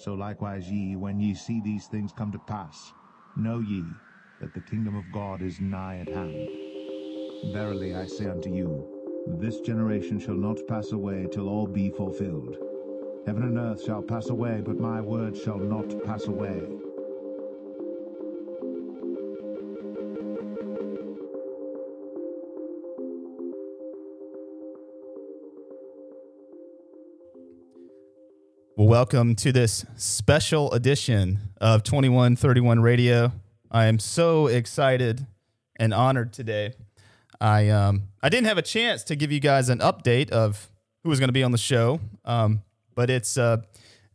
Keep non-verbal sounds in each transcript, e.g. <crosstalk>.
So likewise ye, when ye see these things come to pass, know ye that the kingdom of God is nigh at hand. Verily I say unto you, this generation shall not pass away till all be fulfilled. Heaven and earth shall pass away, but my word shall not pass away. Welcome to this special edition of 2131 Radio. I am so excited and honored today. I um I didn't have a chance to give you guys an update of who was going to be on the show, um, but it's uh,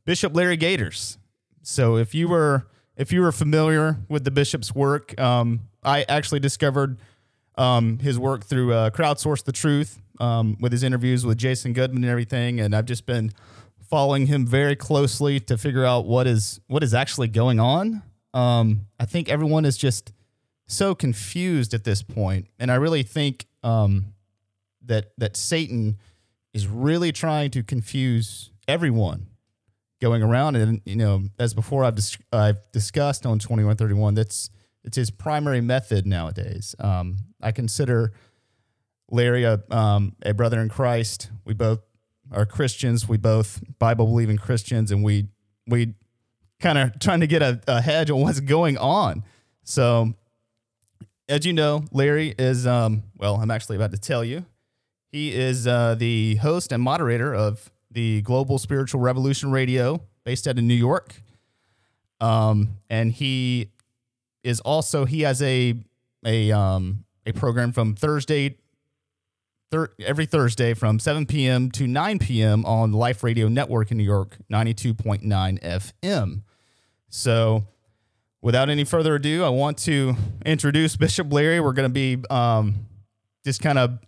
Bishop Larry Gaiters. So if you were if you were familiar with the bishop's work, um, I actually discovered um, his work through uh, Crowdsource the Truth um, with his interviews with Jason Goodman and everything, and I've just been following him very closely to figure out what is what is actually going on. Um, I think everyone is just so confused at this point, and I really think um, that that Satan is really trying to confuse everyone going around. And you know, as before I've dis- I've discussed on twenty one thirty one, that's it's his primary method nowadays. Um, I consider Larry a um, a brother in Christ. We both are Christians. We both Bible believing Christians, and we we kind of trying to get a, a, hedge on what's going on. So, as you know, Larry is um, well. I'm actually about to tell you. He is uh, the host and moderator of the Global Spiritual Revolution Radio, based out of New York. Um, and he is also he has a a um, a program from Thursday thir- every Thursday from 7 p.m. to 9 p.m. on the Life Radio Network in New York, 92.9 FM. So, without any further ado, I want to introduce Bishop Larry. We're going to be um, just kind of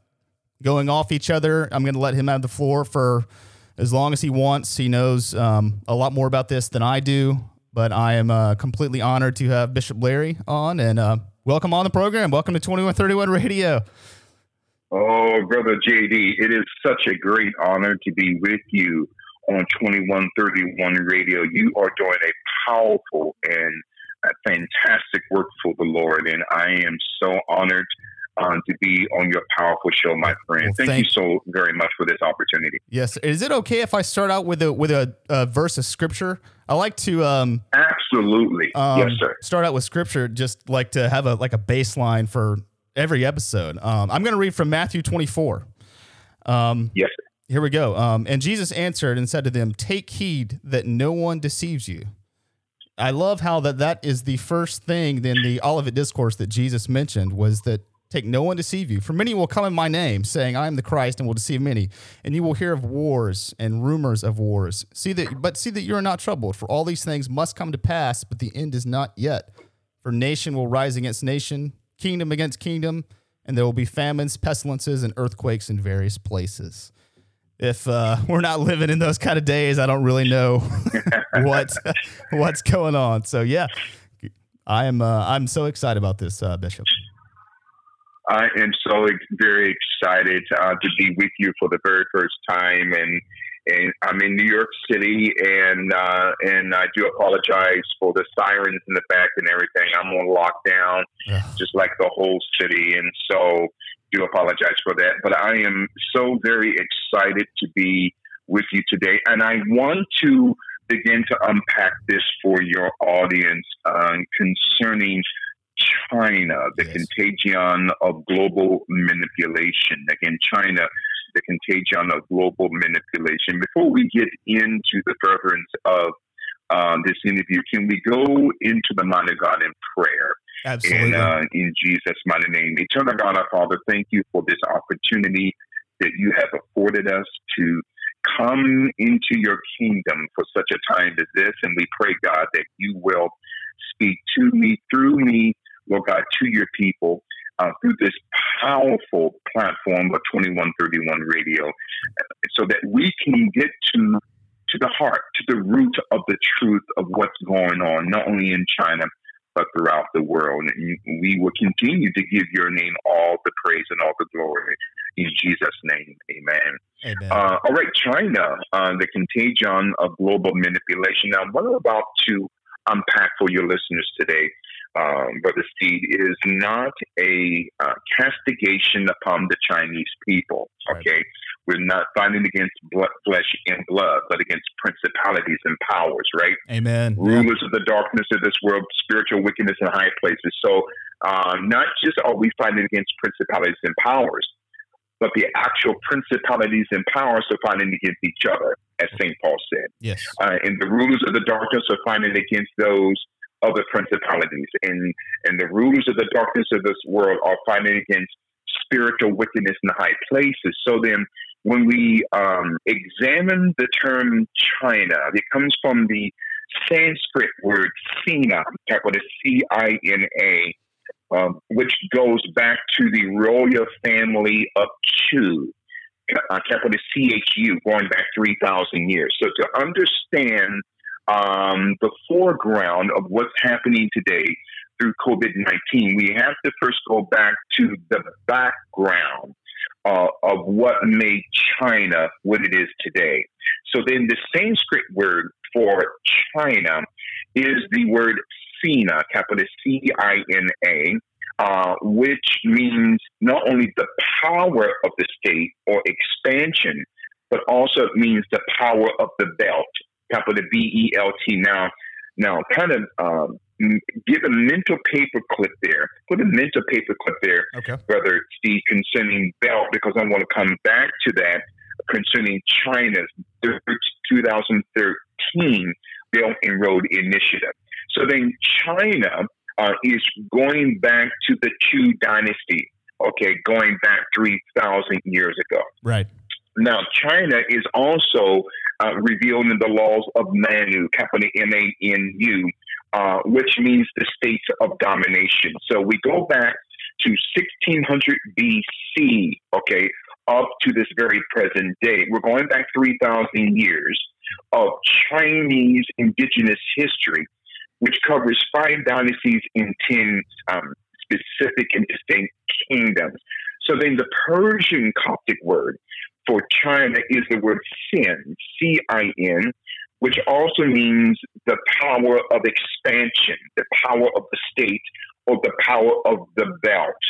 going off each other. I'm going to let him have the floor for as long as he wants. He knows um, a lot more about this than I do, but I am uh, completely honored to have Bishop Larry on and uh, welcome on the program. Welcome to 2131 Radio. Oh, Brother JD, it is such a great honor to be with you on 2131 Radio. You are doing a powerful and a fantastic work for the Lord, and I am so honored um, to be on your powerful show, my friend. Well, thank, thank, you so very much for this opportunity. Yes, is it okay if I start out with a with a, a verse of scripture? I like to um, absolutely um, yes, sir. Start out with scripture, just like to have a like a baseline for every episode. Um, I'm going to read from Matthew 24. Um, yes. Here we go. Um, and Jesus answered and said to them, "Take heed that no one deceives you." I love how that that is the first thing in the Olivet discourse that Jesus mentioned was that take no one deceive you. For many will come in my name, saying, "I am the Christ," and will deceive many. And you will hear of wars and rumors of wars. See that, but see that you are not troubled. For all these things must come to pass, but the end is not yet. For nation will rise against nation, kingdom against kingdom, and there will be famines, pestilences, and earthquakes in various places. If uh, <laughs> we're not living in those kind of days, I don't really know <laughs> what <laughs> what's going on. So yeah, I am uh, I'm so excited about this, uh, Bishop. I am so very excited uh, to be with you for the very first time, and and I'm in New York City, and uh, and I do apologize for the sirens in the back and everything. I'm on lockdown, yeah. just like the whole city, and so do apologize for that. But I am so very excited to be with you today, and I want to begin to unpack this for your audience uh, concerning China, the yes. contagion of global manipulation. Again, China the contagion of global manipulation. Before we get into the furtherance of uh, this interview, can we go into the mind of God in prayer? Absolutely. And, uh, in Jesus' mighty name. Eternal God, our Father, thank you for this opportunity that you have afforded us to come into your kingdom for such a time as this. And we pray, God, that you will speak to me, through me, Lord God, to your people uh, through this powerful platform of 2131 Radio so that we can get to to the heart, to the root of the truth of what's going on, not only in China, but throughout the world. And we will continue to give your name all the praise and all the glory. In Jesus' name, amen. Amen. Uh, all right, China, uh, the contagion of global manipulation. Now, what I'm about to unpack for your listeners today, um, Brother Steve, is not a uh, castigation upon the Chinese people. Right. Okay, we're not fighting against blood, flesh and blood, but against principalities and powers. Right Amen. Yeah. rulers of the darkness of this world, spiritual wickedness in high places. So, uh, not just are we fighting against principalities and powers, but the actual principalities and powers are fighting against each other, as St. Paul said. Yes. Uh, and the rulers of the darkness are fighting against those other principalities. And, and the rulers of the darkness of this world are fighting against spiritual wickedness in the high places. So then, when we um, examine the term China, it comes from the Sanskrit word Sina, capital C I N A, um, which goes back to the royal family of Chu, uh, capital C H U, going back 3,000 years. So to understand um, the foreground of what's happening today through COVID 19, we have to first go back to the background uh, of what made China what it is today. So then the Sanskrit word for China is the word Sina, capital C I N A, uh, which means not only the power of the state or expansion, but also it means the power of the belt, capital B E L T. Now, now, kind of um, give a mental paperclip there. Put a mental paperclip there, Okay. Brother Steve, concerning belt, because I want to come back to that concerning China's 2013 Belt and Road Initiative. So then China uh, is going back to the Chu dynasty, okay, going back 3,000 years ago. Right. Now, China is also uh, revealed in the laws of Manu, capital M A N U, uh, which means the states of domination. So we go back to 1600 BC, okay, up to this very present day. We're going back 3,000 years of Chinese indigenous history, which covers five dynasties in 10 um, specific and distinct kingdoms. So then the Persian Coptic word for China is the word sin, C I N, which also means the power of expansion, the power of the state, or the power of the belt.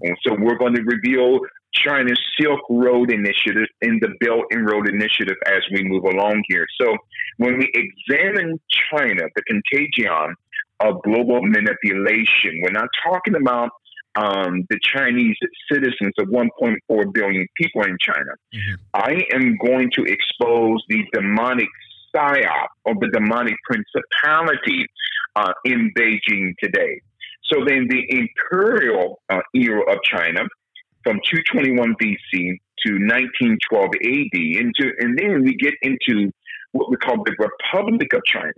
And so we're going to reveal China's Silk Road Initiative and the Belt and Road Initiative as we move along here. So when we examine China, the contagion of global manipulation, we're not talking about um, the Chinese citizens of 1.4 billion people in China. Mhm. I am going to expose the demonic psyop or the demonic principality uh, in Beijing today. So then the imperial uh, era of China from 221 BC to 1912 AD, into, and then we get into what we call the Republic of China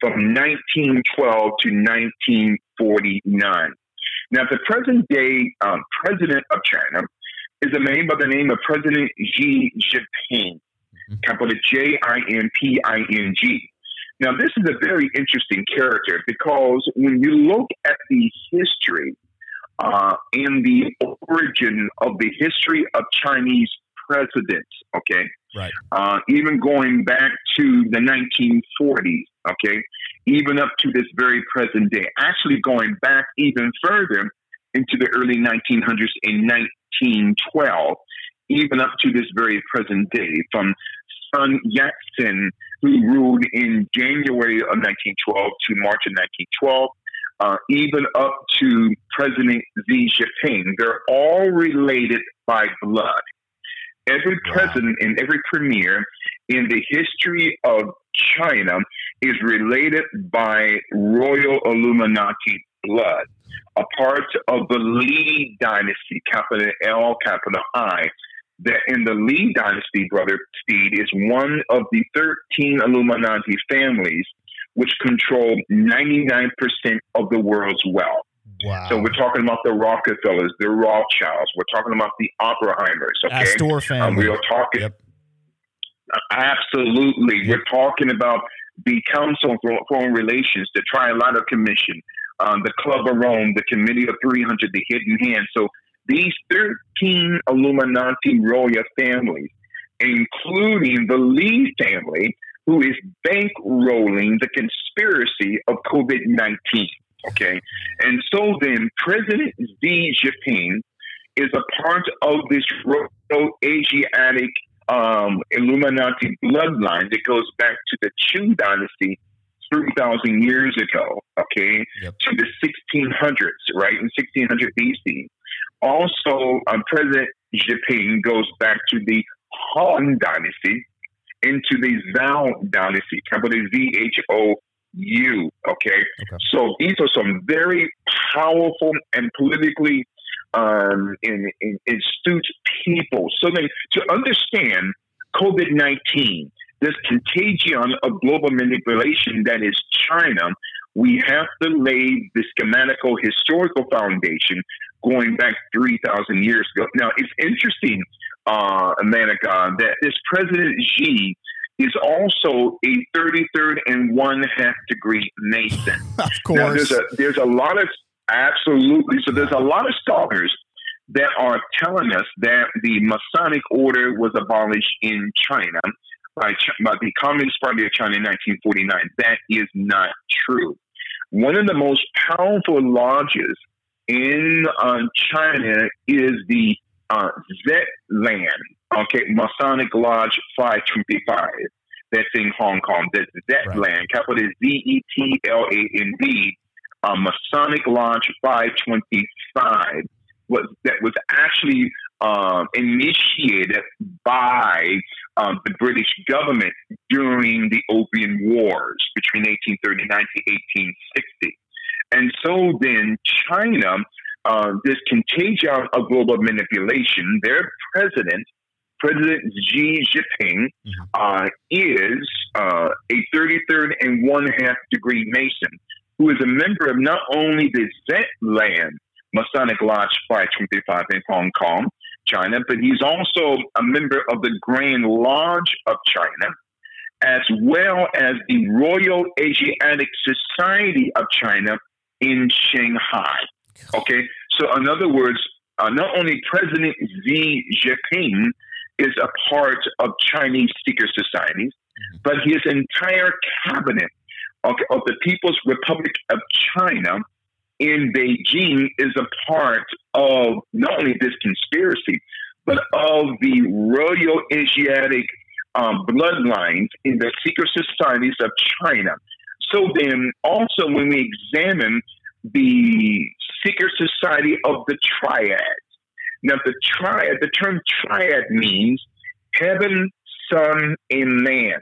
from 1912 to 1949. Now, the present day um, president of China is a man by the name of President Xi Jinping, Mhm. capital J I N P I N G. Now, this is a very interesting character because when you look at the history uh, and the origin of the history of Chinese presidents, okay, Right. uh, even going back to the 1940s, okay, even up to this very present day. Actually, going back even further into the early 1900s in 1912, even up to this very present day, from Sun Yat sen, who ruled in January of 1912 to March of 1912. Uh, even up to President Xi Jinping, they're all related by blood every Wow. president and every premier in the history of China is related by royal Illuminati blood, a part of the Li dynasty, capital L, capital I. That in the Li dynasty, brother Speed, is one of the 13 Illuminati families which control 99% of the world's wealth. Wow. So we're talking about the Rockefellers, the Rothschilds. We're talking about the Oppenheimers. Okay, Astor um, we are talking Yep. absolutely. Yep. We're talking about the Council for Foreign Relations, the Trilateral Commission, um, the Club of Rome, the Committee of 300, the Hidden Hand. So these 13 Illuminati royal families, including the Lee family, who is bankrolling the conspiracy of COVID 19. Okay. And so then President Xi Jinping is a part of this Asiatic um, Illuminati bloodline that goes back to the Chu dynasty 3,000 years ago, okay, yep. to the 1600s, right, in 1600 BC. Also, um, President Jinping goes back to the Han Dynasty into the Zhou Dynasty, capital Z H O U. Okay? okay? So these are some very powerful and politically um, in, in, astute people. So then, to understand COVID 19, this contagion of global manipulation that is China, we have to lay the schematical historical foundation going back 3,000 years ago. Now, it's interesting, uh, Manica, that this President Xi is also a 33rd and one half degree Mason. <laughs> of course. Now, there's a, there's a lot of, absolutely. So there's a lot of scholars that are telling us that the Masonic order was abolished in China by, by the Communist Party of China in 1949. That is not true. One of the most powerful lodges in uh, China is the uh, Zetland, okay, Masonic Lodge 525. That's in Hong Kong. That's Zetland, right. capital Z E T L A N D, uh, Masonic Lodge 525 was that was actually um, initiated by um, the British government during the Opium Wars between 1839 to 1860. And so then China, uh, this contagion of global manipulation, their president, President Xi Jinping, mm-hmm. uh, is uh, a 33rd and one half degree Mason who is a member of not only the Zetland Masonic Lodge 525 in Hong Kong, China, but he's also a member of the Grand Lodge of China, as well as the Royal Asiatic Society of China in Shanghai. Okay, so in other words, uh, not only President Xi Jinping is a part of Chinese secret societies, mm-hmm. but his entire cabinet okay, of the People's Republic of China in Beijing is a part of not only this conspiracy, but of the Royal Asiatic um, bloodlines in the secret societies of China. So then, also when we examine the secret society of the triads, now the triad, the term triad means heaven, sun, and man.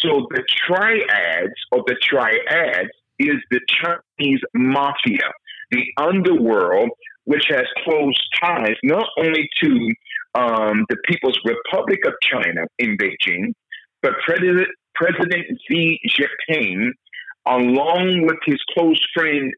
So the triads or the triads is the Chinese mafia, the underworld, which has close ties not only to um, the People's Republic of China in Beijing, but President, President Xi Jinping, along with his close friend,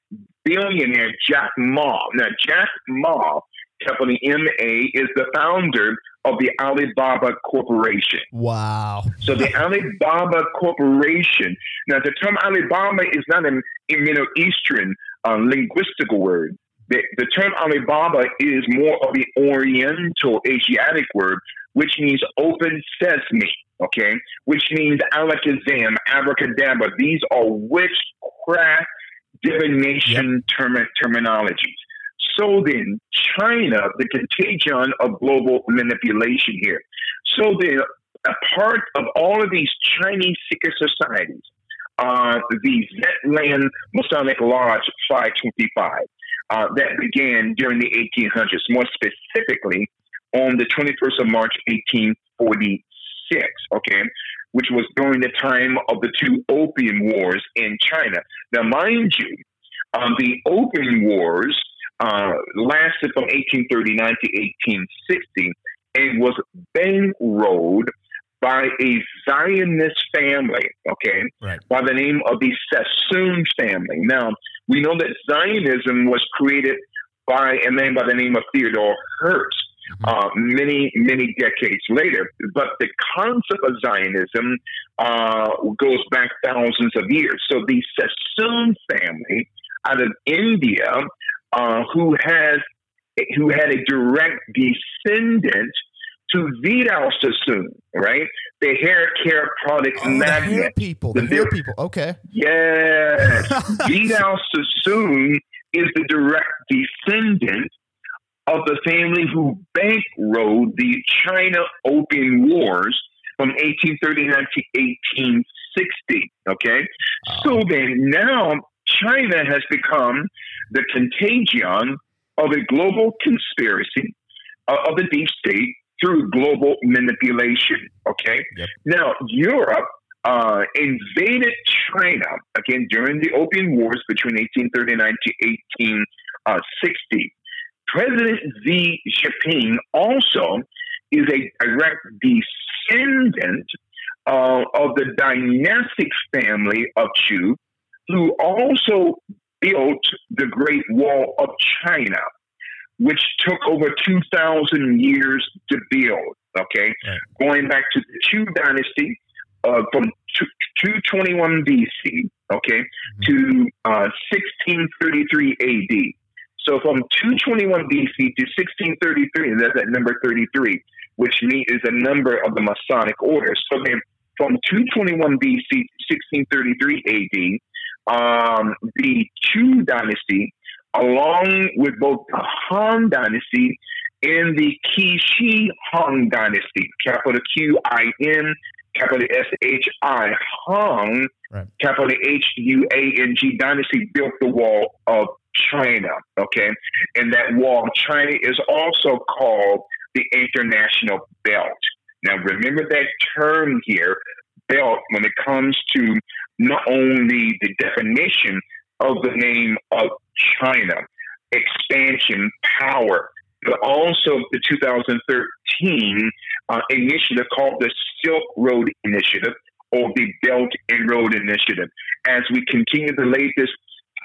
billionaire Jack Ma. Now, Jack Ma, company M A, is the founder of the Alibaba Corporation. Wow. So the <laughs> Alibaba Corporation, now the term Alibaba is not an Middle Eastern uh, linguistic word. The, the term Alibaba is more of the Oriental Asiatic word, which means open sesame, okay? Which means alakazam, abracadabra. These are witchcraft divination yep. term- terminologies. So then, China, the contagion of global manipulation here. So then, a part of all of these Chinese secret societies, uh, the Zetland Masonic Lodge 525, uh, that began during the 1800s, more specifically on the 21st of March 1846, okay, which was during the time of the two Opium Wars in China. Now, mind you, um, the Opium Wars uh, lasted from 1839 to 1860 and was bankrolled by a Zionist family, okay, right. by the name of the Sassoon family. Now, we know that Zionism was created by a man by the name of Theodore Herzl. Mm-hmm. Uh, many, many decades later. But the concept of Zionism uh, goes back thousands of years. So the Sassoon family out of India uh, who has who had a direct descendant to Vidal Sassoon, right? The hair care product Oh, the magnate. hair people. The, The hair- people. Okay. Yes. <laughs> Vidal Sassoon is the direct descendant of the family who bankrolled the China Opium Wars from 1839 to 1860. Okay? So then now China has become the contagion of a global conspiracy uh, of the deep state through global manipulation. Okay? Yep. Now, Europe uh, invaded China again during the Opium Wars between 1839 to 1860. President Xi Jinping also is a direct descendant uh, of the dynastic family of Chu, who also built the Great Wall of China, which took over 2,000 years to build. Okay, Right. going back to the Chu dynasty uh, from 221 BC, okay, to uh, 1633 AD. So from 221 BC to 1633, and that's that number 33, which is a number of the Masonic order. So then from 221 BC to 1633 AD, um, the Chu dynasty, along with both the Han dynasty and the Qixi Han dynasty, capital Q I N, capital S H I, Han, Right. capital H U A N G dynasty built the wall of China. Okay. And that wall of China is also called the International Belt. Now, remember that term here, belt, when it comes to not only the definition of the name of China, expansion, power, but also the 2013 uh, initiative called the Silk Road Initiative or the Belt and Road Initiative. As we continue to lay this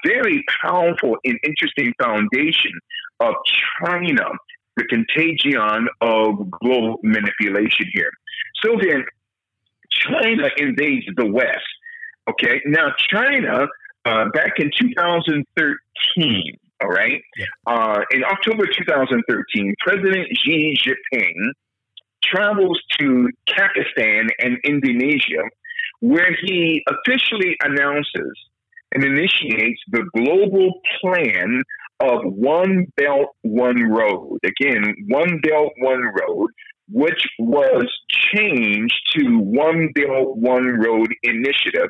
very powerful and interesting foundation of China, the contagion of global manipulation here. So then, China invades the West. Okay, now China, uh, back in 2013, all right, Yep. uh, in October 2013, President Xi Jinping travels to Pakistan and Indonesia, where he officially announces and initiates the global plan of One Belt, One Road. Again, One Belt, One Road, which was changed to One Belt, One Road Initiative,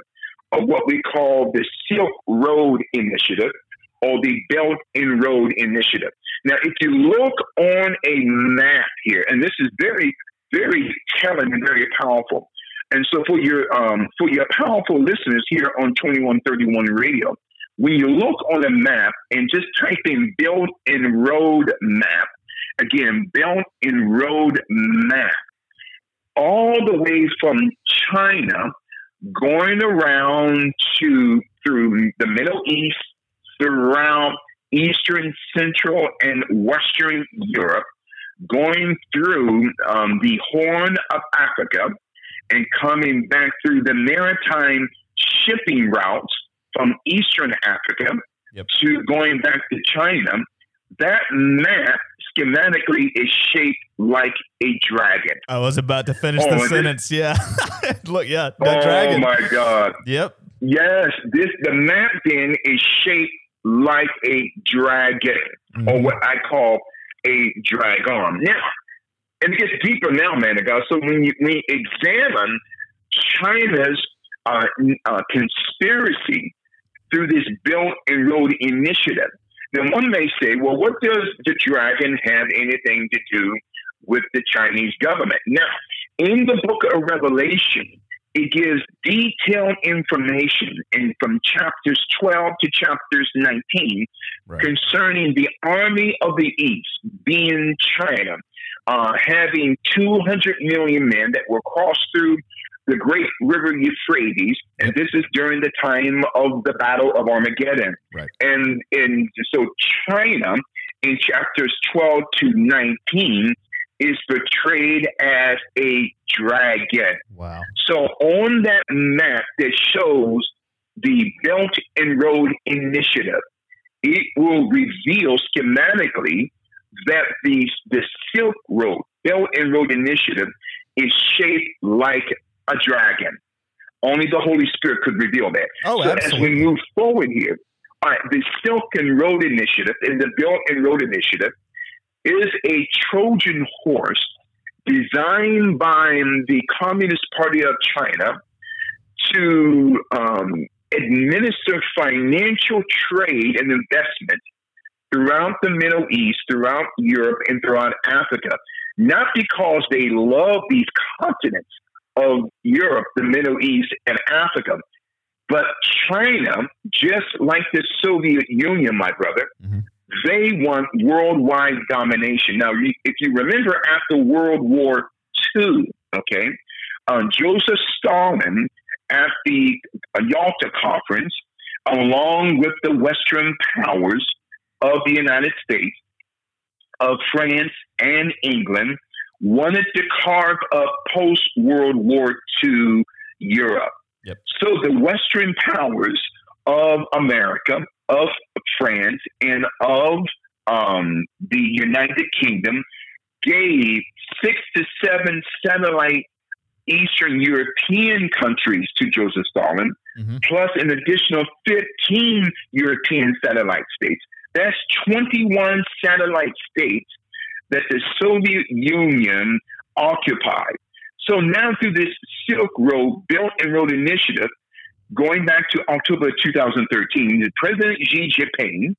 of what we call the Silk Road Initiative or the Belt and Road Initiative. Now, if you look on a map here, and this is very, very telling and very powerful. And so for your um, for your powerful listeners here on 2131 Radio, when you look on a map and just type in Belt and Road Map, again, Belt and Road Map, all the way from China going around to through the Middle East, throughout Eastern, Central, and Western Europe, going through um, the Horn of Africa and coming back through the maritime shipping routes from Eastern Africa Yep. to going back to China. That map schematically is shaped like a dragon. I was about to finish Oh, the and this- sentence. Yeah. <laughs> Look, yeah. The oh dragon. my God. Yep. Yes, this the map then is shaped like a dragon, or Mhm. what I call a dragon. Now, and it gets deeper now, man. God. So when you you examine China's uh, uh, conspiracy through this Belt and Road Initiative, then one may say, well, what does the dragon have anything to do with the Chinese government? Now, in the book of Revelation, it gives detailed information in from chapters 12 to chapters 19 Right. concerning the army of the east being china uh, having 200 million men that will cross through the great river euphrates and this is during the time of the battle of armageddon Right. and and so china in chapters 12 to 19 is portrayed as a dragon Wow. so on that map that shows the Belt and Road Initiative, it will reveal schematically that the the Silk Road, Belt and Road Initiative is shaped like a dragon. Only the Holy Spirit could reveal that. Oh, so absolutely. as we move forward here, all right, the Silk and Road Initiative and the Belt and Road Initiative is a Trojan horse designed by the Communist Party of China to um, administer financial trade and investment throughout the Middle East, throughout Europe, and throughout Africa. Not because they love these continents of Europe, the Middle East, and Africa, but China, just like the Soviet Union, my brother, Mhm. They want worldwide domination. Now, if you remember after World War II, okay, uh, Joseph Stalin at the Yalta Conference, along with the Western powers of the United States, of France, and England, wanted to carve up post World War II Europe. Yep. So the Western powers of America, of France, and of um, the United Kingdom gave six to seven satellite Eastern European countries to Joseph Stalin, Mhm. plus an additional 15 European satellite states. That's 21 satellite states that the Soviet Union occupied. So now through this Silk Road Belt and Road Initiative, going back to October 2013, the President Xi Jinping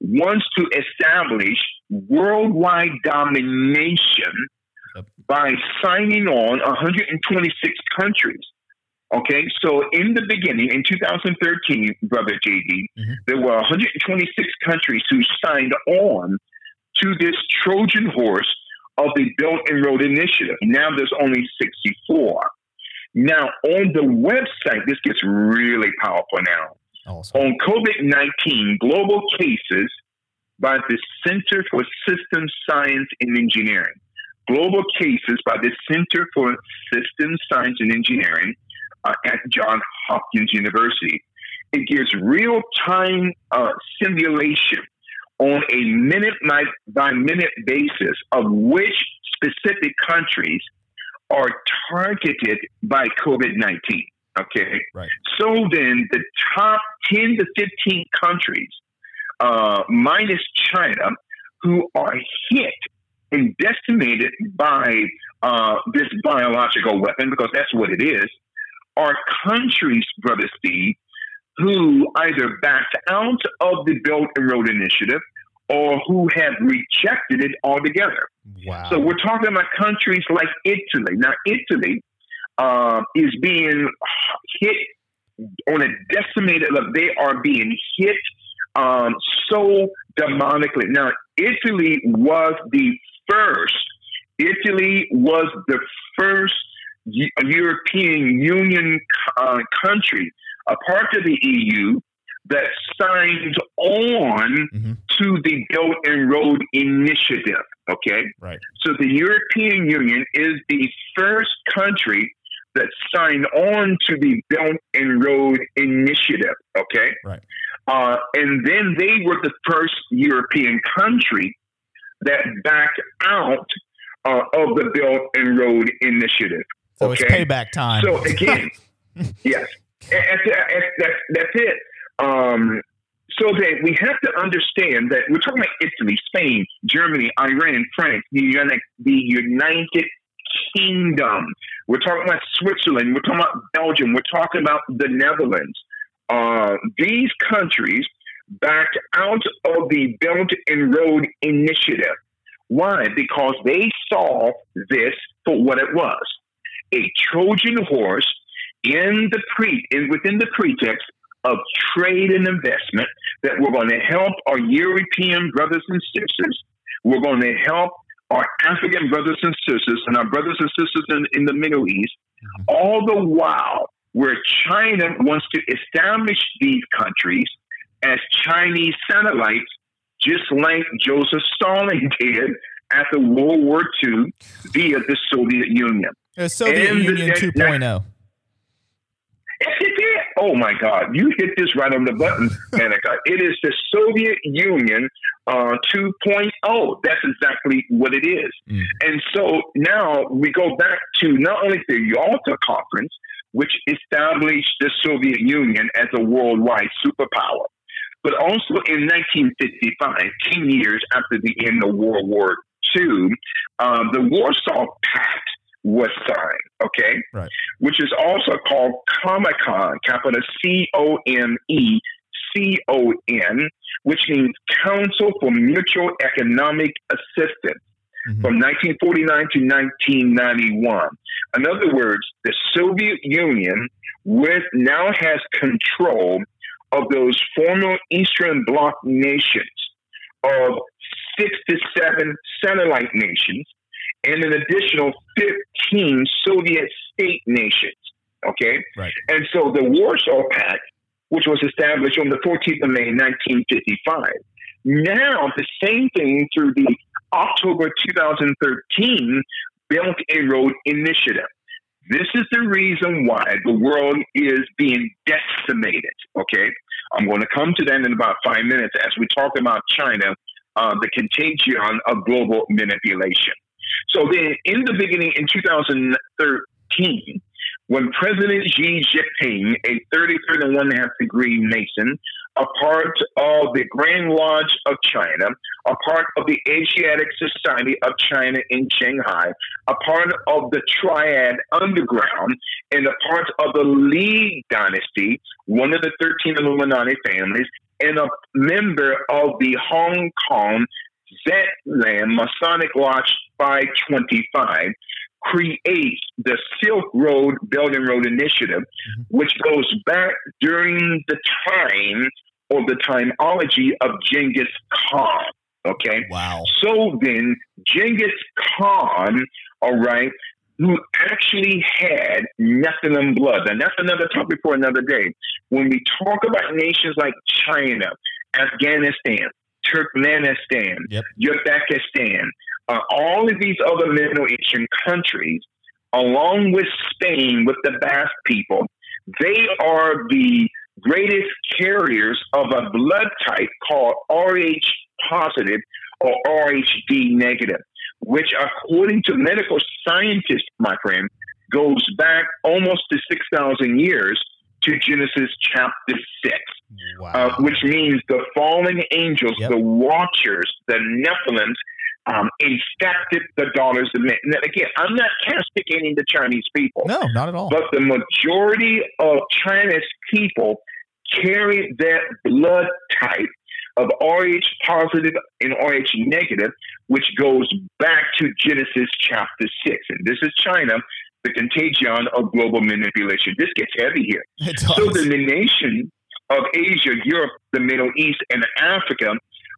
wants to establish worldwide domination Yep. by signing on 126 countries. Okay, so in the beginning, in 2013, brother JD, Mhm. there were 126 countries who signed on to this Trojan horse of the Belt and Road Initiative. Now there's only 64. Now, on the website, this gets really powerful now. Awesome. On COVID 19 global cases by the Center for Systems Science and Engineering. Global cases by the Center for Systems Science and Engineering uh, at Johns Hopkins University. It gives real time uh, simulation on a minute by, by minute basis of which specific countries are targeted by COVID 19. Okay. Right. So then the top 10 to 15 countries, uh, minus China, who are hit and decimated by uh, this biological weapon, because that's what it is, are countries, Brother Steve, who either backed out of the Belt and Road Initiative or who have rejected it altogether. Wow. So we're talking about countries like Italy. Now, Italy uh, is being hit on a decimated level. They are being hit um, so demonically. Now, Italy was the first. Italy was the first European Union uh, country, a part of the EU, that signed on Mhm. to the Belt and Road Initiative. Okay, Right. so the European Union is the first country that signed on to the Belt and Road Initiative. Okay, Right. uh, and then they were the first European country that backed out uh, of the Belt and Road Initiative. So it's payback time. So again, <laughs> yes, that's, that's, that's it. Um, so that we have to understand that we're talking about Italy, Spain, Germany, Iran, France, the United, the United Kingdom. We're talking about Switzerland. We're talking about Belgium. We're talking about the Netherlands. Uh, these countries backed out of the Belt and Road Initiative. Why? Because they saw this for what it was a Trojan horse in the pre in within the pretext of trade and investment that we're going to help our European brothers and sisters. We're going to help our African brothers and sisters and our brothers and sisters in, in the Middle East, all the while where China wants to establish these countries as Chinese satellites, just like Joseph Stalin <laughs> did after World War II via the Soviet Union. Uh, Soviet And the Union next- 2.0. Yes, it did. Oh my God, you hit this right on the button, Manica. It is the Soviet Union uh, 2.0. That's exactly what it is. Mm. And so now we go back to not only the Yalta Conference, which established the Soviet Union as a worldwide superpower, but also in 1955, 10 years after the end of World War II, uh, the Warsaw Pact was signed, okay? Right. Which is also called Comecon, capital C O M E C O N, which means Council for Mutual Economic Assistance. Mm-hmm. From 1949 to 1991. In other words, the Soviet Union with now has control of those former Eastern Bloc nations of six to seven satellite nations and an additional 15 Soviet state nations. Okay? Right. And so the Warsaw Pact, which was established on the 14th of May, 1955, now the same thing through the October 2013 Belt and Road Initiative. This is the reason why the world is being decimated. Okay, I'm going to come to that in about five minutes as we talk about China, uh, the contagion of global manipulation. So then, in the beginning, in 2013, when President Xi Jinping, a 33 and one half degree Mason, a part of the Grand Lodge of China, a part of the Asiatic Society of China in Shanghai, a part of the Triad Underground, and a part of the Li Dynasty, one of the 13 Illuminati families, and a member of the Hong Kong Zetland Masonic Lodge 525 creates the Silk Road Belt and Road Initiative, mm-hmm. which goes back during the time or the timeology of Genghis Khan. Okay. Wow. So then, Genghis Khan, all right, who actually had Nephilim blood. And that's another topic for another day. When we talk about nations like China, Afghanistan, Turkmenistan, yep. Uzbekistan, uh, all of these other Middle Eastern countries, along with Spain, with the Basque people, they are the greatest carriers of a blood type called Rh positive or Rhd negative, which, according to medical scientists, my friend, goes back almost to 6,000 years to Genesis chapter 6, wow. uh, which means the fallen angels, yep. the watchers, the Nephilim, um, infected the daughters of men. Now, again, I'm not castigating the Chinese people. No, not at all. But the majority of Chinese people carry that blood type of Rh positive and Rh negative, which goes back to Genesis chapter 6. And this is China, the contagion of global manipulation. This gets heavy here. So the nation of Asia, Europe, the Middle East, and Africa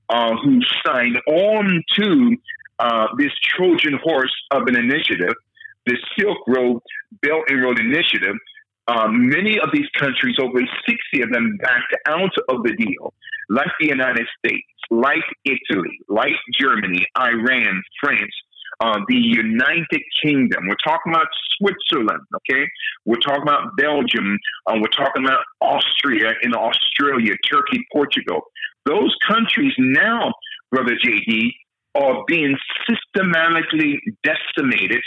uh, who signed on to uh, this Trojan horse of an initiative, the Silk Road Belt and Road Initiative. Um, many of these countries, over 60 of them, backed out of the deal, like the United States, like Italy, like Germany, Iran, France, uh, the United Kingdom. We're talking about Switzerland, okay? We're talking about Belgium. Uh, we're talking about Austria and Australia, Turkey, Portugal. Those countries now, Brother JD, are being systematically decimated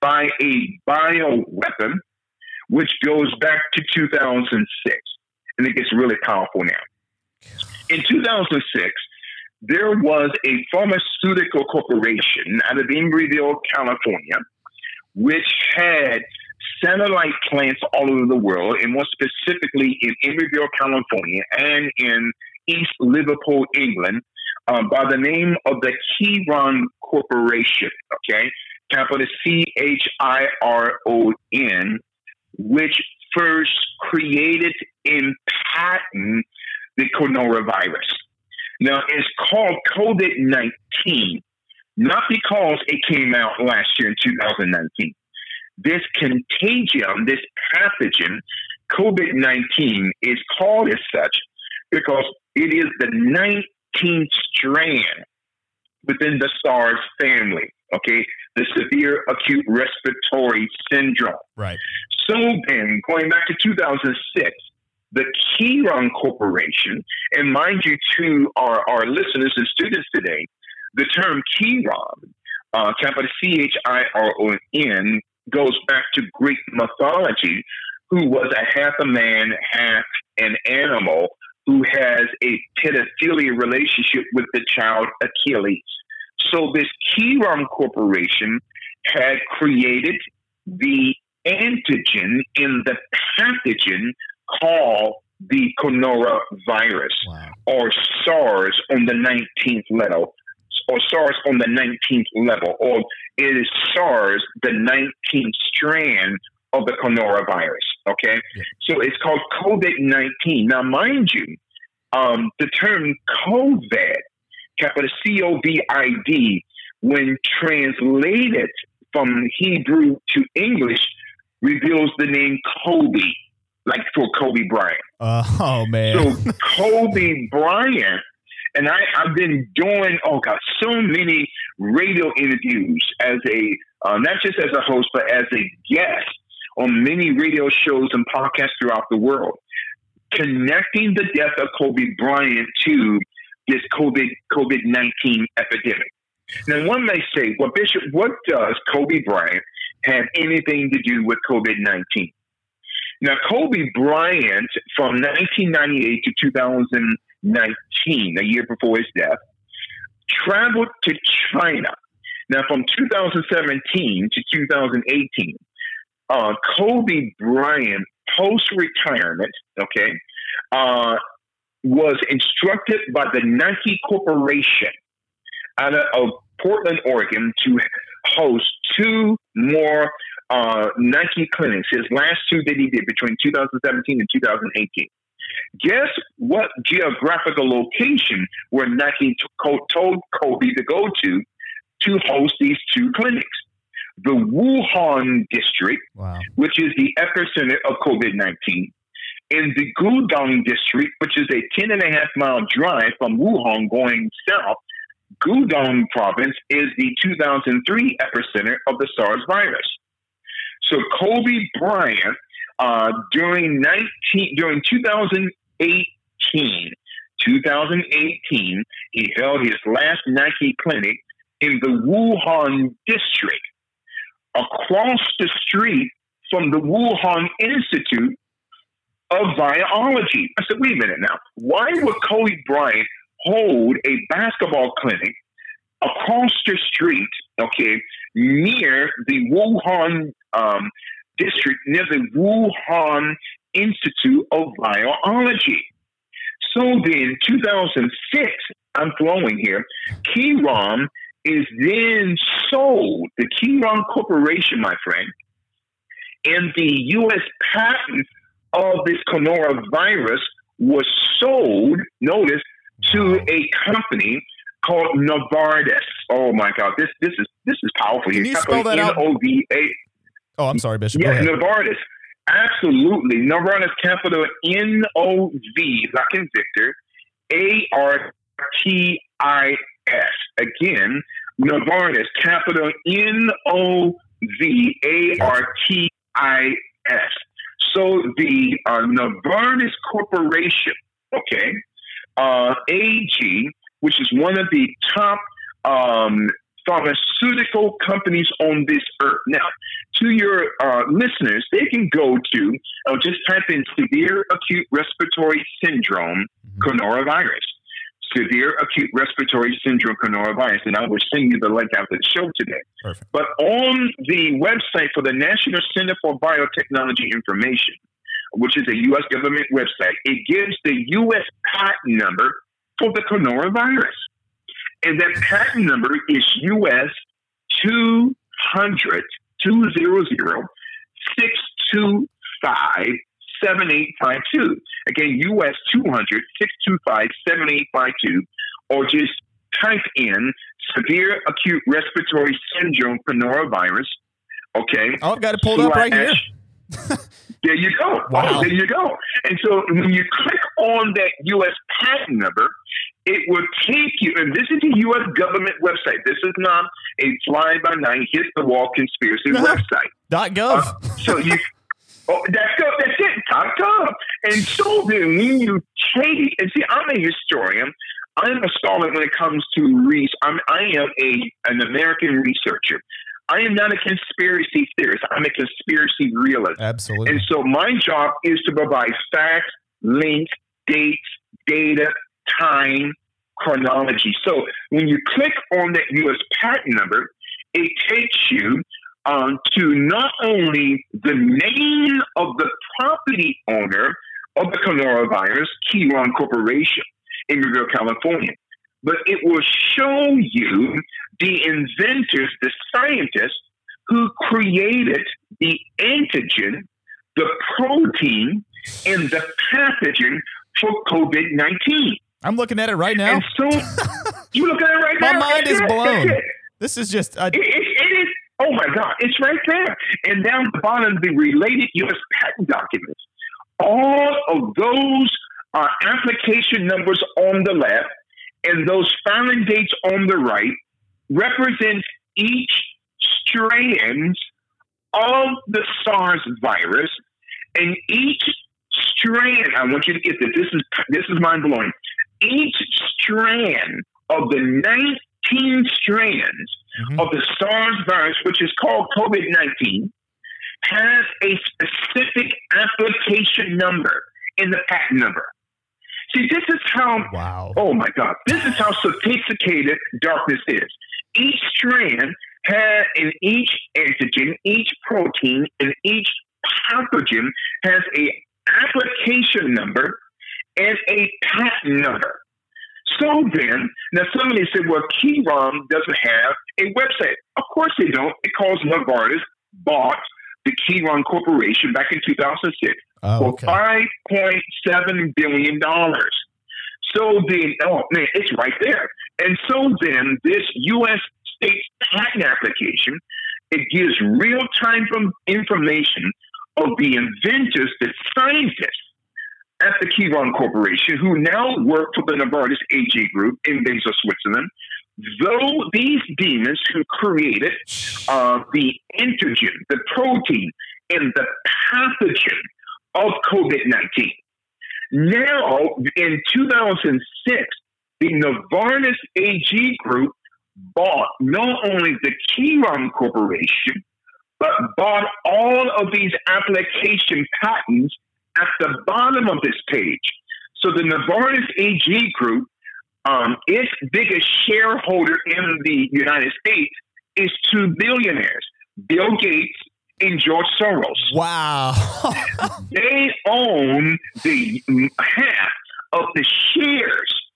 by a bioweapon, which goes back to 2006. And it gets really powerful now. In 2006, there was a pharmaceutical corporation out of Emeryville, California, which had satellite plants all over the world, and more specifically in Emeryville, California, and in East Liverpool, England, um, by the name of the Chiron Corporation, okay, capital C H I R O N, which first created and patented the coronavirus. Now, it's called COVID 19, not because it came out last year in 2019. This contagion, this pathogen, COVID 19, is called as such because it is the 19th strand within the SARS family, okay? The severe acute respiratory syndrome. Right. So then, going back to 2006, the Chiron Corporation, and mind you, to our, our listeners and students today, the term Chiron, uh, capital C H I R O N, goes back to Greek mythology, who was a half a man, half an animal, who has a pedophilia relationship with the child Achilles. So this Chiron Corporation had created the antigen in the pathogen called the coronavirus Wow. or SARS on the 19th level, or SARS on the 19th level, or it is SARS, the 19th strand of the coronavirus. Okay, Yeah. so it's called COVID 19. Now, mind you, um, the term COVID, capital C O V I D, when translated from Hebrew to English, reveals the name Kobe, like for Kobe Bryant. Uh, oh man. So Kobe Bryant, and I, I've been doing oh god, so many radio interviews as a uh, not just as a host, but as a guest on many radio shows and podcasts throughout the world, connecting the death of Kobe Bryant to this COVID COVID nineteen epidemic. Now, one may say, well, Bishop, what does Kobe Bryant have anything to do with COVID nineteen? Now, Kobe Bryant, from 1998 to 2019, a year before his death, traveled to China. Now, from 2017 to 2018, uh, Kobe Bryant, post retirement, okay, uh, was instructed by the Nike Corporation out of, of Portland, Oregon, to host two more uh, Nike clinics, his last two that he did between 2017 and 2018. Guess what geographical location where Nike told Kobe to go to to host these two clinics? The Wuhan district, wow. which is the epicenter of COVID 19, in the Gudong district, which is a 10 and a half mile drive from Wuhan going south. Gudong province is the 2003 epicenter of the SARS virus. So Kobe Bryant, uh, during 19 during 2018, 2018, he held his last Nike clinic in the Wuhan district, across the street from the Wuhan Institute of Biology. I said, wait a minute now. Why would Kobe Bryant hold a basketball clinic across the street, okay, near the Wuhan um, district, near the Wuhan Institute of Biology. So then, 2006, I'm flowing here, Chiron is then sold, the Chiron Corporation, my friend, and the U.S. patent of this coronavirus was sold, notice, to a company called Novartis. Oh my God, this this is this is powerful. Can you spell that out? N O V A. Oh, I'm sorry, Bishop. Yeah. Novartis. Absolutely. Novartis capital N O V, like in Victor, A R T I S. Again, Novartis capital N O V A R T I S. So the uh, Novartis Corporation, okay, uh, AG, which is one of the top um, pharmaceutical companies on this earth. Now, to your uh, listeners, they can go to, uh, just type in severe acute respiratory syndrome coronavirus. Severe acute respiratory syndrome coronavirus. And I will send you the link after the show today. Perfect. But on the website for the National Center for Biotechnology Information, which is a U.S. government website, it gives the U.S. patent number for the coronavirus. And that patent number is US 200 200 625 7852. Again, US 200 625 7852. Or just type in severe acute respiratory syndrome coronavirus. Okay. Oh, I've got it pulled up right here. <laughs> there you go. Wow. Oh, there you go. And so when you click on that U.S. patent number, it will take you, and this is a U.S. government website. This is not a fly by night, hit the wall conspiracy <laughs> website. Dot gov. Uh, so you, <laughs> Oh, that's good. That's it. Top top. And so then when you take and see, I'm a historian. I'm a scholar when it comes to research. I'm, I am a an American researcher. I am not a conspiracy theorist. I'm a conspiracy realist. Absolutely. And so my job is to provide facts, links, dates, data, time, chronology. So when you click on that U.S. patent number, it takes you um, to not only the name of the property owner of the coronavirus, Chiron Corporation in Emeryville, California, but it will show you the inventors, the scientists who created the antigen, the protein, and the pathogen for COVID 19. I'm looking at it right now. And so you look at it right <laughs> My now. mind is blown. This is just uh, It, it, it is. Oh my God! It's right there. And down the bottom, the related U.S. patent documents. All of those are application numbers on the left, and those filing dates on the right represent each strands of the SARS virus, and each strand. I want you to get this. This is this is mind blowing. Each strand of the 19 strands mhm. of the SARS virus, which is called COVID 19, has a specific application number in the patent number. See, this is how, wow. oh my God, this is how sophisticated darkness is. Each strand has, in each antigen, each protein, and each pathogen has a application number and a patent number. So then, now somebody said, well, Chiron doesn't have a website. Of course they don't, because Novartis bought the Chiron Corporation back in 2006 Oh, for $5.7 billion. So then, oh man, it's right there. And so then, this U.S. state patent application, it gives real time information of the inventors, the scientists at the Chiron Corporation, who now work for the Novartis AG Group in Basel, Switzerland. Though these demons who created uh, the antigen, the protein, and the pathogen of COVID 19. Now, in 2006, the Novartis AG Group bought not only the Chiron Corporation, but bought all of these application patents at the bottom of this page. So the Novartis AG Group, um, its biggest shareholder in the United States is two billionaires, Bill Gates and George Soros. Wow. <laughs> They own the half of the shares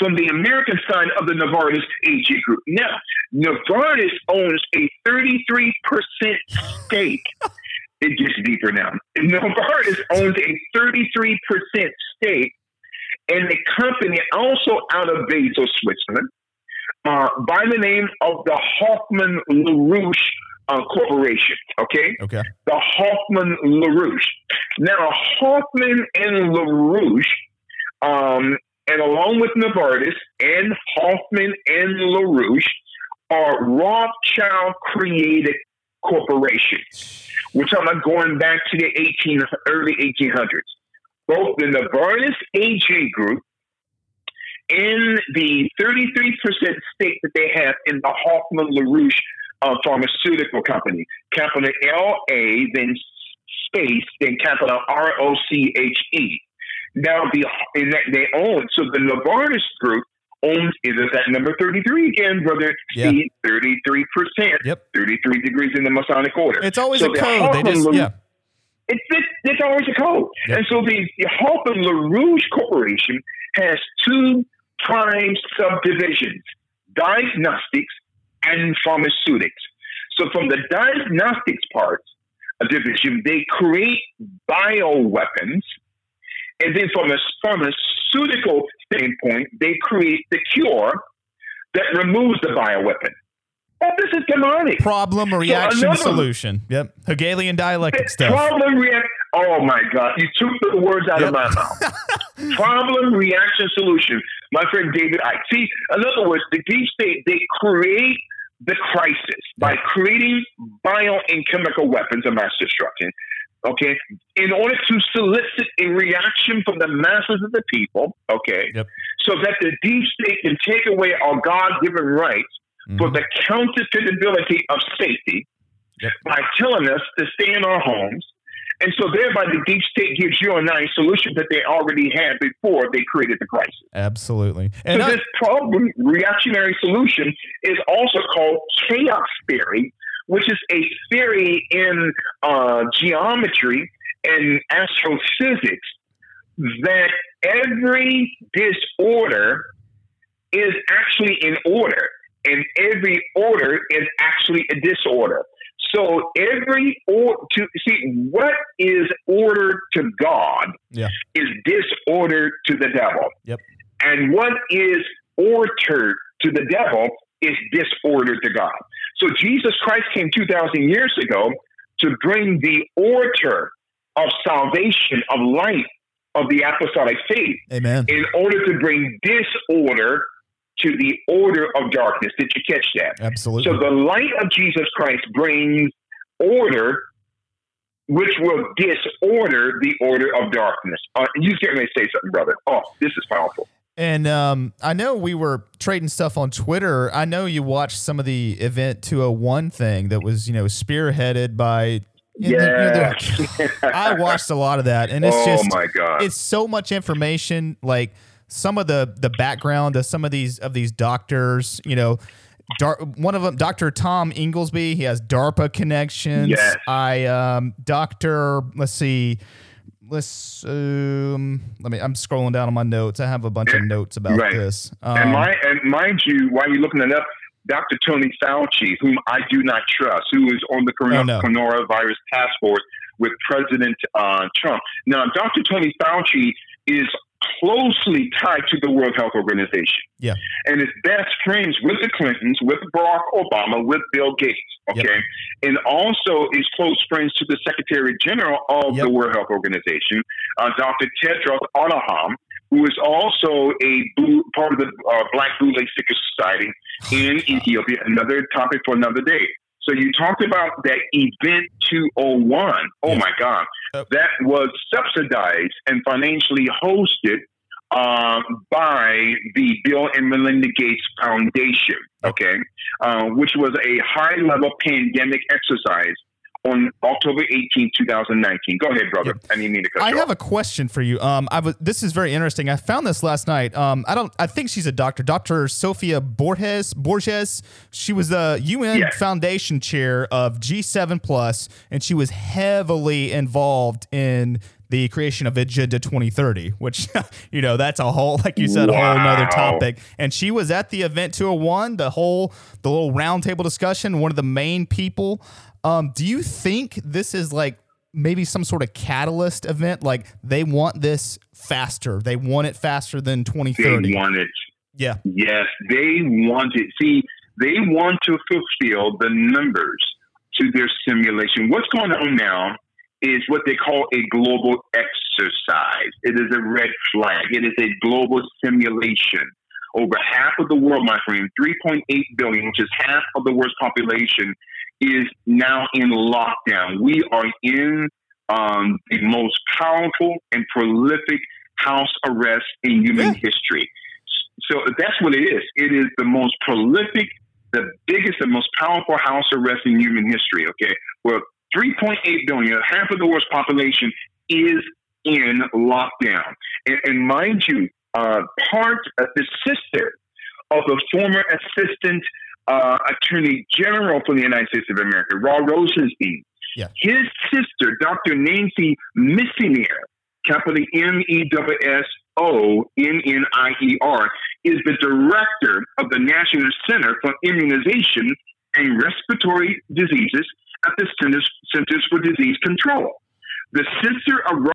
from the American side of the Novartis AG Group. Now, Novartis owns a 33% stake. <laughs> It gets deeper now. <laughs> Novartis owns a 33% stake in the company also out of Basel, Switzerland, uh, by the name of the Hoffman La Roche uh, Corporation. Okay? okay. the Hoffman La Roche. Now, Hoffman and La Roche, um, and along with Novartis and Hoffman and La Roche, are Rothschild created corporations. We're talking about going back to the 18, early 1800s. Both the Novartis AG Group and the 33% stake that they have in the Hoffman La Roche uh, pharmaceutical company, capital L A, then space, then capital R O C H E. Now the in that they own so the Novartis group owns is it that number thirty three again, brother? Yeah. three percent. Yep. Thirty three degrees in the Masonic order. It's always So a code. They just La- yeah. It's, it's, it's always a code. Yep. And so the, the Hoffman La Roche Corporation has two prime subdivisions diagnostics and pharmaceutics. So, from the diagnostics part of division, they create bioweapons. And then, from a pharmaceutical standpoint, they create the cure that removes the bioweapon. Oh, this is demonic. Problem reaction another- solution. Yep. Hegelian dialectic stuff. Problem react. Oh my God! You took the words out Yep. of my mouth. <laughs> Problem reaction solution. My friend David Icke. See, in other words, the deep state they create the crisis by creating bio and chemical weapons of mass destruction. Okay, in order to solicit a reaction from the masses of the people, okay, Yep. so that the deep state can take away our God given rights for Mhm. the counterfeitability of safety Yep. by telling us to stay in our homes. And so thereby the deep state gives you and I solution that they already had before they created the crisis. Absolutely. And so I- this problem reactionary solution is also called chaos theory, which is a theory in uh, geometry and astrophysics that every disorder is actually in order, and every order is actually a disorder. So every or to see what is order to God Yeah. is disorder to the devil. Yep. And what is order to the devil is disorder to God. So Jesus Christ came 2,000 years ago to bring the order of salvation, of light, of the apostolic faith, Amen. in order to bring disorder to the order of darkness. Did you catch that? Absolutely. So the light of Jesus Christ brings order, which will disorder the order of darkness. Uh, you get me to say something, brother. Oh, this is powerful. And um, I know we were trading stuff on Twitter. I know you watched some of the event 201 thing that was, you know, spearheaded by. you know, Yeah. <laughs> I watched a lot of that, and it's oh just my God. it's so much information. Like some of the the background of some of these of these doctors, you know. Dar- one of them, Dr. Tom Inglesby, he has DARPA connections. Yes. I, um, Dr. Let's see, let's um, let me. I'm scrolling down on my notes. I have a bunch of notes about Right. this. Um, and, my, and mind you, while you're looking it up, Dr. Tony Fauci, whom I do not trust, who is on the corona- Oh, no. coronavirus task force with President uh, Trump. Now, Dr. Tony Fauci is closely tied to the World Health Organization. Yeah. And is best friends with the Clintons, with Barack Obama, with Bill Gates. Okay. Yep. And also is close friends to the Secretary General of Yep. the World Health Organization, uh, Dr. Tedros Adhanom, who is also a blue, part of the uh, Black Blue Lake Seeker Society in <sighs> Ethiopia. Another topic for another day. So you talked about that event 201. Oh Yes. my God. That was subsidized and financially hosted um, by the Bill and Melinda Gates Foundation, okay, uh, which was a high level pandemic exercise on October 18, 2019. Go ahead, brother. I didn't mean to cut I you have off. a question for you. Um, I was. This is very interesting. I found this last night. Um, I don't. I think she's a doctor, Doctor Sophia Borges. Borges. She was the UN Yes. Foundation chair of G7 Plus, and she was heavily involved in the creation of Agenda 2030, which <laughs> you know that's a whole, like you said, a whole nother topic. And she was at the event 201, the whole, the little roundtable discussion. One of the main people. Um, do you think this is like maybe some sort of catalyst event? Like they want this faster. They want it faster than 2030. They want it. yeah. Yes, they want it. See, they want to fulfill the numbers to their simulation. What's going on now is what they call a global exercise. It is a red flag. It is a global simulation. Over half of the world, my friend, 3.8 billion, which is half of the world's population, is now in lockdown. We are in um, the most powerful and prolific house arrest in human Yeah. history. So that's what it is. It is the most prolific, the biggest, and most powerful house arrest in human history. Okay, well, 3.8 billion, half of the world's population is in lockdown, and, and mind you, uh, part of the sister of the former assistant uh, attorney general for the United States of America, Rod Rosenstein. Yeah. His sister, Dr. Nancy Messonnier, capital M E W S O N N I E R, is the director of the National Center for Immunization and Respiratory Diseases at the Centers, Centers for Disease Control. The sister of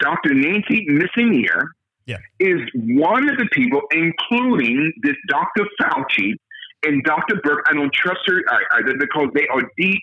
Dr. Nancy Messonnier Yeah. is one of the people, including this Dr. Fauci and Dr. Burke. I don't trust her either because they are deep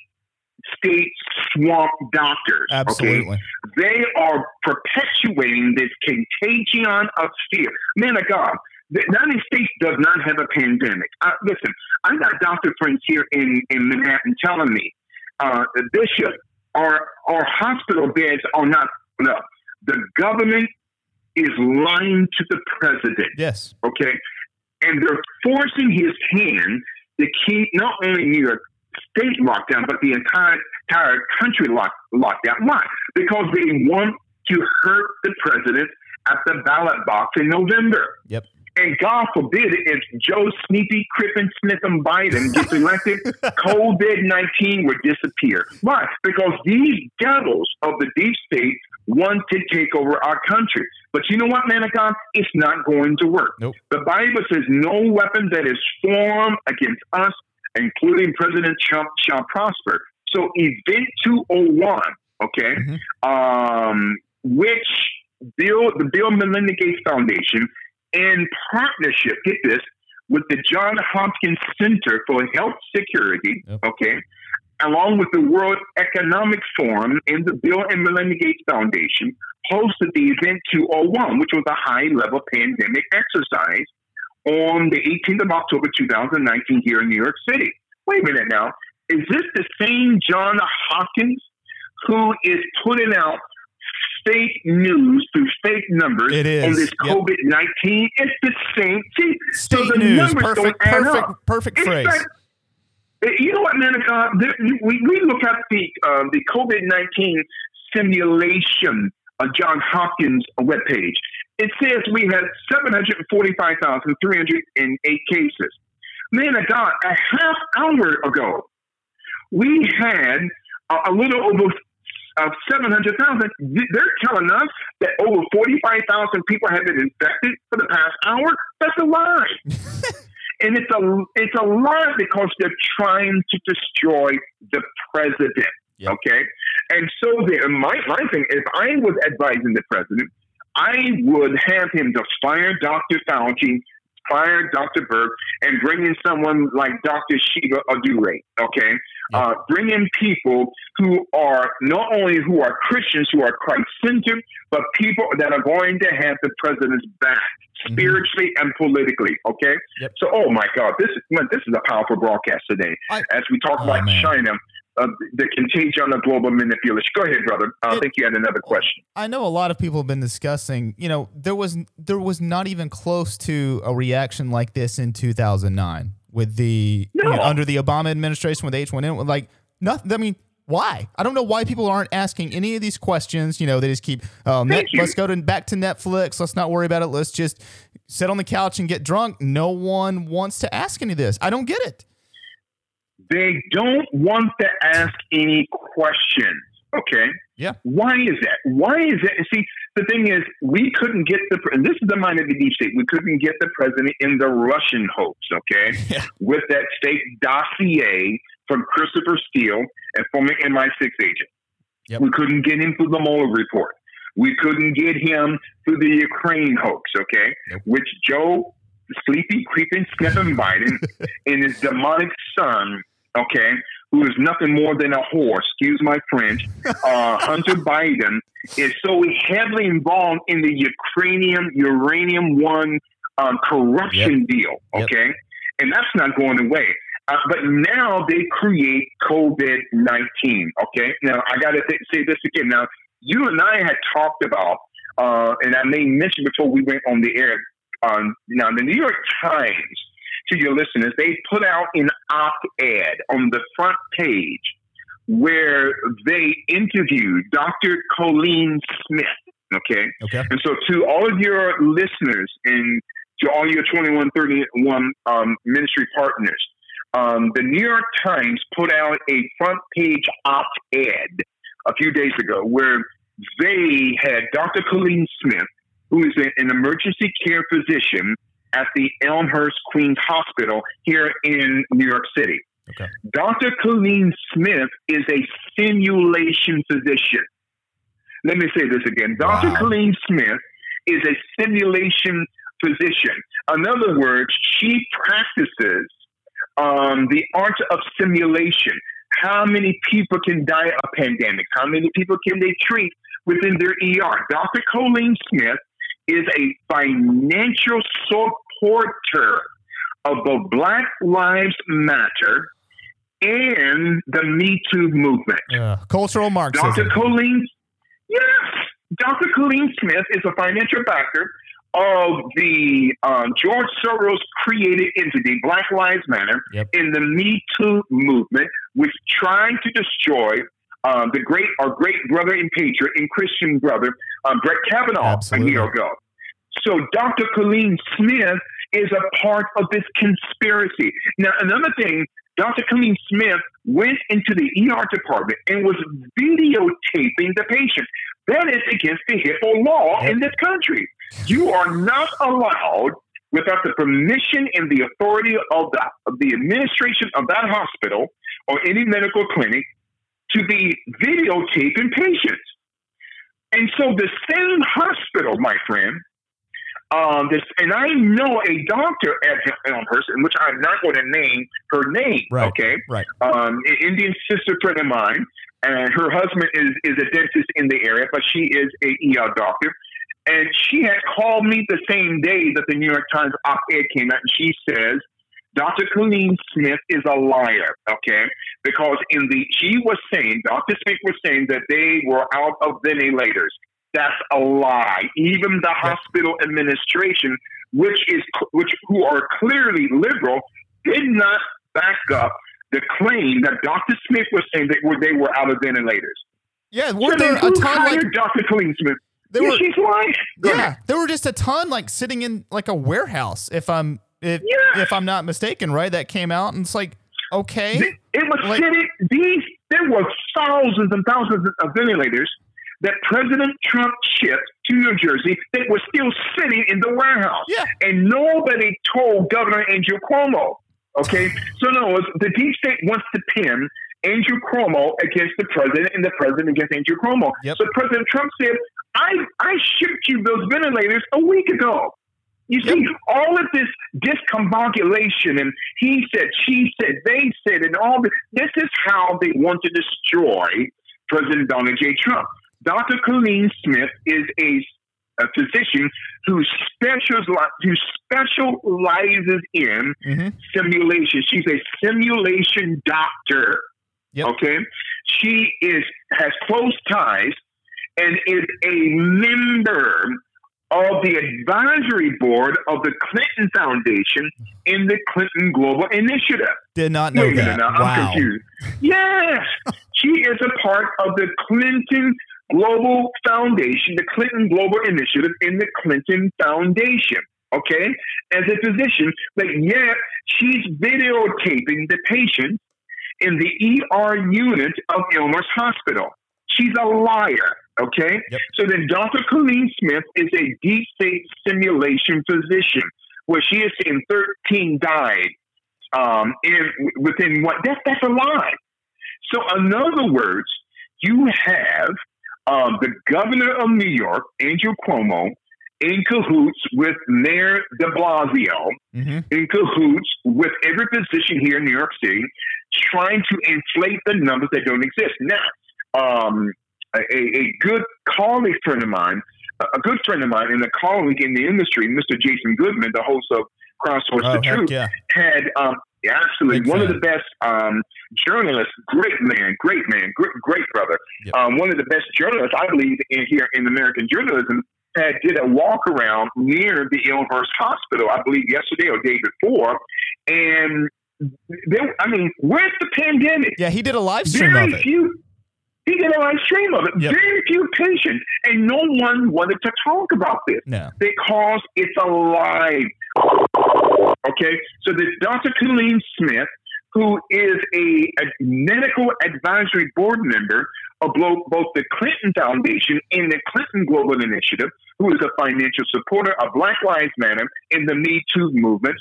state swamp doctors. Okay? Absolutely. They are perpetuating this contagion of fear. Man of God, the United States does not have a pandemic. Uh, listen, I got doctor friends here in, in Manhattan telling me, uh, Bishop, our our hospital beds are not enough. The government is lying to the president. Yes. Okay. And they're forcing his hand to keep not only New York State lockdown, but the entire entire country lock, lockdown. Why? Because they want to hurt the president at the ballot box in November. Yep. And God forbid if Joe Sneepy, Crippen, Smith, and Biden gets <laughs> elected, COVID 19 would disappear. Why? Because these devils of the deep state want to take over our country. But you know what, man of God? It's not going to work. Nope. The Bible says no weapon that is formed against us, including President Trump, shall prosper. So Event 201, okay, Mhm. um, which Bill, the Bill Melinda Gates Foundation, in partnership, get this, with the John Hopkins Center for Health Security, Yep. okay, along with the World Economic Forum and the Bill and Melinda Gates Foundation, hosted the Event 201, which was a high level pandemic exercise on the 18th of October 2019 here in New York City. Wait a minute now. Is this the same John Hopkins who is putting out fake news through fake numbers It is. on this Yep. COVID 19? It's the same. See, so State the news. numbers Perfect. Perfect. Perfect It's phrase. not- you know what, man? There, we, we look at the uh, the COVID nineteen simulation of John Hopkins webpage. It says we had seven hundred forty five thousand three hundred and eight cases. Man of God, a half hour ago, we had a, a little over uh, 700,000. They're telling us that over 45,000 people have been infected for the past hour. That's a lie. <laughs> and it's a it's a lie because they're trying to destroy the president. Yep. Okay, and so then my my thing, if I was advising the president, I would have him to fire Dr. Fauci, fire Dr. Burke, and bring in someone like Dr. Shiva Adure. Okay, uh, bring in people who are not only who are Christians, who are Christ centered, but people that are going to have the president's back Mhm. spiritually and politically. Okay. Yep. So, oh my God, this is man, this is a powerful broadcast today. I- As we talk Oh, about man. China, uh, the contagion of global manipulation. Go ahead, brother. I It- think you had another question. I know a lot of people have been discussing. You know, there was there was not even close to a reaction like this in 2009 with the you know, under the Obama administration with H1N1. Like nothing. I mean, why? I don't know why people aren't asking any of these questions. You know, they just keep. Oh, net, let's go to back to Netflix. Let's not worry about it. Let's just sit on the couch and get drunk. No one wants to ask any of this. I don't get it. They don't want to ask any questions. Okay. Yeah. Why is that? Why is that? And see, the thing is, we couldn't get the, and this is the mind of the deep state, we couldn't get the president in the Russian hoax, okay? <laughs> Yeah. With that state dossier from Christopher Steele, a former MI6 agent. Yep. We couldn't get him through the Mueller report. We couldn't get him through the Ukraine hoax, okay? Nope. Which Joe, sleepy, creeping, sniffing <laughs> Biden and his demonic son, okay, who is nothing more than a whore, excuse my French, uh, <laughs> Hunter Biden, is so heavily involved in the Ukrainian uranium one um, corruption deal, Yep. okay? And that's not going away. Uh, but now they create COVID 19, okay? Now, I got to th- say this again. Now, you and I had talked about, uh, and I may mention before we went on the air. Um, now, the New York Times, to your listeners, they put out an op ed on the front page where they interviewed Dr. Colleen Smith. Okay. Okay. And so, to all of your listeners and to all your 2131 um, ministry partners, um, the New York Times put out a front page op ed a few days ago where they had Dr. Colleen Smith, who is an emergency care physician at the Elmhurst Queens Hospital here in New York City. Okay. Dr. Colleen Smith is a simulation physician. Let me say this again. Dr. Wow. Colleen Smith is a simulation physician. In other words, she practices um, the art of simulation. How many people can die of pandemics? How many people can they treat within their ER? Dr. Colleen Smith is a financial supporter of the Black Lives Matter and the Me Too movement. Uh, cultural Marxism. Dr. Colleen, yes, Dr. Colleen Smith is a financial backer of the um, George Soros created entity, Black Lives Matter, Yep. in the Me Too movement, which trying to destroy um, the great, our great brother and patriot and Christian brother, um, Brett Kavanaugh, Absolutely. a year ago. So Dr. Colleen Smith is a part of this conspiracy. Now, another thing, Dr. Colleen Smith went into the ER department and was videotaping the patient. That is against the HIPAA law in this country. You are not allowed, without the permission and the authority of the, of the administration of that hospital or any medical clinic, to be videotaping patients. And so the same hospital, my friend, um, this, and I know a doctor at Elmhurst, in which I'm not going to name her name, Right. okay? Right. Um, an Indian sister friend of mine, and her husband is, is a dentist in the area, but she is a ER doctor. And she had called me the same day that the New York Times op-ed came out, and she says, Dr. Colleen Smith is a liar, okay? Because in the she was saying, Dr. Smith was saying that they were out of ventilators. That's a lie. Even the hospital administration, which is which who are clearly liberal, did not back up the claim that Dr. Smith was saying that were they were out of ventilators. Yeah, weren't there a ton like Dr. Colleen Smith? There yeah, were- she's lying. Yeah, there were just a ton like sitting in like a warehouse. If I'm if Yeah. if I'm not mistaken, right? That came out and it's like okay, It was Like- sitting. These there were thousands and thousands of ventilators that President Trump shipped to New Jersey that were still sitting in the warehouse, Yeah. and nobody told Governor Andrew Cuomo. Okay, <sighs> so no, the deep state wants to pin Andrew Cuomo against the president, and the president against Andrew Cuomo. Yep. So President Trump said, "I I shipped you those ventilators a week ago." You see, all of this discombobulation and he said, she said, they said, and all this, this is how they want to destroy President Donald J. Trump. Dr. Colleen Smith is a, a physician who specializes, who specializes in hmm simulation. She's a simulation doctor. Yep. Okay. She is has close ties and is a member of the advisory board of the Clinton Foundation in the Clinton Global Initiative. did not know Wait that. minute now, I'm wow. confused. Yes, <laughs> she is a part of the Clinton Global Foundation, the Clinton Global Initiative in the Clinton Foundation. Okay, as a physician, but yet she's videotaping the patient in the ER unit of Elmhurst Hospital. She's a liar. Okay, Yep. so then Dr. Colleen Smith is a deep state simulation physician, where she is saying 13 died um, in within what that, that's a lie. So, in other words, you have um, the governor of New York, Andrew Cuomo, in cahoots with Mayor De Blasio, hmm in cahoots with every physician here in New York City, trying to inflate the numbers that don't exist. Now, um, a, a good colleague friend of mine, a good friend of mine and a colleague in the industry, Mr. Jason Goodman, the host of Crowdsource Oh the Truth, yeah. had um, absolutely Big one of the best um, journalists, great man, great man, great, great brother. Yep. Um, one of the best journalists, I believe, in here in American journalism. Had did a walk around near the Elmhurst Hospital, I believe, yesterday or day before, and there. I mean, where's the pandemic? Yeah, he did a live stream Very of it. few. He did a live stream of it. Yep. Very few patients, and no one wanted to talk about this No. because it's a lie. Okay, so the Dr. Colleen Smith, who is a, a medical advisory board member of both, both the Clinton Foundation and the Clinton Global Initiative, who is a financial supporter of Black Lives Matter and the Me Too movement,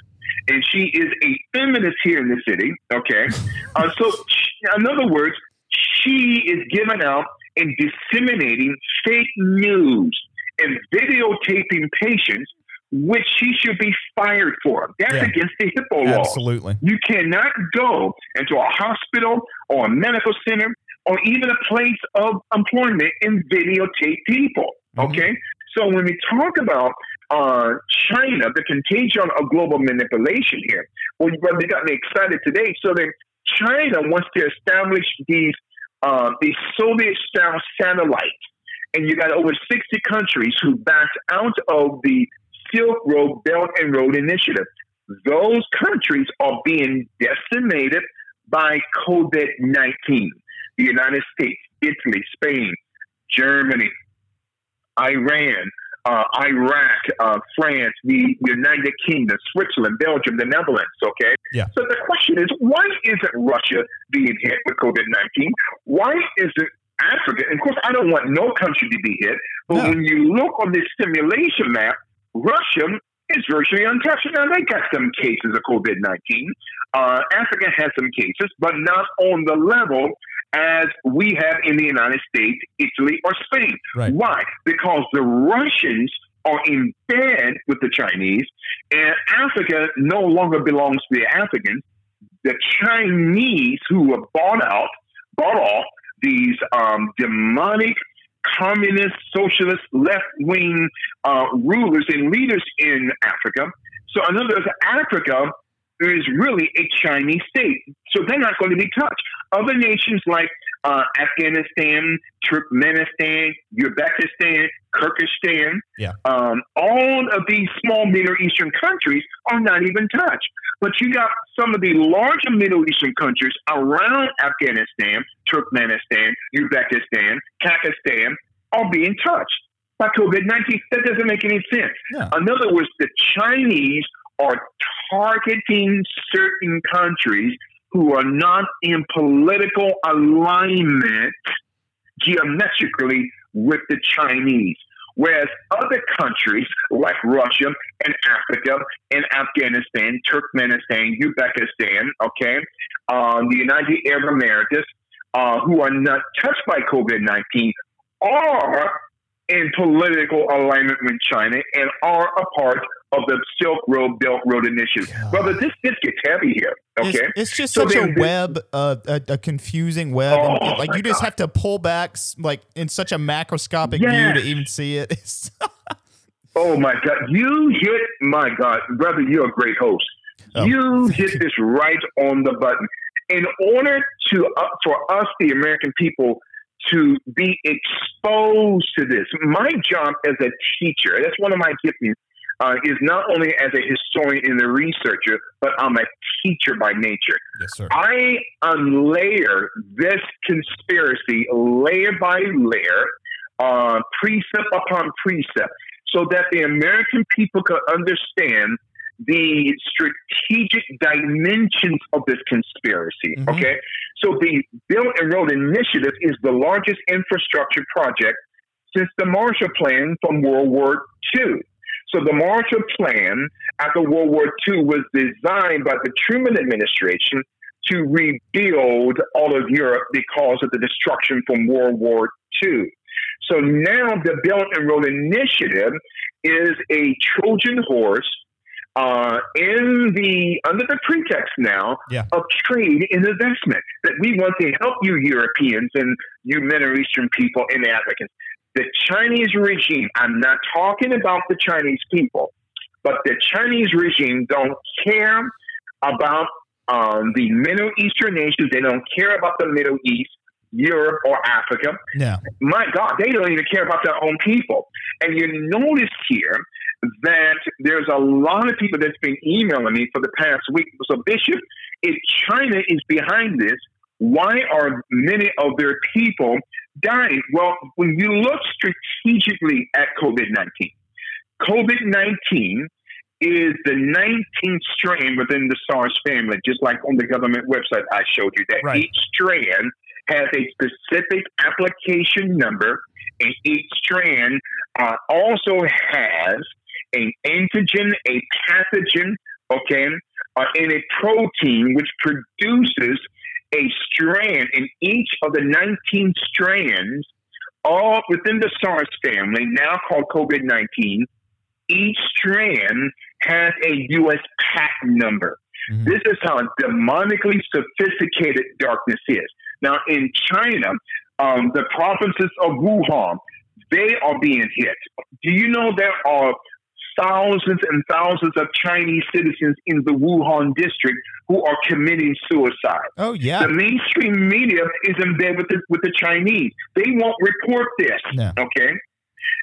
and she is a feminist here in the city. Okay, <laughs> uh, so she- in other words, she is giving out and disseminating fake news and videotaping patients, which she should be fired for. That's Yeah. against the HIPAA law. Absolutely. You cannot go into a hospital or a medical center or even a place of employment and videotape people. Mhm. Okay? So when we talk about uh, China, the contagion of global manipulation here, well, you got me excited today. So then China wants to establish these uh, these Soviet style satellites, and you got over 60 countries who backed out of the Silk Road Belt and Road Initiative. Those countries are being decimated by COVID 19. The United States, Italy, Spain, Germany, Iran, uh, Iraq, uh, France, the United Kingdom, Switzerland, Belgium, the Netherlands. Okay. Yeah. So the question is, why isn't Russia being hit with COVID nineteen? Why isn't Africa? And of course, I don't want no country to be hit, but No. when you look on this simulation map, Russia is virtually untouched. Now they got some cases of COVID nineteen. Uh, Africa has some cases, but not on the level as we have in the United States, Italy, or Spain. Right. Why? Because the Russians are in bed with the Chinese, and Africa no longer belongs to the Africans. The Chinese who were bought out, bought off these um, demonic communist, socialist, left wing uh, rulers and leaders in Africa. So, in other words, Africa is really a Chinese state. So, they're not going to be touched. Other nations like uh, Afghanistan, Turkmenistan, Uzbekistan, Kyrgyzstan, Yeah. um, all of these small Middle Eastern countries are not even touched. But you got some of the larger Middle Eastern countries around Afghanistan, Turkmenistan, Uzbekistan, Pakistan are being touched by COVID 19. That doesn't make any sense. Yeah. In other words, the Chinese are targeting certain countries who are not in political alignment geometrically with the Chinese. Whereas other countries like Russia and Africa and Afghanistan, Turkmenistan, Uzbekistan, okay, um, the United Arab Emirates, uh, who are not touched by COVID 19, are in political alignment with China and are a part of the Silk Road Belt Road Initiative. God. Brother, this, this gets heavy here, okay? it's just So such a this- web, uh, a, a confusing web. and, Oh, like you just God. have to pull back, like in such a macroscopic view to even see it. <laughs> Oh my God! You hit my God, brother. You're a great host. Oh, you hit this right on the button. In order to uh, for us, the American people, to be exposed to this, my job as a teacher. That's one of my giftings. Uh, is not only as a historian and a researcher, but I'm a teacher by nature. yes, sir. I unlayer this conspiracy layer by layer, uh, precept upon precept, so that the American people could understand the strategic dimensions of this conspiracy. Mhm. Okay, so the Belt and Road Initiative is the largest infrastructure project since the Marshall Plan from World War II. So the Marshall Plan after World War II was designed by the Truman administration to rebuild all of Europe because of the destruction from World War II. So now the Belt and Road Initiative is a Trojan horse uh, in the under the pretext now Yeah. of trade and investment that we want to help you Europeans and you Middle Eastern people and Africans. The Chinese regime, I'm not talking about the Chinese people, but the Chinese regime don't care about um, the Middle Eastern nations. They don't care about the Middle East, Europe, or Africa. Yeah. My God, they don't even care about their own people. And you notice here that there's a lot of people that's been emailing me for the past week. So, Bishop, if China is behind this, why are many of their people dying? Well, when you look strategically at COVID 19, COVID 19 is the 19th strain within the SARS family, just like on the government website I showed you, that Right. each strand has a specific application number, and each strand uh, also has an antigen, a pathogen, okay, uh, and a protein which produces a strand in each of the 19 strands, all within the SARS family, now called COVID 19. Each strand has a U.S. patent number. Mhm. This is how demonically sophisticated darkness is. Now, in China, um, the provinces of Wuhan, they are being hit. Do you know there are thousands and thousands of Chinese citizens in the Wuhan district who are committing suicide. Oh yeah. The mainstream media is in bed with the with the Chinese. They won't report this. No. Okay.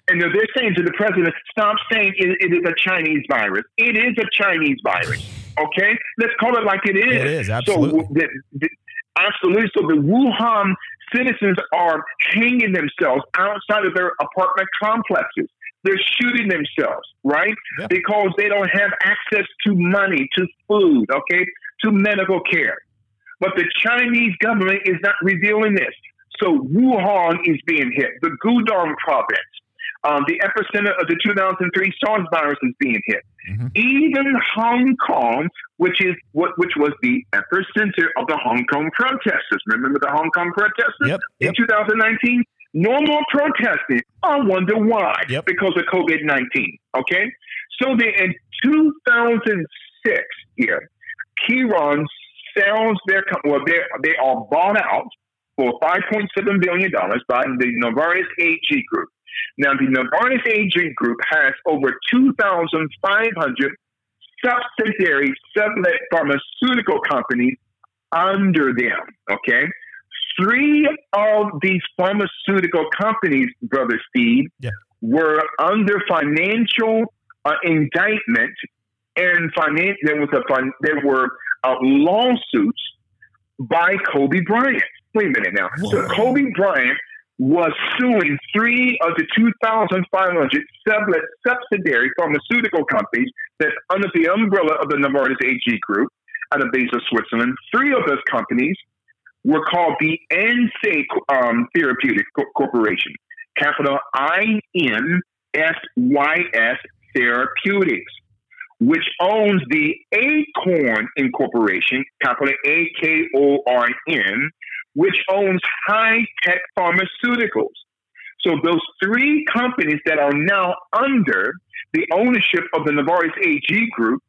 And they're saying to the president, stop saying it, it is a Chinese virus. It is a Chinese virus. <sighs> Okay? Let's call it like it is. It is, absolutely. So, the, the, absolutely. So the Wuhan citizens are hanging themselves outside of their apartment complexes. They're shooting themselves, right? Because they don't have access to money, to food, okay, to medical care. But the Chinese government is not revealing this. So Wuhan is being hit. The Guangdong province, um, the epicenter of the 2003 SARS virus is being hit. Mhm. Even Hong Kong, which is what which was the epicenter of the Hong Kong protesters. Remember the Hong Kong protesters Yep. in Yep. 2019? No more protesting. I wonder why. Yep. Because of COVID 19. Okay? So then in 2006 here, Chiron sells their, com- well, they they are bought out for $5.7 billion by the Novartis AG Group. Now, the Novartis AG Group has over 2,500 subsidiary sublet pharmaceutical companies under them. Okay, three of these pharmaceutical companies, brother Steve, Yeah. were under financial uh, indictment, and finan- there was a fin- there were uh, lawsuits by Kobe Bryant. Wait a minute now. So Kobe Bryant was suing three of the 2,500 sublet subsidiary pharmaceutical companies that's under the umbrella of the Novartis AG Group out of Basel, Switzerland. Three of those companies were called the Insys um, Therapeutic Co- Corporation, capital I N S Y S Therapeutics, which owns the Akorn Incorporation, capital A K O R N, which owns high tech pharmaceuticals. So those three companies that are now under the ownership of the Novartis AG Group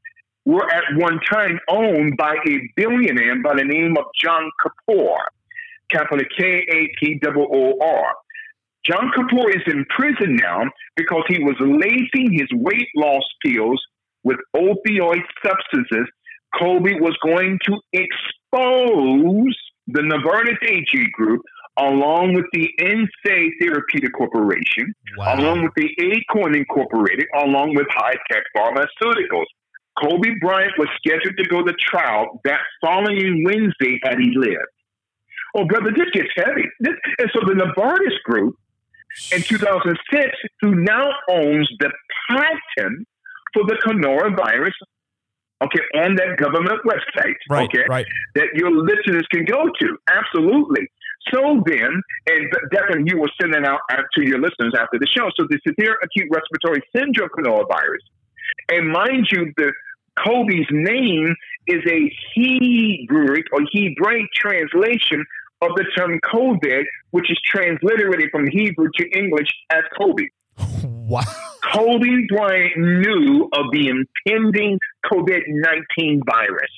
were at one time owned by a billionaire by the name of John Kapoor, capital K A P O O R. John Kapoor is in prison now because he was lacing his weight loss pills with opioid substances. Kobe was going to expose the Novartis AG Group along with the Insys Therapeutic Corporation, Wow. along with the Akorn Incorporated, along with high tech pharmaceuticals. Kobe Bryant was scheduled to go to trial that following Wednesday had he lived. Oh, brother, this gets heavy. This, and so the Novartis Group in 2006, who now owns the patent for the coronavirus, okay, on that government website, Right. okay, Right. that your listeners can go to. Absolutely. So then, and definitely you will send it out out to your listeners after the show. So the severe acute respiratory syndrome coronavirus. And mind you, the Kobe's name is a Hebrew or Hebraic translation of the term COVID, which is transliterated from Hebrew to English as Kobe. <laughs> Wow. Kobe Bryant knew of the impending COVID 19 virus.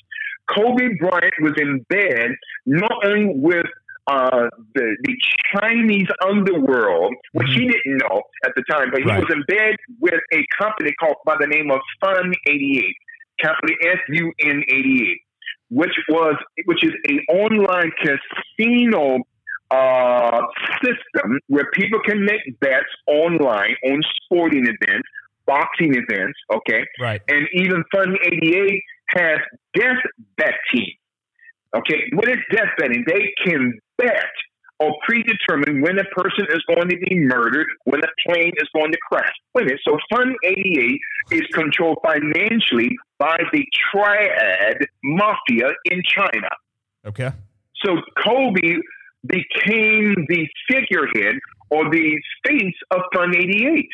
Kobe Bryant was in bed not only with uh, the, the Chinese underworld, which he didn't know at the time, but he Right. was in bed with a company called by the name of Fun 88, company F U N 88, which was which is an online casino uh, system where people can make bets online on sporting events, boxing events, okay? Right. And even Fun 88 has death betting. Okay, what is death betting? They can bet or predetermine when a person is going to be murdered, when a plane is going to crash. Wait a minute. So Fun 88 is controlled financially by the triad mafia in China. Okay. So Kobe became the figurehead or the face of Fun 88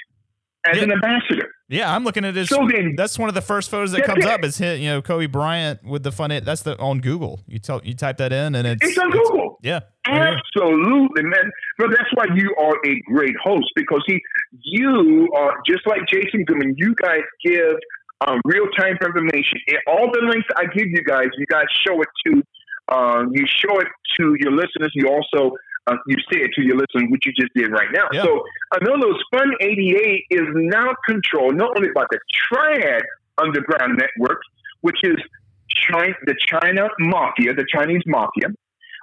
as Yeah. an ambassador. Yeah, I'm looking at his. So then- that's one of the first photos that comes it. up. Is hit, you know Kobe Bryant with the fun. That's the on Google. You tell you type that in and it's It's on Google. Yeah. Absolutely, man. But that's why you are a great host because he, you are just like Jason Goodman. You guys give um, real time information. And all the links I give you guys, you guys show it to. Uh, you show it to your listeners. You also uh, you say it to your listeners, which you just did right now. Yeah. So I know those Fun 88 is now controlled not only by the Triad Underground Network, which is China, the China mafia, the Chinese mafia,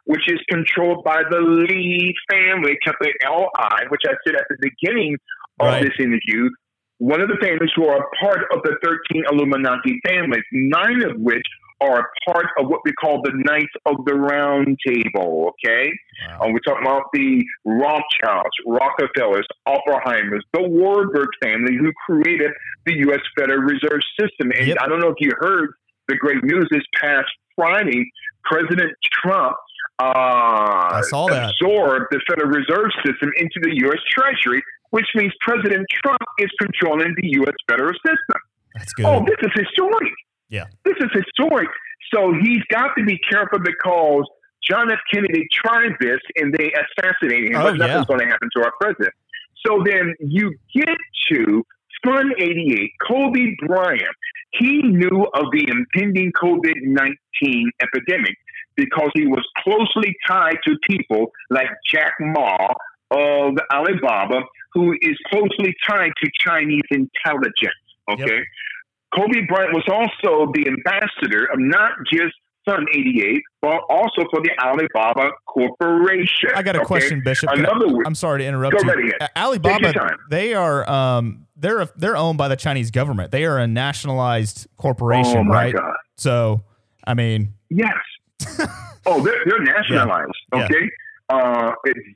which is controlled by the Li family, capital L-I, which I said at the beginning of Right. this interview. One of the families who are a part of the 13 Illuminati families, nine of which are a part of what we call the Knights of the Round Table, okay? Wow. Uh, we're talking about the Rothschilds, Rockefellers, Oppenheimers, the Warburg family who created the U.S. Federal Reserve System. And Yep. I don't know if you heard the great news this past Friday, President Trump uh, saw that. absorbed the Federal Reserve System into the U.S. Treasury, which means President Trump is controlling the U.S. Federal System. That's good. Oh, this is historic. Yeah. This is historic. So he's got to be careful because John F. Kennedy tried this and they assassinated him, Oh, but nothing's yeah. going to happen to our president. So then you get to Fun 88, Kobe Bryant. He knew of the impending COVID 19 epidemic because he was closely tied to people like Jack Ma of Alibaba, who is closely tied to Chinese intelligence. Okay. Kobe Bryant was also the ambassador of not just Fun 88, but also for the Alibaba Corporation. I got a okay? question, Bishop. I- Another word. I'm sorry to interrupt Go you. Alibaba, Take your time. they are um they're they're owned by the Chinese government. They are a nationalized corporation, oh my right? God. So, I mean, Yes. <laughs> oh, they're, they're nationalized. Yeah. Okay. Uh,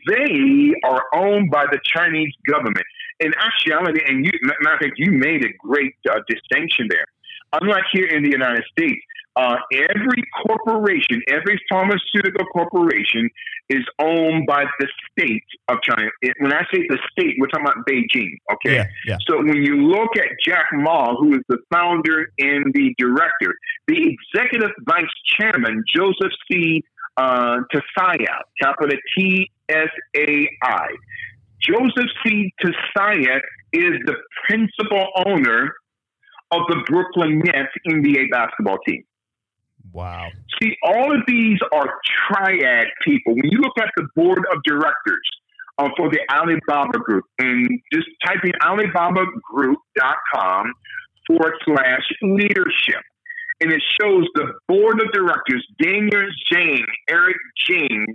they are owned by the Chinese government. In actuality, and you, matter of fact, you made a great uh, distinction there. Unlike here in the United States, uh, every corporation, every pharmaceutical corporation is owned by the state of China. It- when I say the state, we're talking about Beijing. Okay. yeah, yeah. So when you look at Jack Ma, who is the founder and the director, the executive vice chairman, Joseph C. Uh, Tasaya, capital T S A I. Joseph C. Tasaya is the principal owner of the Brooklyn Nets NBA basketball team. Wow. See, all of these are triad people. When you look at the board of directors uh, for the Alibaba Group, and just type in alibabagroup.com forward slash leadership, and it shows the board of directors, Daniel Zhang, Eric Jing,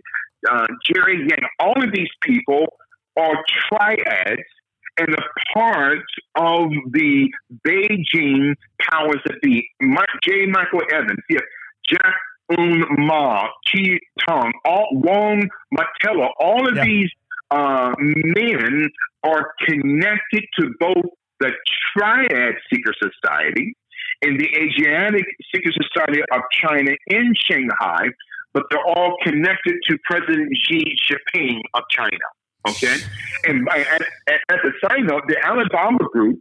uh, Jerry Yang, all of these people are triads and a part of the Beijing powers that be. Mike, J. Michael Evans, yeah, Jack Un Ma, Qi Tong, all, Wong Matella, all of Yeah. these uh, men are connected to both the Triad Secret Society and the Asiatic Secret Society of China in Shanghai, but they're all connected to President Xi Jinping of China. Okay, and at, at, at the side note, the Alibaba Group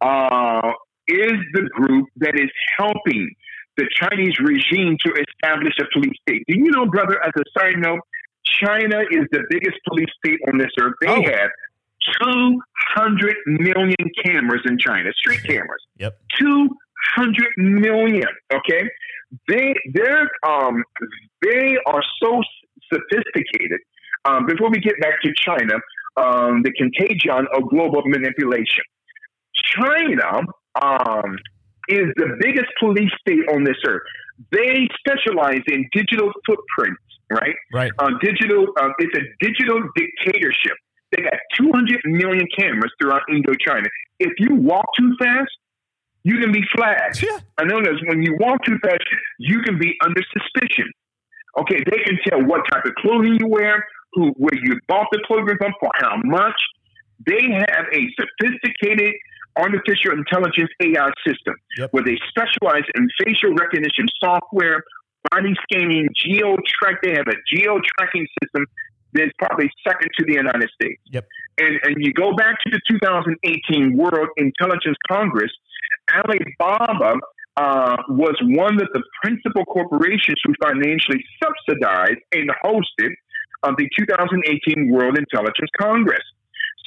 uh, is the group that is helping the Chinese regime to establish a police state. Do you know, brother? As a side note, China is the biggest police state on this earth. They Oh. have 200 million cameras in China, street cameras. Yep. 200 million. Okay, they they're um they are so sophisticated. Um, before we get back to China, um, the contagion of global manipulation. China um, is the biggest police state on this earth. They specialize in digital footprints, right? Right. uh, digital. Uh, it's a digital dictatorship. They got 200 million cameras throughout Indochina. If you walk too fast, you can be flagged. Yeah. I know that when you walk too fast, you can be under suspicion. Okay, they can tell what type of clothing you wear, who where you bought the clothing from, for how much. They have a sophisticated artificial intelligence AI system Yep. where they specialize in facial recognition software, body scanning, geo track. They have a geo tracking system that's probably second to the United States. Yep. And and you go back to the 2018 World Intelligence Congress, Alibaba uh, was one of the principal corporations who financially subsidized and hosted uh, the 2018 World Intelligence Congress.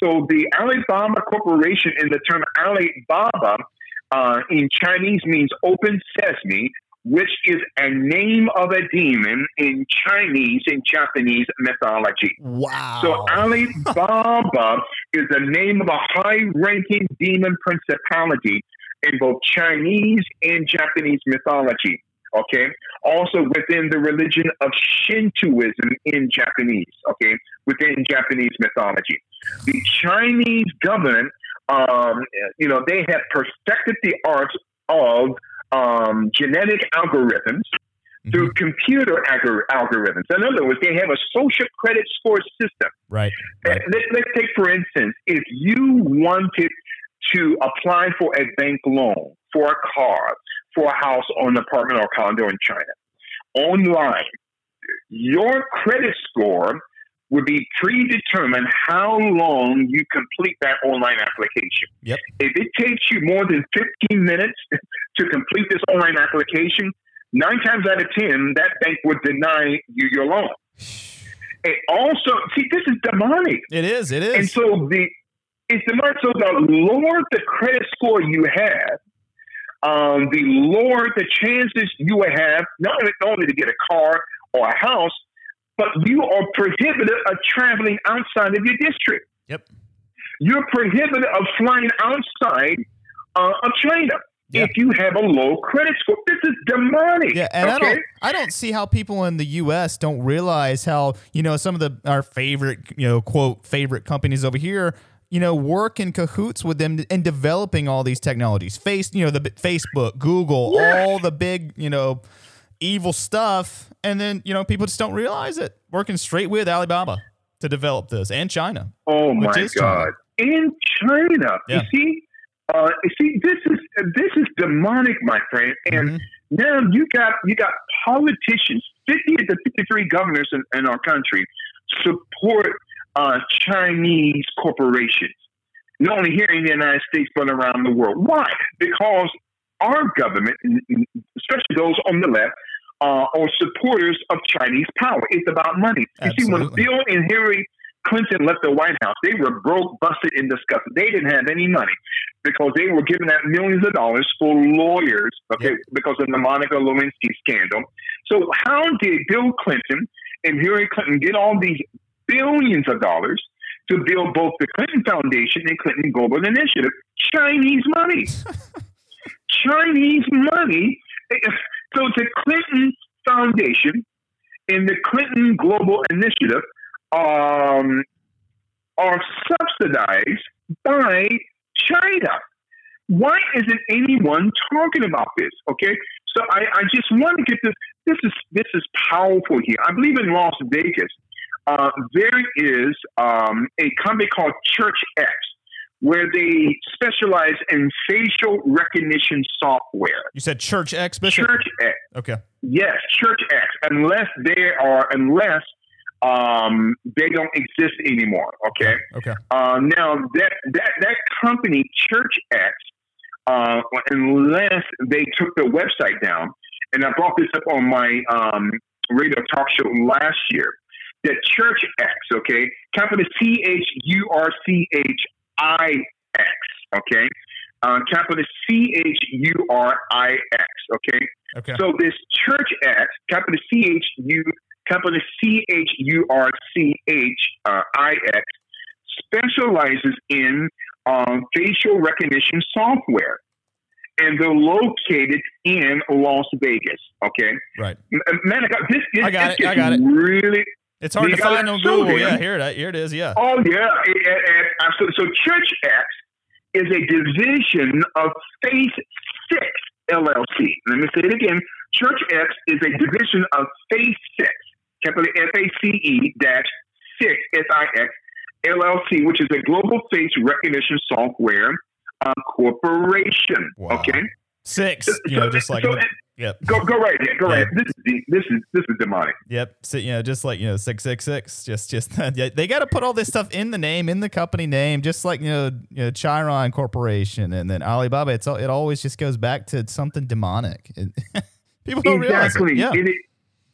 So the Alibaba Corporation, in the term Alibaba uh, in Chinese means open sesame, which is a name of a demon in Chinese and Japanese mythology. Wow. So Alibaba <laughs> is the name of a high-ranking demon principality in both Chinese and Japanese mythology. Okay. Also within the religion of Shintoism in Japanese. Okay. Within Japanese mythology, the Chinese government, um, you know, they have perfected the art of um, genetic algorithms through computer algor- algorithms. In other words, they have a social credit score system. Right. Right. Let, let's take, for instance, if you wanted to apply for a bank loan for a car, for a house or an apartment or condo in China, online, your credit score would be predetermined how long you complete that online application. Yep. If it takes you more than 15 minutes to complete this online application, nine times out of 10, that bank would deny you your loan. <sighs> It also, see, this is demonic. It is. It is. And so the it's demonic. So the lower the credit score you have, um, the lower the chances you will have not only, to get a car or a house, but you are prohibited of traveling outside of your district. Yep. You're prohibited of flying outside uh, of China Yeah. if you have a low credit score. This is demonic. Yeah, and I don't I don't see how people in the US don't realize how, you know, some of the our favorite, you know, quote favorite companies over here, you know, work in cahoots with them in developing all these technologies. Face, you know, the Facebook, Google, Yeah. all the big, you know, evil stuff and then, you know, people just don't realize it. Working straight with Alibaba to develop this and China. Oh my is China. God! In China, Yeah. you see, uh, you see, this is this is demonic, my friend. And Mhm. now you got you got politicians, fifty of the fifty-three governors in, in our country support uh, Chinese corporations, not only here in the United States but around the world. Why? Because our government, especially those on the left, uh, are supporters of Chinese power. It's about money. You see, when Bill and Hillary Clinton left the White House, they were broke, busted, and disgusted. They didn't have any money because they were giving out millions of dollars for lawyers, okay, because of the Monica Lewinsky scandal. So, how did Bill Clinton and Hillary Clinton get all these billions of dollars to build both the Clinton Foundation and Clinton Global Initiative? Chinese money. <laughs> Chinese money. So, the Clinton Foundation and the Clinton Global Initiative um, are subsidized by China. Why isn't anyone talking about this? Okay, so I, I just want to get this. This is this is powerful here. I believe in Las Vegas, uh, there is um, a company called Church X, where they specialize in facial recognition software. You said Churchix Bishop? Church X. Okay. Yes, Church X, unless they are, unless um, they don't exist anymore. Okay. Okay. Uh, now that that that company, Church X, uh, unless they took the website down, and I brought this up on my um, radio talk show last year, that Church X, okay, capital C H U R C H I X, okay, uh, capital C H U R I X, okay. Okay. So this Church X, capital C H U, capital C H U R C H uh, I X, specializes in um, facial recognition software, and they're located in Las Vegas. Okay, right. Man, I got this. this I got this it, I got it. Really. It's hard to find on Google. Yeah, here it here it is. Yeah. Oh yeah, so, Church X is a division of Face Six LLC. Let me say it again. Church X is a division of Face Six, capital F A C E dash six S I X LLC, which is a global face recognition software uh, corporation. Wow. Okay, Six. You know, just like so- yep. go go right ahead. Go Yeah. right. Ahead. This is this is this is demonic. Yep. So, you know, just like, you know, 666, just, just, <laughs> yeah, they got to put all this stuff in the name, in the company name, just like, you know, you know, Chiron Corporation and then Alibaba. It's all, it always just goes back to something demonic. It- <laughs> people don't realize exactly. it. Yeah. It-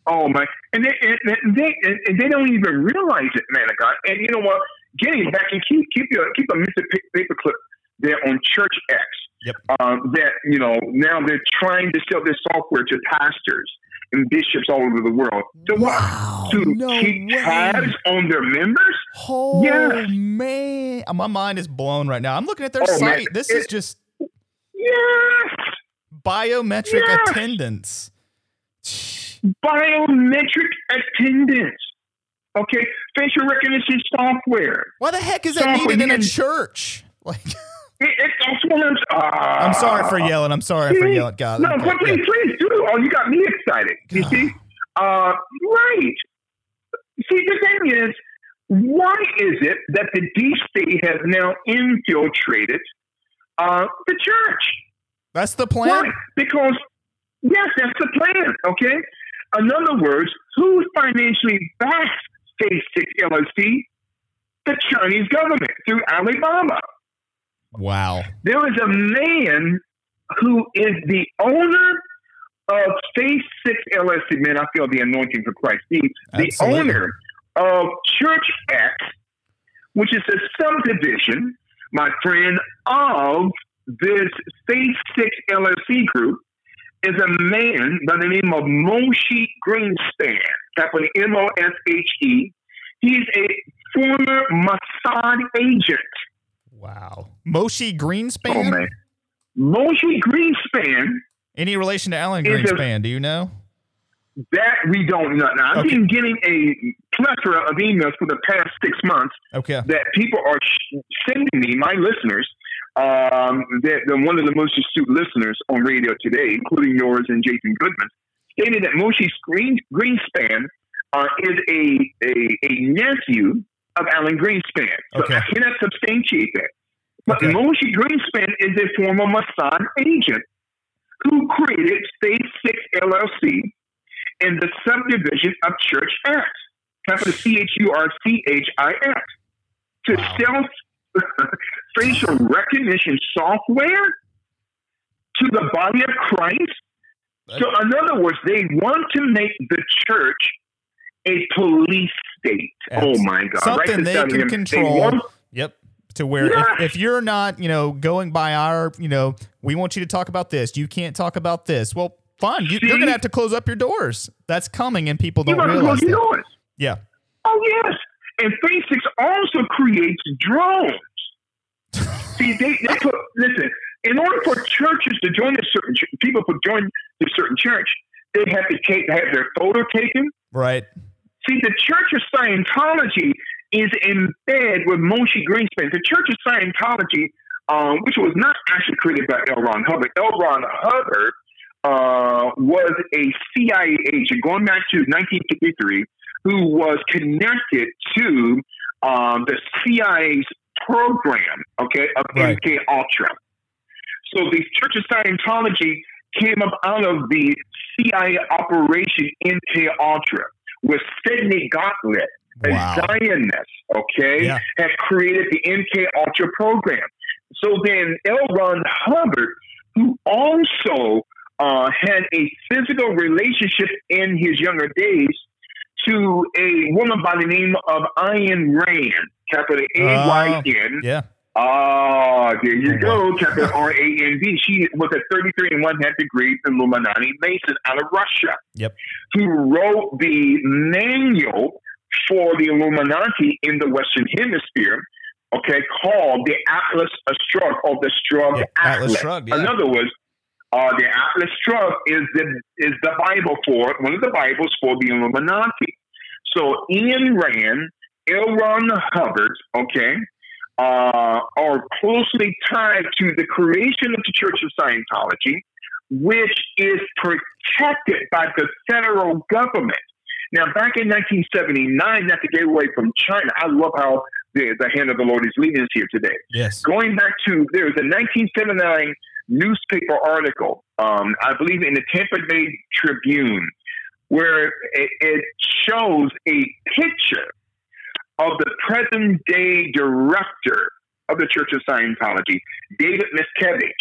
oh my! And they, and they and they don't even realize it, man God. And you know what? Getting back and keep keep your keep a Mr. Paperclip there on Church X. Yep. Um, that you know now they're trying to sell this software to pastors and bishops all over the world. To Wow, what? To no keep way. tabs on their members. Oh, Yes. man. My mind is blown right now. I'm looking at their Oh, man. site. This is just Yes. biometric Yes. attendance. Biometric attendance. Okay, facial recognition software. Why the heck is that Software, needed in a church? Like, <laughs> It, it, that's I'm. ah. Sorry for yelling. I'm sorry for yelling. God, No, okay, but please, yeah. please do. Oh, you got me excited. You see? Uh, right. See, the thing is, why is it that the DC has now infiltrated uh, the church? That's the Why? plan. Because, yes, that's the plan, okay? In other words, who financially backs Face 6 LLC? The Chinese government through Alibaba. Wow. There is a man who is the owner of Face 6 LSC. Man, I feel the anointing for Christ. The, the owner of Church X, which is a subdivision, my friend, of this Face 6 LSC group, is a man by the name of Moshe Greenspan, capital M O S H E. He's a former Mossad agent. Wow. Moshe Greenspan? Oh man, Moshe Greenspan. Any relation to Alan Is a- Greenspan? Do you know? That we don't know. Now, I've Okay. been getting a plethora of emails for the past six months Okay. that people are sending me, my listeners, um, one of the most astute listeners on radio today, including yours and Jason Goodman, stated that Moshe Green, Greenspan uh, is a, a a nephew of Alan Greenspan. So Okay. I cannot substantiate that. But Okay. Moshe Greenspan is a former Mossad agent who created Face 6 LLC in the subdivision of Church X, capital C H U R C H I X, to Wow. sell <laughs> facial recognition software to the body of Christ. So, in other words, they want to make the church a police state. Oh my God! Something they can control. They Yep. To where if, if you're not, you know, going by our, you know, we want you to talk about this. You can't talk about this. Well, fine. You, you're going to have to close up your doors. That's coming, and people don't realize close doors. Yeah. Oh yes, and Six also creates drones. <laughs> See, they, they put listen. In order for churches to join a certain people to join a certain church, they have to take have their photo taken. Right. See, the Church of Scientology is in bed with Moshe Greenspan. The Church of Scientology, um, which was not actually created by L. Ron Hubbard. L. Ron Hubbard uh, was a CIA agent going back to 1953 who was connected to um, the CIA's program, okay, of Right. MK Ultra. So the Church of Scientology came up out of the CIA operation MK Ultra, with Sidney Gottlieb, a Wow. Zionist, okay, Yeah. had created the MK Ultra program. So then L. Ron Hubbard, who also uh, had a physical relationship in his younger days to a woman by the name of Ayn Rand, capital A Y N. Yeah. Ah, there you Oh, go, Captain <laughs> R A N D. She was a 33 and one half degree Illuminati Mason out of Russia Yep. who wrote the manual for the Illuminati in the Western Hemisphere, okay, called the Atlas Shrugged or the Shrugged Yeah, Atlas Atlas. Shrugged, yeah. In other words, uh, the Atlas Shrugged is the is the Bible for one of the Bibles for the Illuminati. So Ayn Rand, L. Ron Hubbard, okay, uh, are closely tied to the creation of the Church of Scientology, which is protected by the federal government. Now, back in 1979, not to get away from China, I love how the, the hand of the Lord is leading us here today. Yes. Going back to, there was a 1979 newspaper article, um, I believe in the Tampa Bay Tribune, where it, it shows a picture of the present day director of the Church of Scientology, David Miscavige.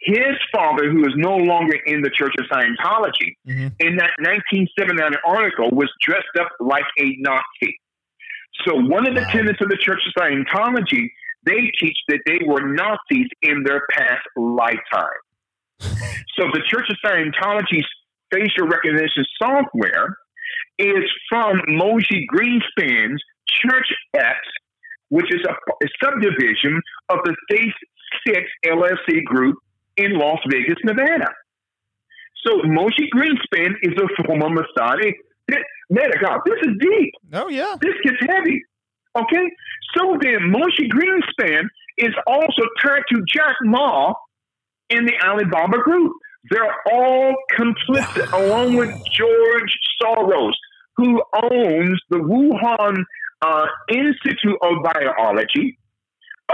His father, who is no longer in the Church of Scientology, hmm in that 1979 article was dressed up like a Nazi. So one of the tenets of the Church of Scientology, they teach that they were Nazis in their past lifetime. so the Church of Scientology's facial recognition software is from Moshe Greenspan's Church X, which is a, a subdivision of the Face 6 LLC group in Las Vegas, Nevada. So Moshe Greenspan is a former Mossad. Man God, this is deep. Oh yeah. This gets heavy. Okay? So then Moshe Greenspan is also tied to Jack Ma in the Alibaba group. They're all complicit, along with George Soros, who owns the Wuhan uh, Institute of Biology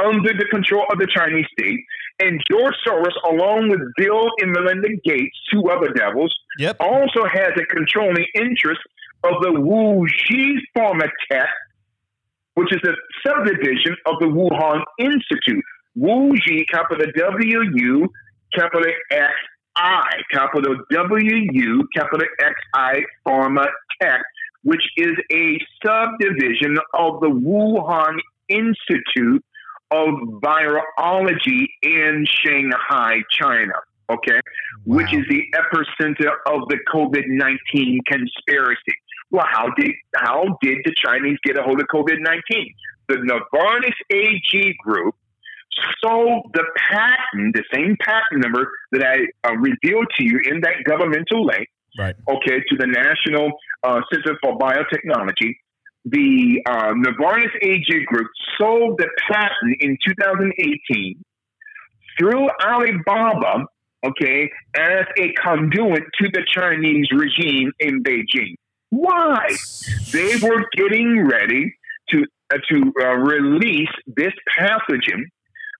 under the control of the Chinese state. And George Soros, along with Bill and Melinda Gates, two other devils, Yep. also has a controlling interest of the Wuxi Pharmatech, which is a subdivision of the Wuhan Institute. Wuxi, capital W U, capital X I, capital W U, capital X I Pharmatech, which is a subdivision of the Wuhan Institute of Virology in Shanghai, China. Okay, which is the epicenter of the COVID nineteen conspiracy. Well, how did how did the Chinese get a hold of COVID nineteen? The Novartis AG group sold the patent, the same patent number that I uh, revealed to you in that governmental link, Right. okay, to the National uh, Center for Biotechnology. The uh, Novartis AG group sold the patent in 2018 through Alibaba, okay, as a conduit to the Chinese regime in Beijing. Why? They were getting ready to uh, to uh, release this pathogen.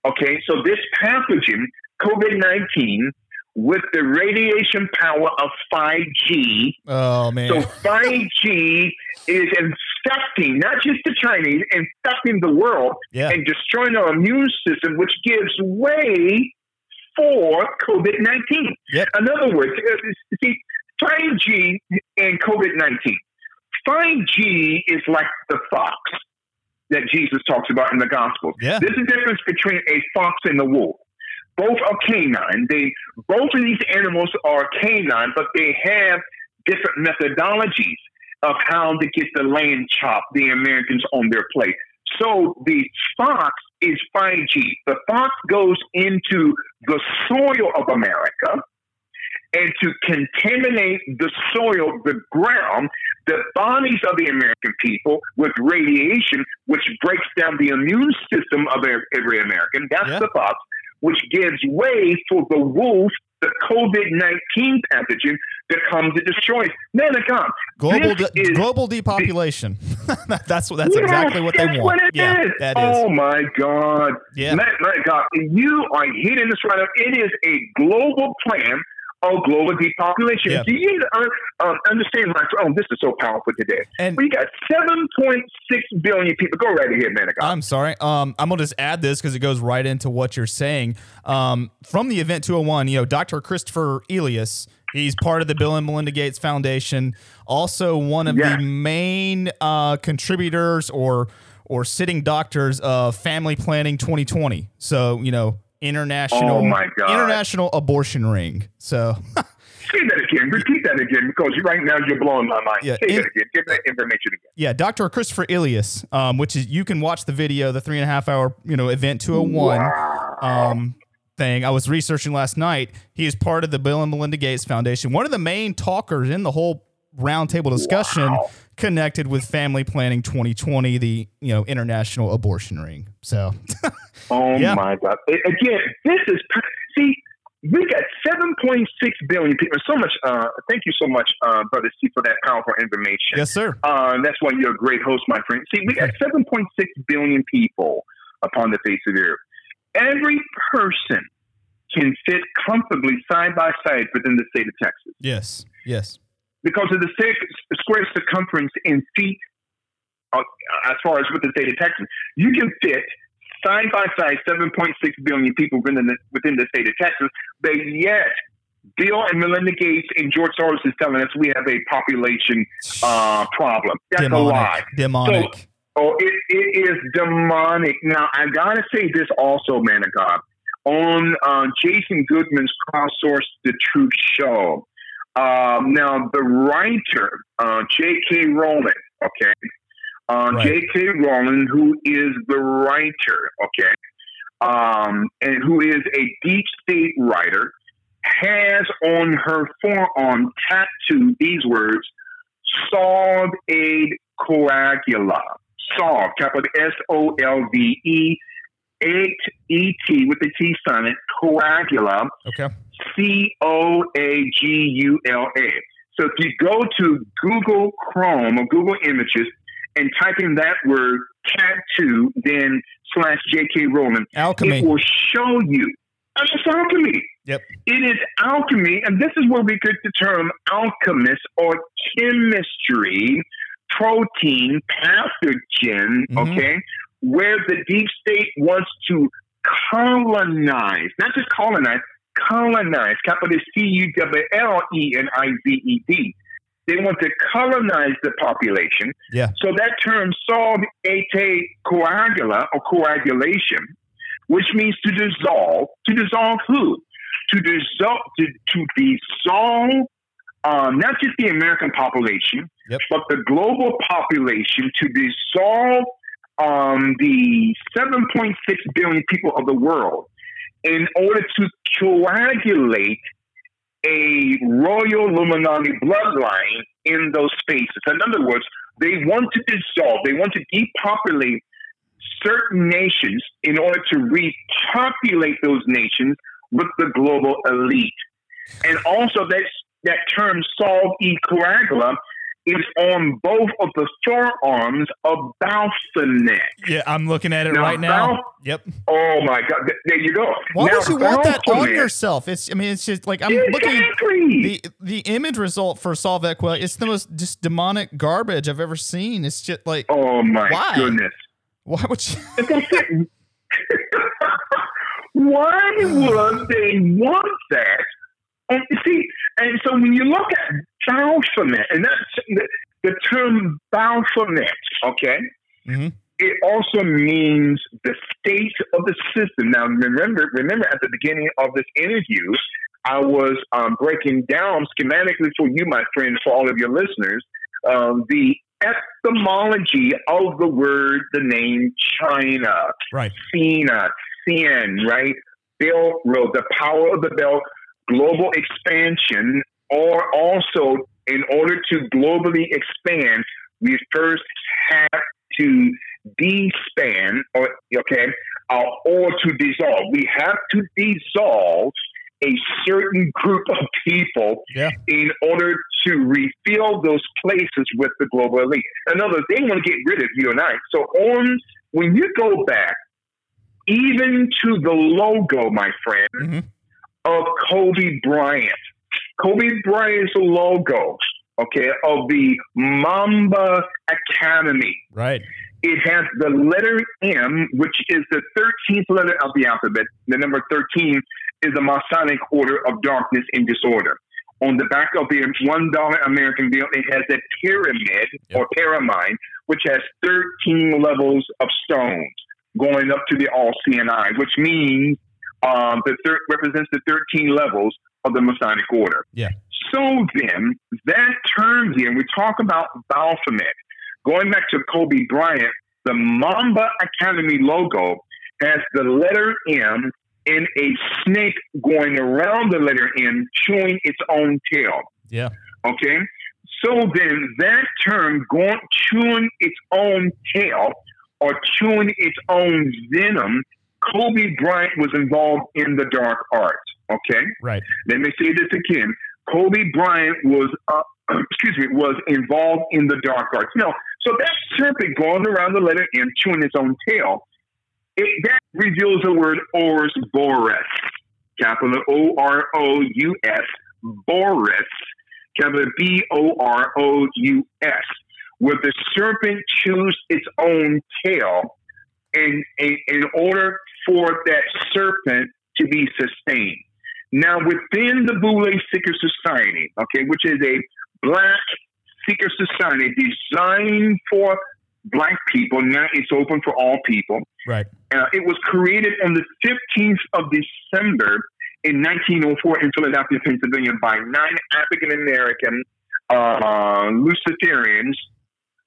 Okay, so this pathogen, COVID nineteen, with the radiation power of five G. Oh man. So five G is infecting not just the Chinese, infecting the world yeah. and destroying our immune system, which gives way for COVID 19. Yep. In other words, uh, see, 5G and COVID 19. 5G is like the fox that Jesus talks about in the Gospels. Yeah. There's a difference between a fox and a wolf. Both are canine. They both of these animals are canine, but they have different methodologies of how to get the land chop the Americans on their plate. So the fox is 5G. The fox goes into the soil of America and to contaminate the soil, the ground, the bodies of the American people with radiation, which breaks down the immune system of every American. That's Yeah. the fox, which gives way for the wolf, the COVID 19 pathogen that comes to destroy. us. Man of God. global de- global depopulation. <laughs> that's what that's Yes, exactly what they want. What it yeah, is. that is. Oh my God. Yeah. My, my God, you are hitting this right up. It is a global plan of global depopulation. Yeah. Do you uh, um, understand? My, oh, this is so powerful today. And- we got 7.6 billion people. Go right ahead, man. I'm sorry. Um, I'm gonna just add this because it goes right into what you're saying. Um, from the event 201, you know, Dr. Christopher Elias, he's part of the Bill and Melinda Gates Foundation, also one of Yeah. the main uh, contributors or or sitting doctors of Family Planning 2020. So you know, international, Oh, my God. international abortion ring. So <laughs> Say that again. Repeat that again because right now you're blowing my mind. Yeah, Say in- that again. Give that information again. Yeah, Dr. Christopher Elias, um, which is you can watch the video, the three and a half hour, you know, event 201 um, thing. I was researching last night. He is part of the Bill and Melinda Gates Foundation, one of the main talkers in the whole roundtable discussion Wow. Connected with Family Planning 2020, the you know international abortion ring. So <laughs> Oh Yeah. my God! Again, this is see, we got seven point six billion people. So much. Uh, thank you so much, uh, brother C, for that powerful information. yes, sir. Uh, that's why you're a great host, my friend. See, we got <laughs> seven point six billion people upon the face of the earth. Every person can fit comfortably side by side within the state of Texas Yes, yes. Because of the six square circumference in feet uh, as far as with the state of Texas. You can fit side by side 7.6 billion people within the, within the state of Texas, but yet Bill and Melinda Gates and George Soros is telling us we have a population uh, problem. That's a lie. demonic, demonic. Oh, it, it is demonic. Now, I gotta say this also, man of God. On uh, Jason Goodman's Crowdsource the Truth show, um, now the writer, uh, J.K. Rowling, okay, uh, Right. J.K. Rowling, who is the writer, okay, um, and who is a deep state writer, has on her forearm tattooed these words, Solve et Coagula. Solve, capital S O L V E, 8 E T with the T silent, Coagula, Okay. C O A G U L A. So if you go to Google Chrome or Google Images and type in that word tattoo, then slash J.K. Rowling, Alchemy. it will show you. It's alchemy. Yep. It is alchemy, and this is where we get the term alchemist or chemistry, protein, pathogen, Mhm. okay, where the deep state wants to colonize, not just colonize, colonize, capital C U W L E N I Z E D. They want to colonize the population. Yeah. So that term solve et coagula or coagulation, which means to dissolve. To dissolve who? To dissolve to, to dissolve um, not just the American population, Yep. but the global population to dissolve um, the 7.6 billion people of the world in order to coagulate a royal Illuminati bloodline in those spaces. In other words, they want to dissolve, they want to depopulate certain nations in order to repopulate those nations with the global elite. And also that that term solve e coagula is on both of the forearms of Baphomet. Yeah, I'm looking at it Now, right now. Bal- Yep. Oh my God! Th- There you go. Why Now, would you want that on yourself? It's. I mean, it's just like I'm looking. The the image result for Solve Equa, it's the most just demonic garbage I've ever seen. It's just like, oh my Why? goodness! why would you? <laughs> Why would <sighs> they want that? And you see, and so when you look at Baphomet, and that's the, term Baphomet, okay, Mhm. it also means the state of the system. Now, remember, remember at the beginning of this interview, I was um, breaking down schematically for you, my friend, for all of your listeners, um, the etymology of the word, the name China. Right. Cena, Sin, right? Belt Road, the power of the belt, global expansion, or also in order to globally expand, we first have to despan, or okay, uh, or to dissolve. We have to dissolve a certain group of people Yeah. in order to refill those places with the global elite. In other words, they want to get rid of you and I. So on when you go back, even to the logo, my friend, Mhm. of Kobe Bryant. Kobe Bryant's logo, okay, of the Mamba Academy. Right. It has the letter M, which is the 13th letter of the alphabet. The number 13 is the Masonic Order of Darkness and Disorder. On the back of the $1 American bill, it has a pyramid or pyramid, which has 13 levels of stones going up to the all seeing eye, which means um, the thir- represents the 13 levels of the Masonic Order. Yeah. So then, that term here, we talk about Baphomet. Going back to Kobe Bryant, the Mamba Academy logo has the letter M and a snake going around the letter M, chewing its own tail. Yeah. Okay? So then that term, going, chewing its own tail or chewing its own venom, Kobe Bryant was involved in the dark arts. Okay? Right. Let me say this again. Kobe Bryant was, uh, <clears throat> excuse me, was involved in the dark arts. No, so that serpent going around the letter M, chewing its own tail, it, that reveals the word Ors Boris, capital O R O U S, Boris, capital B O R O U S, where the serpent chews its own tail in, in, in order for that serpent to be sustained. Now, within the Boule Seeker Society, okay, which is a black seeker society designed for black people, now it's open for all people. Right. Uh, it was created on the 15th of December in 1904 in Philadelphia, Pennsylvania, by nine African American uh, Luciferians,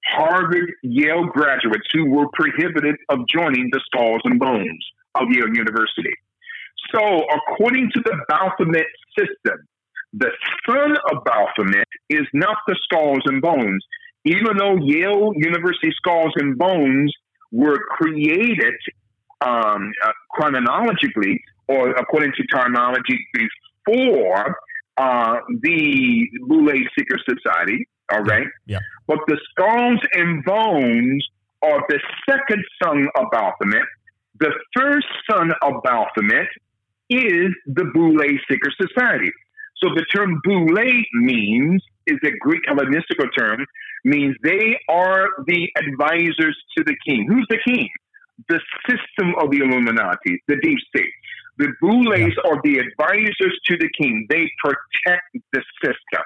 Harvard, Yale graduates who were prohibited of joining the Skulls and Bones of Yale University. So, according to the Baphomet system, the son of Baphomet is not the skulls and bones. Even though Yale University skulls and bones were created um, uh, chronologically or according to terminology before uh, the Boule Seeker Society, all right? Yeah. But the skulls and bones are the second son of Baphomet. The first son of Baphomet is the Boule Secret Society. So the term Boule means, is a Greek Hellenistical term, means they are the advisors to the king. Who's the king? The system of the Illuminati, the deep state. The Boules Yeah. are the advisors to the king. They protect the system.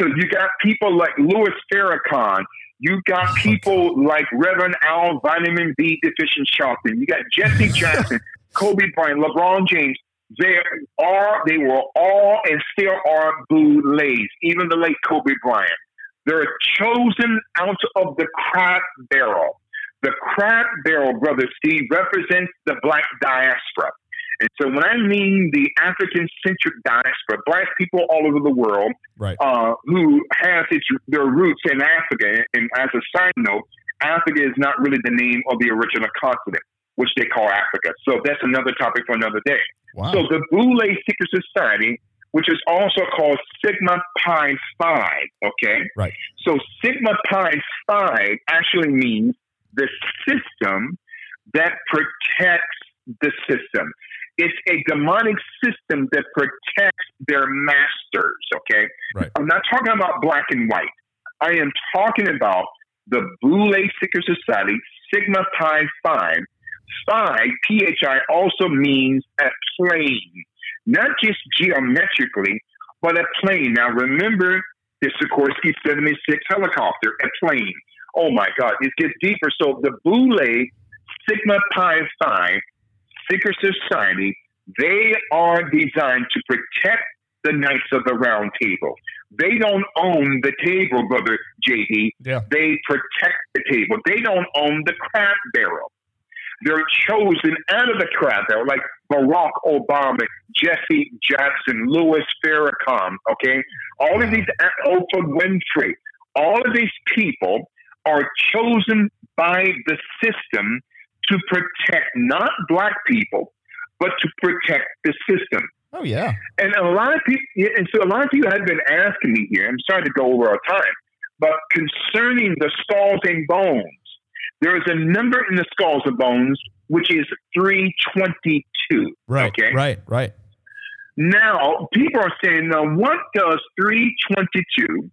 So you got people like Louis Farrakhan. You got <laughs> people like Reverend Al Vitamin B deficient Sharpton. You got Jesse <laughs> Jackson, Kobe Bryant, LeBron James. They are, they were all and still are Boules, even the late Kobe Bryant. They're chosen out of the crab barrel. The crab barrel, Brother Steve, represents the black diaspora. And so when I mean the African centric diaspora, black people all over the world Right. uh, who has its, their roots in Africa. And as a side note, Africa is not really the name of the original continent, which they call Africa. So that's another topic for another day. Wow. So the Boule Secret Society, which is also called Sigma Pi Phi, okay? Right. So Sigma Pi Phi actually means the system that protects the system. It's a demonic system that protects their masters, okay? Right. I'm not talking about black and white. I am talking about the Boule Secret Society, Sigma Pi Phi. Phi, P-H-I, also means a plane, not just geometrically, but a plane. Now remember the Sikorsky 76 helicopter, a plane. Oh my God, it gets deeper. So the Boule Sigma Pi Phi Secret Society, they are designed to protect the Knights of the Round Table. They don't own the table, brother JD. Yeah. They protect the table. They don't own the crab barrel. They're chosen out of the crab barrel, like Barack Obama, Jesse Jackson, Louis Farrakhan. Okay, all of these, Oprah Winfrey, all of these people are chosen by the system to protect not black people, but to protect the system. Oh yeah. And a lot of people, and so a lot of people have been asking me here. I'm sorry to go over our time, but concerning the skulls and bones, there is a number in the skulls and bones which is 322. Right. Okay. Right. Right. Now, people are saying, now, what does 322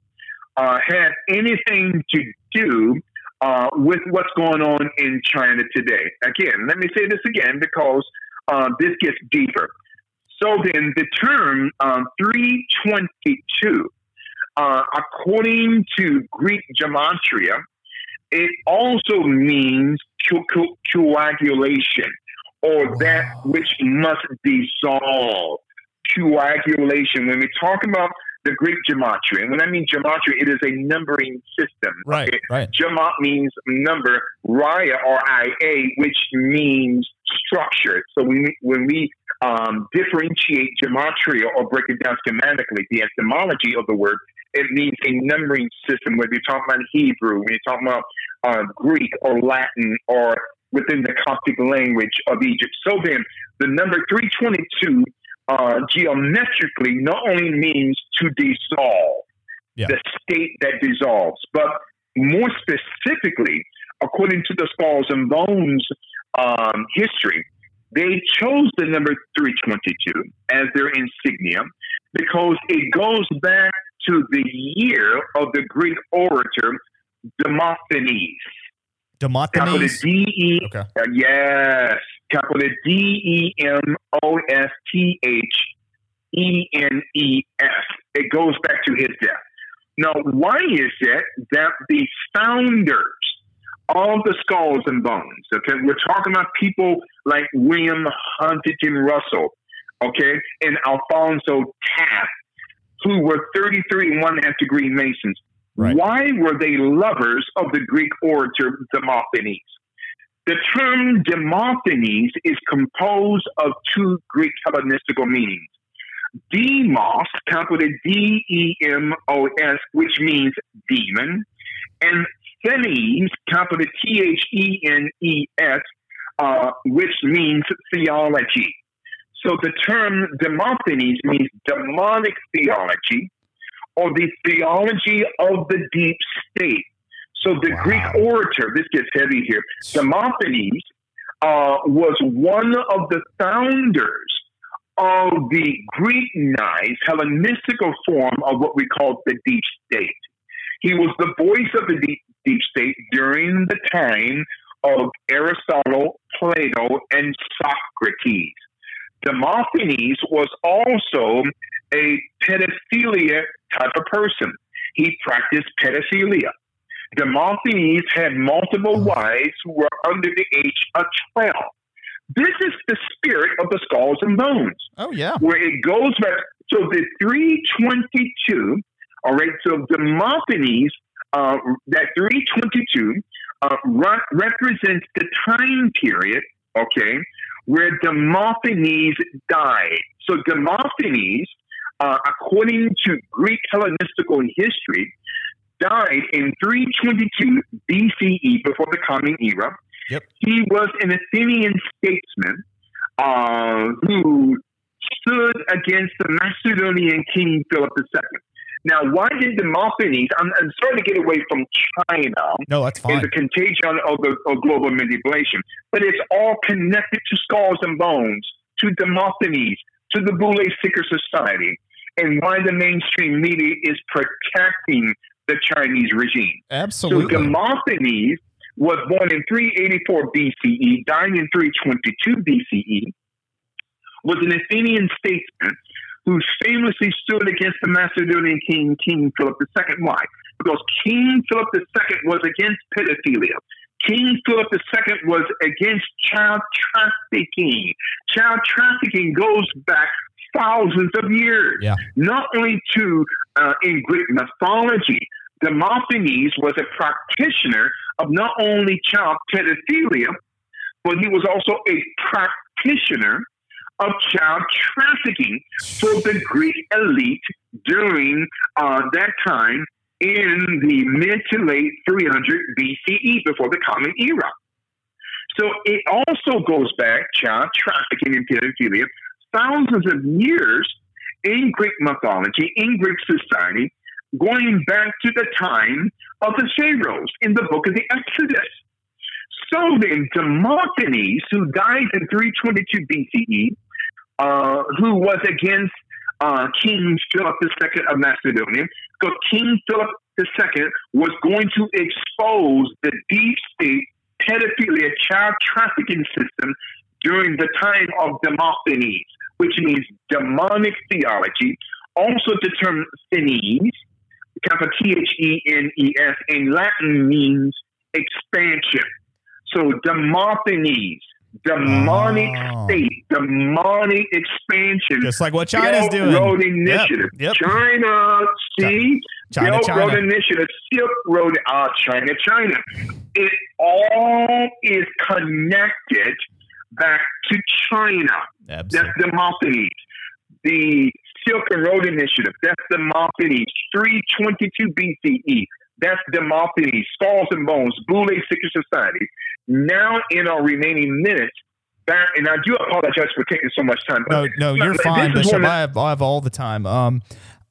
uh, have anything to do uh, with what's going on in China today? Again, let me say this again because uh, this gets deeper. So then, the term um, 322, uh, according to Greek gematria, it also means co- co- coagulation or that which must dissolve. Coagulation. When we talk about the Greek gematria, and when I mean gematria, it is a numbering system. Right. okay? Right. Gemat means number, Raya or IA, which means structure. So when we, when we um, differentiate gematria or break it down schematically, the etymology of the word, it means a numbering system. Whether you're talking about Hebrew, when you're talking about uh, Greek or Latin or within the Coptic language of Egypt. So then, the number 322 uh, geometrically not only means to dissolve, Yeah. the state that dissolves, but more specifically, according to the Skulls and Bones um, history, they chose the number 322 as their insignia because it goes back to the year of the Greek orator Demosthenes. Demosthenes. Capital. D E Okay. uh, yes, capital D E M O S T H E N E S. It goes back to his death. Now, why is it that the founders of the Skulls and Bones, okay, we're talking about people like William Huntington Russell, okay, and Alphonso Taft, who were 33 and one half degree Masons. Right. Why were they lovers of the Greek orator Demosthenes? The term Demosthenes is composed of two Greek Hellenistical meanings. Demos, capital D E M O S, which means demon, and Thenes, capital T H E N E S, uh, which means theology. So the term Demosthenes means demonic theology or the theology of the deep state. So the wow. Greek orator, this gets heavy here, Demosthenes uh, was one of the founders of the Greekized Hellenistical form of what we call the deep state. He was the voice of the deep, deep state during the time of Aristotle, Plato, and Socrates. Demosthenes was also a pedophilia type of person. He practiced pedophilia. Demosthenes had multiple oh. wives who were under the age of 12. This is the spirit of the skulls and bones. Oh, yeah. Where it goes back. So the 322, all right, so Demosthenes, uh, that 322 uh, re- represents the time period, okay, where Demosthenes died. So Demosthenes, uh, according to Greek Hellenistical history, died in 322 BCE before the Common Era. Yep. He was an Athenian statesman uh, who stood against the Macedonian king Philip II. Now, why did Demosthenes? I'm, I'm starting to get away from China. No, that's fine. It's a contagion of, the, of global manipulation, but it's all connected to skulls and bones, to Demosthenes, to the Boule Secret Society, and why the mainstream media is protecting the Chinese regime. Absolutely. So Demosthenes was born in 384 BCE, died in 322 BCE, was an Athenian statesman who famously stood against the Macedonian king, King Philip II. Why? Because King Philip II was against pedophilia. King Philip II was against child trafficking. Child trafficking goes back thousands of years. Yeah. Not only to uh, in Greek mythology, Demosthenes was a practitioner of not only child pedophilia, but he was also a practitioner of child trafficking for the Greek elite during uh, that time in the mid to late 300 BCE before the Common Era. So it also goes back, child trafficking and pedophilia, thousands of years in Greek mythology, in Greek society, going back to the time of the pharaohs in the book of the Exodus. So then, Demosthenes, who died in 322 BCE, uh, who was against uh, King Philip II of Macedonia, because King Philip II was going to expose the deep state pedophilia child trafficking system during the time of Demosthenes, which means demonic theology. Also, the term Thenes, capital T H E N E S, in Latin means expansion. So Demosthenes, demonic oh. state, demonic expansion. Just like what China's Silk doing. Road Initiative. Yep, yep. China, see? China, Silk China. Road Initiative, Silk Road, uh, China, China. It all is connected back to China. Absolutely. That's Demosthenes. The Silk and Road Initiative, that's Demosthenes. 322 BCE, that's Demosthenes. Skulls and Bones, Boule Secret Society. Now, in our remaining minutes, and I do apologize for taking so much time. No, no, you're fine, Bishop. I have, I have all the time. Um,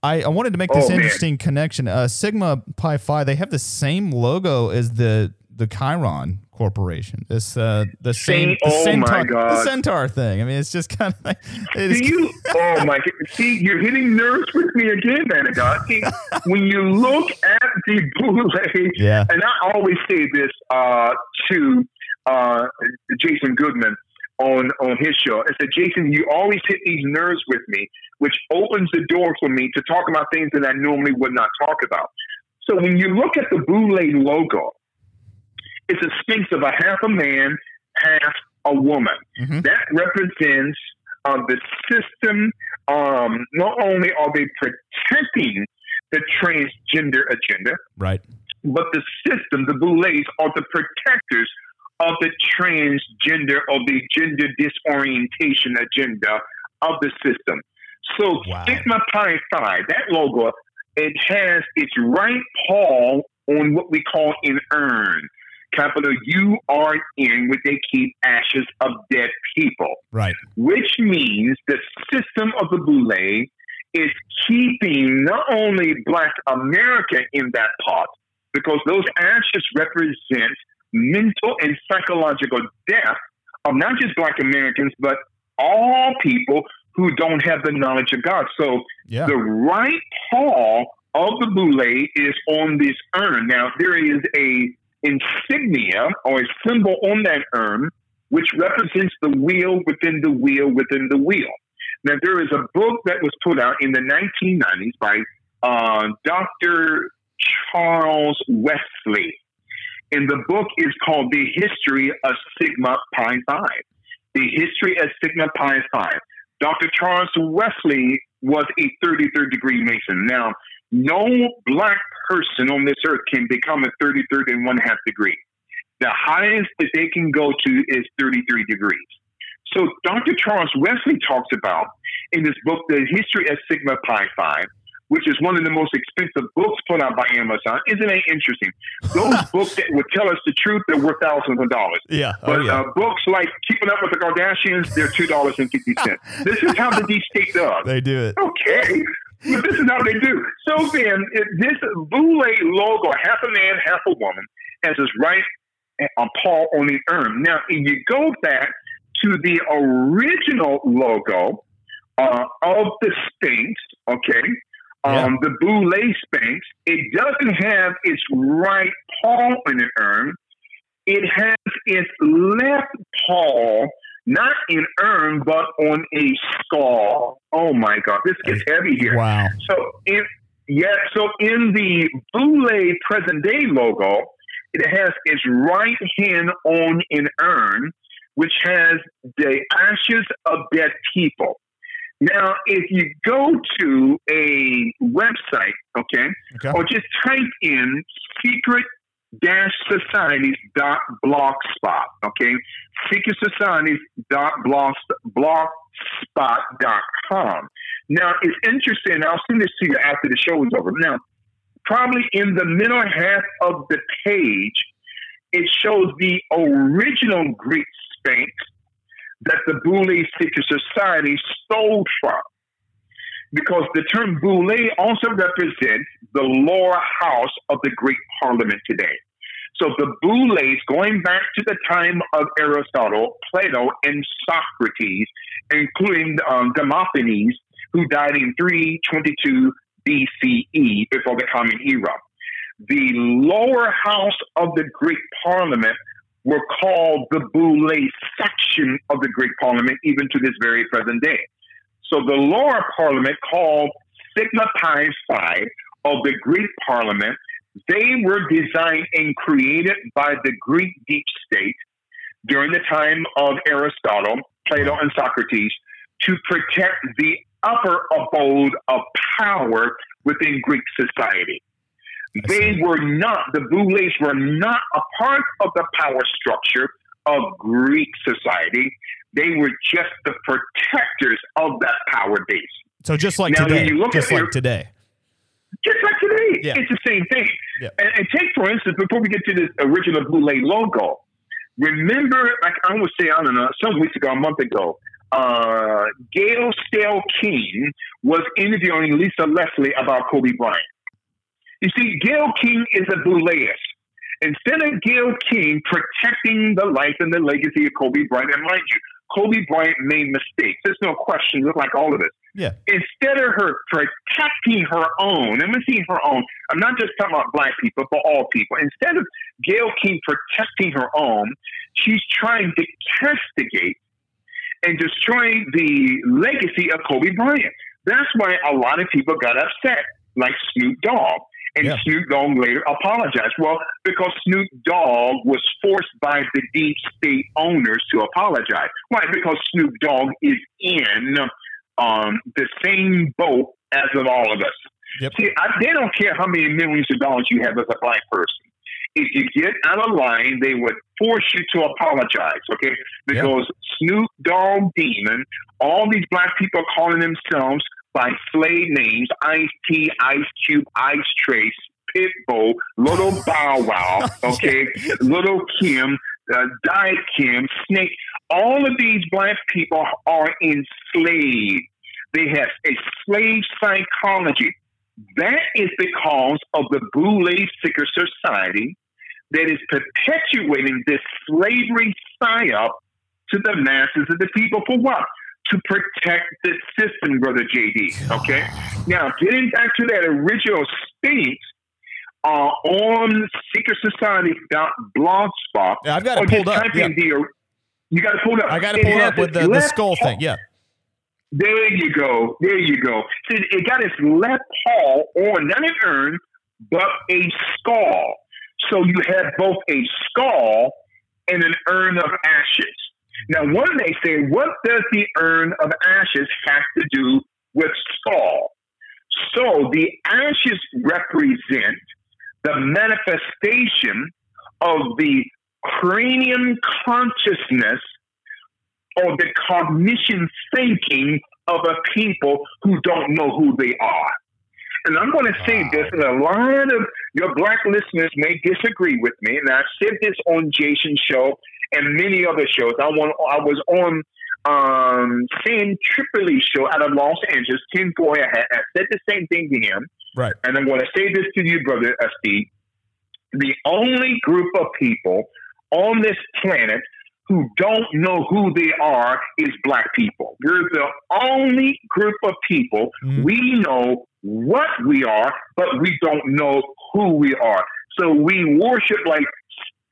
I, I wanted to make this Oh, interesting connection. Uh, Sigma Pi Phi, they have the same logo as the the Chiron Corporation. This uh, the same the oh my centaur, the centaur thing. I mean, it's just kind of like Do you? <laughs> Oh my! See, you're hitting nerves with me again, Manigat. See, when you look at the <laughs> Boule, Yeah. and I always say this uh, to uh, Jason Goodman on on his show. I said, Jason, you always hit these nerves with me, which opens the door for me to talk about things that I normally would not talk about. So when you look at the Boule logo, it's a sphinx of a half a man, half a woman. Mhm. That represents uh, the system. Um, not only are they protecting the transgender agenda, right. but the system, the Boulets, are the protectors of the transgender or the gender disorientation agenda of the system. So Wow. Sigma Pi Phi, that logo, it has its right paw on what we call an urn. Capital U R N, where they keep ashes of dead people Right. which means the system of the Boule is keeping not only Black America in that pot, because those ashes represent mental and psychological death of not just Black Americans, but all people who don't have the knowledge of God. So Yeah. the right paw of the boule is on this urn. Now there is a insignia or a symbol on that urn which represents the wheel within the wheel within the wheel. Now there is a book that was put out in the 1990s by uh, Dr. Charles Wesley, and the book is called "The History of Sigma Pi Phi." The history of Sigma Pi Phi. Dr. Charles Wesley was a 33rd degree Mason. Now, no black person on this earth can become a 33rd and one half degree. The highest that they can go to is 33 degrees. So Dr. Charles Wesley talks about in this book, The History of Sigma Pi Phi, which is one of the most expensive books put out by Amazon. Isn't it interesting? Those <laughs> books that would tell us the truth, they're worth thousands of dollars. Yeah. But oh yeah. uh, books like Keeping Up with the Kardashians, they're two dollars and fifty cents. This is how the <laughs> deep state does. they do it. Okay, but this is how they do. So then, it, this Boule logo, half a man, half a woman, has his right uh, paw on the urn. Now, if you go back to the original logo uh, of the Sphinx, okay, um, the Boule Sphinx, it doesn't have its right paw in the urn. It has its left paw not in urn, but on a skull. Oh my God, this gets heavy here. Wow. So in yeah, so in the Boule present day logo, it has its right hand on an urn, which has the ashes of dead people. Now, if you go to a website, okay, Okay. or just type in secret dash societies dot blogspot, okay, secret societies dot blogspot dot com. Now, it's interesting. I'll send this to you after the show is over. Now, probably in the middle half of the page, it shows the original Greek Sphinx that the Boule Secret Society stole from. Because the term Boule also represents the lower house of the Greek parliament today. So the Boules, going back to the time of Aristotle, Plato, and Socrates, including um, who died in 322 BCE before the Common Era. The lower house of the Greek parliament were called the Boule section of the Greek parliament, even to this very present day. So the lower parliament, called Sigma Pi Phi of the Greek parliament, they were designed and created by the Greek deep state during the time of Aristotle, Plato, and Socrates to protect the upper abode of power within Greek society. They were not, the Boules were not a part of the power structure of Greek society. They were just the protectors of that power base. So just like Now, today, just like your- today. Just like today, Yeah. it's the same thing. Yeah. And, and take, for instance, before we get to this original Boule logo, remember, like I would say, I don't know, some weeks ago, a month ago, uh, Gail Stale King was interviewing Lisa Leslie about Kobe Bryant. You see, Gail King is a Bouleist. Instead of Gail King protecting the life and the legacy of Kobe Bryant, and mind you, Kobe Bryant made mistakes. There's no question, just like all of us Yeah. instead of her protecting her own, I'm saying her own, I'm not just talking about black people, but all people. Instead of Gail King protecting her own, she's trying to castigate and destroy the legacy of Kobe Bryant. That's why a lot of people got upset, like Snoop Dogg. And Yeah. Snoop Dogg later apologized. Well, because Snoop Dogg was forced by the deep state owners to apologize. Why? Because Snoop Dogg is in um, the same boat as of all of us. Yep. See, I, they don't care how many millions of dollars you have as a black person. If you get out of line, they would force you to apologize. Okay, because Snoop Dogg Demon, all these black people calling themselves by slave names: Ice T, Ice Cube, Ice Trace, Pitbull, Little Bow Wow. <laughs> Okay, Little Kim. Uh, Diet Kim, Snake, all of these black people are enslaved. They have a slave psychology. That is because of the Boule Secret Society that is perpetuating this slavery psyop to the masses of the people for what? To protect the system, brother JD. Okay. Now, getting back to that original speech uh, on secretsociety.blogspot. Yeah, I've got it pulled up. Yeah. The, you got to pull up. I got it pulled up with the, the skull thing. Yeah. There you go. There you go. See, it got its left paw on not an urn, but a skull. So you have both a skull and an urn of ashes. Now, one may say, what does the urn of ashes have to do with skull? So the ashes represent the manifestation of the cranium consciousness or the cognition thinking of a people who don't know who they are. And I'm going to say this, and a lot of your black listeners may disagree with me. And I've said this on Jason's show and many other shows. I, want, I was on um, Sam Tripoli's show out of Los Angeles. Tim Boy, I, I said the same thing to him. Right. And I'm going to say this to you, brother Steve. The only group of people on this planet who don't know who they are is black people. We're the only group of people mm. we know what we are, but we don't know who we are. So we worship like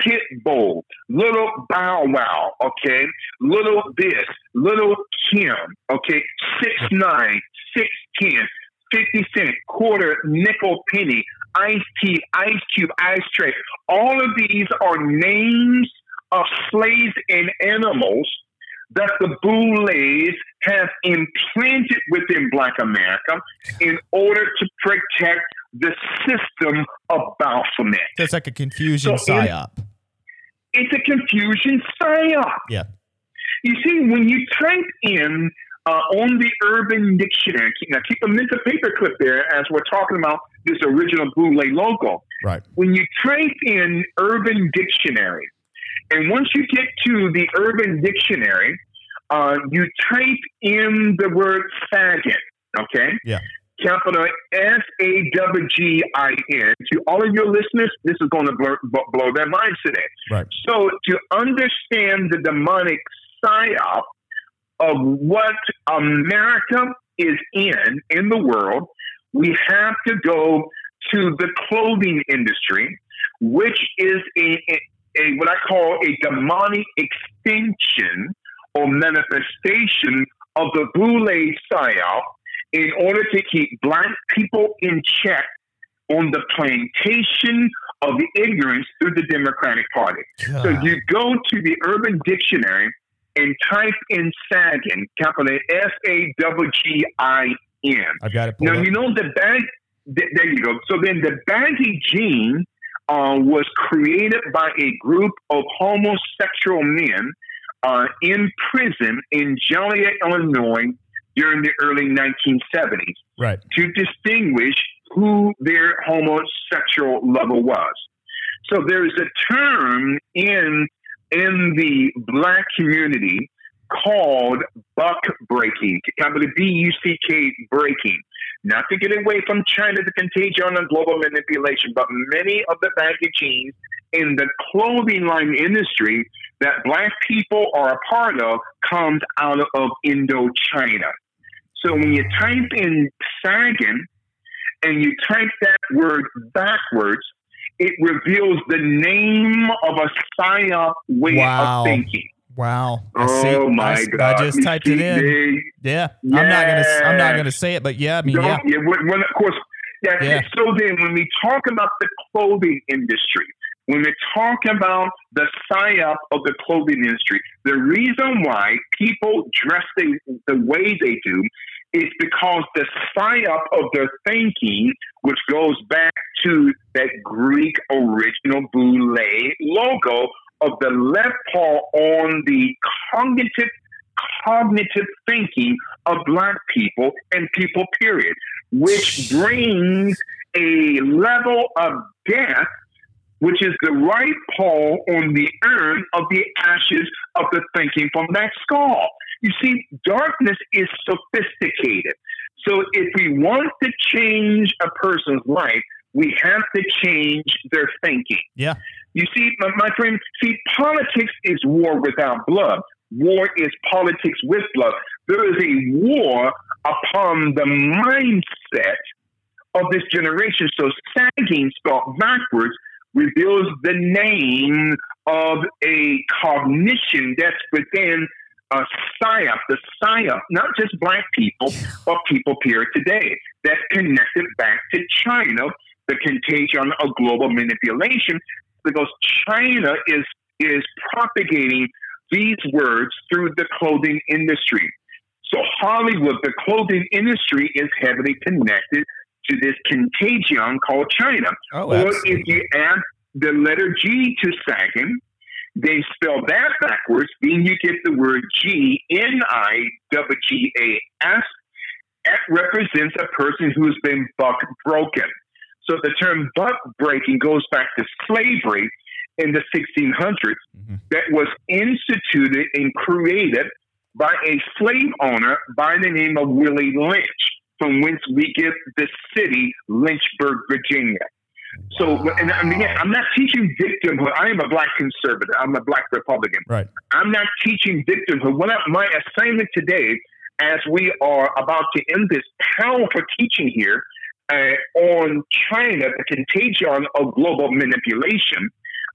Pitbull, little Bow Wow, okay, little this, little Kim, okay, six nine, six ten, fifty cent, quarter, nickel, penny, Ice T, Ice Cube, Ice Tray. All of these are names of slaves and animals that the Boules have implanted within Black America in order to protect the system of Baphomet. It's like a confusion so psyop. It's a confusion psyop. Yeah. You see, when you type in uh, on the Urban Dictionary, now keep a mental paper clip there as we're talking about this original Boule logo. Right. When you type in Urban Dictionary, and once you get to the Urban Dictionary, uh, you type in the word faggot, okay? Yeah. Capital S A W G I N. To all of your listeners, this is going to blow, blow their minds today. Right. So, to understand the demonic psyop of what America is in, in the world, we have to go to the clothing industry, which is a, a what I call a demonic extension or manifestation of the Boule psyop in order to keep black people in check on the plantation of ignorance through the Democratic Party. God. So you go to the Urban Dictionary and type in Sagin, capital S A W G I N. I've got it. Now up. you know the bag. There you go. So then the baggy jean uh, was created by a group of homosexual men uh, in prison in Joliet, Illinois, during the early 1970s, right. to distinguish who their homosexual lover was. So there is a term in in the black community called buck breaking, capital B U C K breaking. Not to get away from China, the contagion and global manipulation, but many of the jeans in the clothing line industry that black people are a part of comes out of Indochina. So when you type in Sagan and you type that word backwards, it reveals the name of a psyop way wow. of thinking. Wow! I oh see, my I, God! I just typed it in. yeah, yes. I'm not gonna. I'm not gonna say it, but yeah, I mean, yeah. yeah when, when, of course, yeah, yeah. So then, when we talk about the clothing industry, when we talk about the psyop of the clothing industry, the reason why people dress the, the way they do is because the psyop of their thinking, which goes back to that Greek original boule logo of the left paw on the cognitive cognitive thinking of black people and people period, which brings a level of death which is the right paw on the urn of the ashes of the thinking from that skull. You see, darkness is sophisticated. So if we want to change a person's life, we have to change their thinking. Yeah. You see, my, my friend, see, politics is war without blood. War is politics with blood. There is a war upon the mindset of this generation. So sagging spelled backwards reveals the name of a cognition that's within a psyop, the psyop, not just black people, but people here today. That's connected back to China, the contagion of global manipulation, because China is is propagating these words through the clothing industry. So Hollywood, the clothing industry, is heavily connected to this contagion called China. Oh, or absolutely. if you add the letter G to sagging, they spell that backwards, then you get the word G, N I W G A S. That represents a person who's been buck broken. So the term buck breaking goes back to slavery in the 1600s mm-hmm. that was instituted and created by a slave owner by the name of Willie Lynch, from whence we get the city Lynchburg, Virginia. So, and I mean, I'm not teaching victimhood. I am a black conservative. I'm a black Republican. Right. I'm not teaching victimhood. What I, my assignment today, as we are about to end this powerful teaching here uh, on China, the contagion of global manipulation,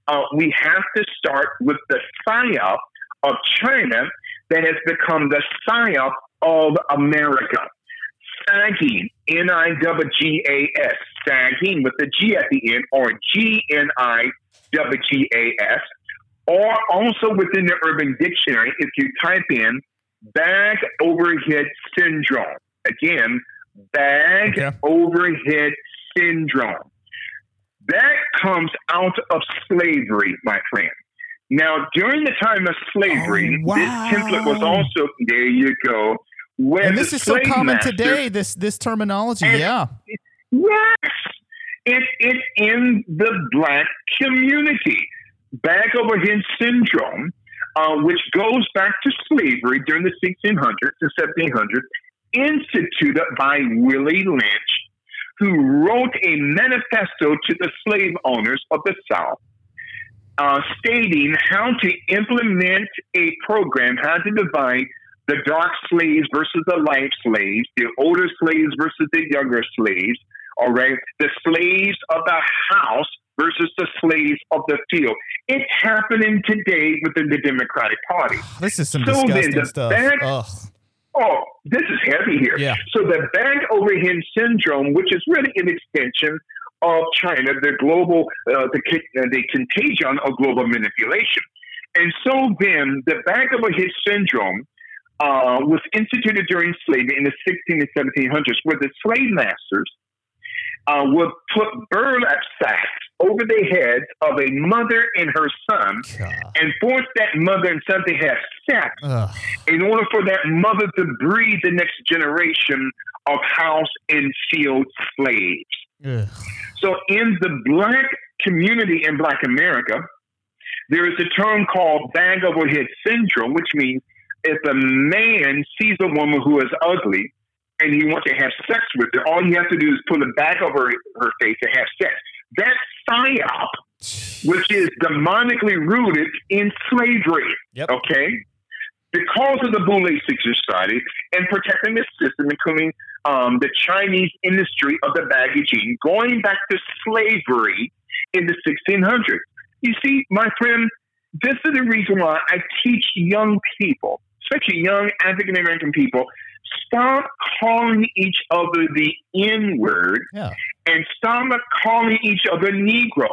uh, we have to start with the psyop of China that has become the psyop of America. Sagging, N I W G A S, sagging with the G at the end, or G N I W G A S, or also within the Urban Dictionary, if you type in bag overhead syndrome. Again, bag Okay. overhead syndrome. That comes out of slavery, my friend. Now, during the time of slavery, Oh, this wow. template was also, there you go. Where And this is so common master- today. This this terminology. And- yeah. Yes, it, it's in the black community. Bag overhead syndrome, uh, which goes back to slavery during the 1600s and 1700s, instituted by Willie Lynch, who wrote a manifesto to the slave owners of the South. Uh, stating how to implement a program, how to divide the dark slaves versus the light slaves, the older slaves versus the younger slaves, all right, the slaves of the house versus the slaves of the field. It's happening today within the Democratic Party. <sighs> This is some So disgusting the stuff. Ugh. Oh, this is heavy here. Yeah. So the bag overhead syndrome, which is really an extension of China, the global, uh, the, uh, the contagion of global manipulation. And so then the bag overhead syndrome uh, was instituted during slavery in the 16 and 1700s, where the slave masters uh, would put burlap sacks over the heads of a mother and her son God. and force that mother and son to have sex Ugh. in order for that mother to breed the next generation of house and field slaves. Ugh. So, in the black community in Black America, there is a term called bag overhead syndrome, which means if a man sees a woman who is ugly and he wants to have sex with her, all he has to do is put a bag over her face and have sex. That's psyop, which is demonically rooted in slavery. Yep. Okay? Because of the Boule Secret Society and protecting the system, including um, the Chinese industry of the baggaging, going back to slavery in the 1600s. You see, my friend, this is the reason why I teach young people, especially young African American people, stop calling each other the N word Yeah. and stop calling each other Negro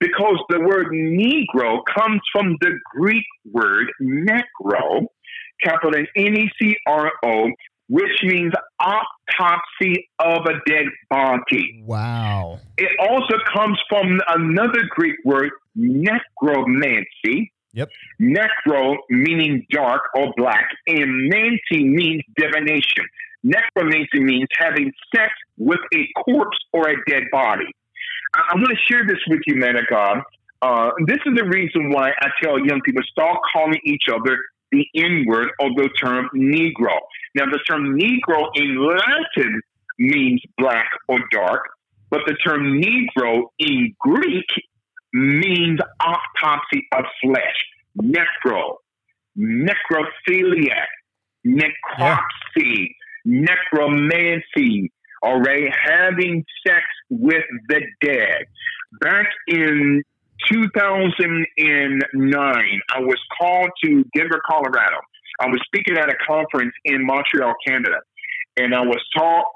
because the word Negro comes from the Greek word necro, capital N E C R O, which means autopsy of a dead body. Wow. It also comes from another Greek word, necromancy. Yep. Necro meaning dark or black, and mancy means divination. Necromancy means having sex with a corpse or a dead body. I, I want to share this with you, man of God. Uh, this is the reason why I tell young people start calling each other the N word or the term Negro. Now, the term Negro in Latin means black or dark, but the term Negro in Greek means autopsy of flesh, necro, necrophiliac, necropsy, necromancy, all right, having sex with the dead. Back in 2009, I was called to Denver, Colorado. I was speaking at a conference in Montreal, Canada, and I was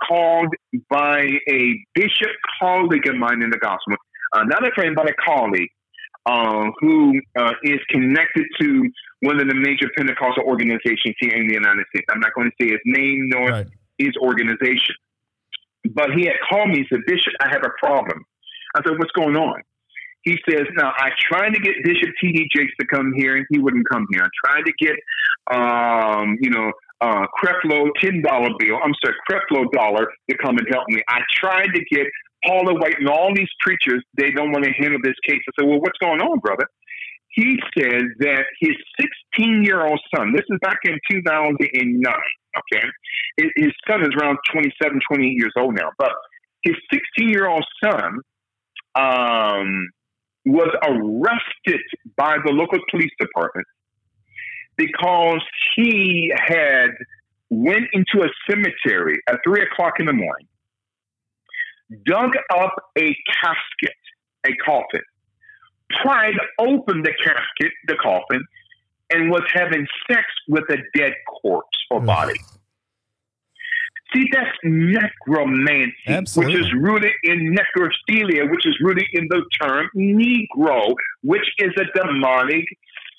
called by a bishop colleague of mine in the gospel, uh, not a friend, but a colleague, uh, who uh, is connected to one of the major Pentecostal organizations here in the United States. I'm not going to say his name nor Right. his organization, but he had called me and said, Bishop, I have a problem. I said, What's going on? He says, Now, I tried to get Bishop T.D. Jakes to come here, and he wouldn't come here. I tried to get, um, you know, uh, Creflo $10 bill, I'm sorry, Creflo dollar to come and help me. I tried to get Paula White and all these preachers, they don't want to handle this case. I said, Well, what's going on, brother? He says that his 16 year old son, this is back in 2009, okay? His, his son is around 27, 28 years old now, but his 16 year old son um, was arrested by the local police department because he had went into a cemetery at three o'clock in the morning, dug up a casket, a coffin, pried open the casket, the coffin, and was having sex with a dead corpse or body. See, that's necromancy, Absolutely. which is rooted in necrophilia, which is rooted in the term Negro, which is a demonic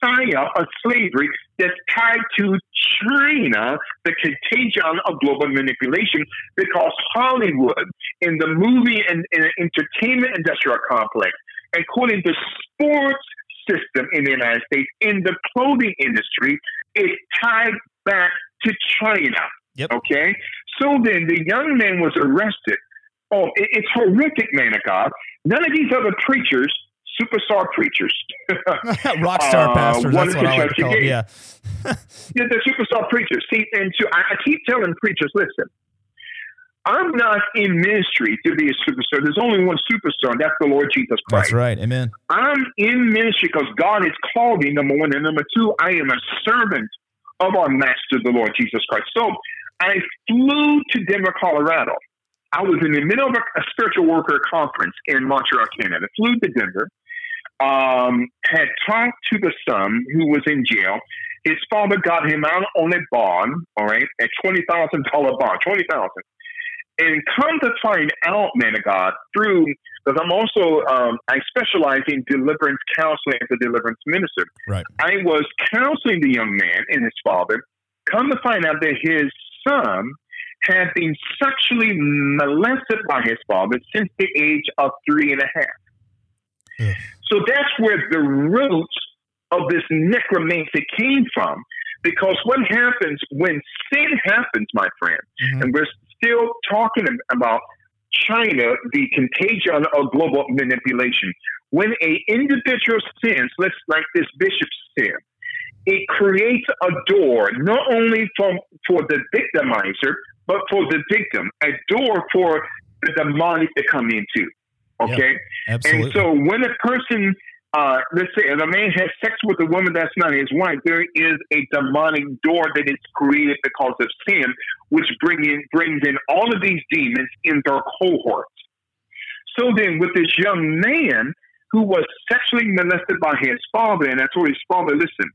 psyop of slavery that's tied to China, the contagion of global manipulation, because Hollywood, in the movie and, and entertainment industrial complex, including the sports system in the United States, in the clothing industry, is tied back to China. Yep. Okay? So then the young man was arrested. Oh, it, it's horrific, man of God. None of these other preachers, superstar preachers, <laughs> Rock star Uh, pastors. That's what I like to call. Kentucky <laughs> Yeah. yeah, the superstar preachers. See, and so I, I keep telling preachers, listen, I'm not in ministry to be a superstar. There's only one superstar, and that's the Lord Jesus Christ. That's right. Amen. I'm in ministry because God has called me, number one. And number two, I am a servant of our Master, the Lord Jesus Christ. So I flew to Denver, Colorado. I was in the middle of a, a spiritual worker conference in Montreal, Canada. Flew to Denver. Um, had talked to the son who was in jail. His father got him out on a bond, all right, a twenty thousand dollar bond, twenty thousand. And come to find out, man of God, through because I'm also um, I specialize in deliverance counseling as a deliverance minister. Right. I was counseling the young man and his father. Come to find out that his son had been sexually molested by his father since the age of three and a half. So that's where the roots of this necromancy came from. Because what happens when sin happens, my friend, Mhm. and we're still talking about China, the contagion of global manipulation. When a individual sins, let's like this bishop sin, it creates a door not only from for the victimizer, but for the victim, a door for the demonic to come into. Okay, Absolutely. and so when a person, uh, let's say, if a man has sex with a woman that's not his wife, there is a demonic door that is created because of sin, which bring in, brings in all of these demons in their cohorts. So then, with this young man who was sexually molested by his father, and I told his father, listen,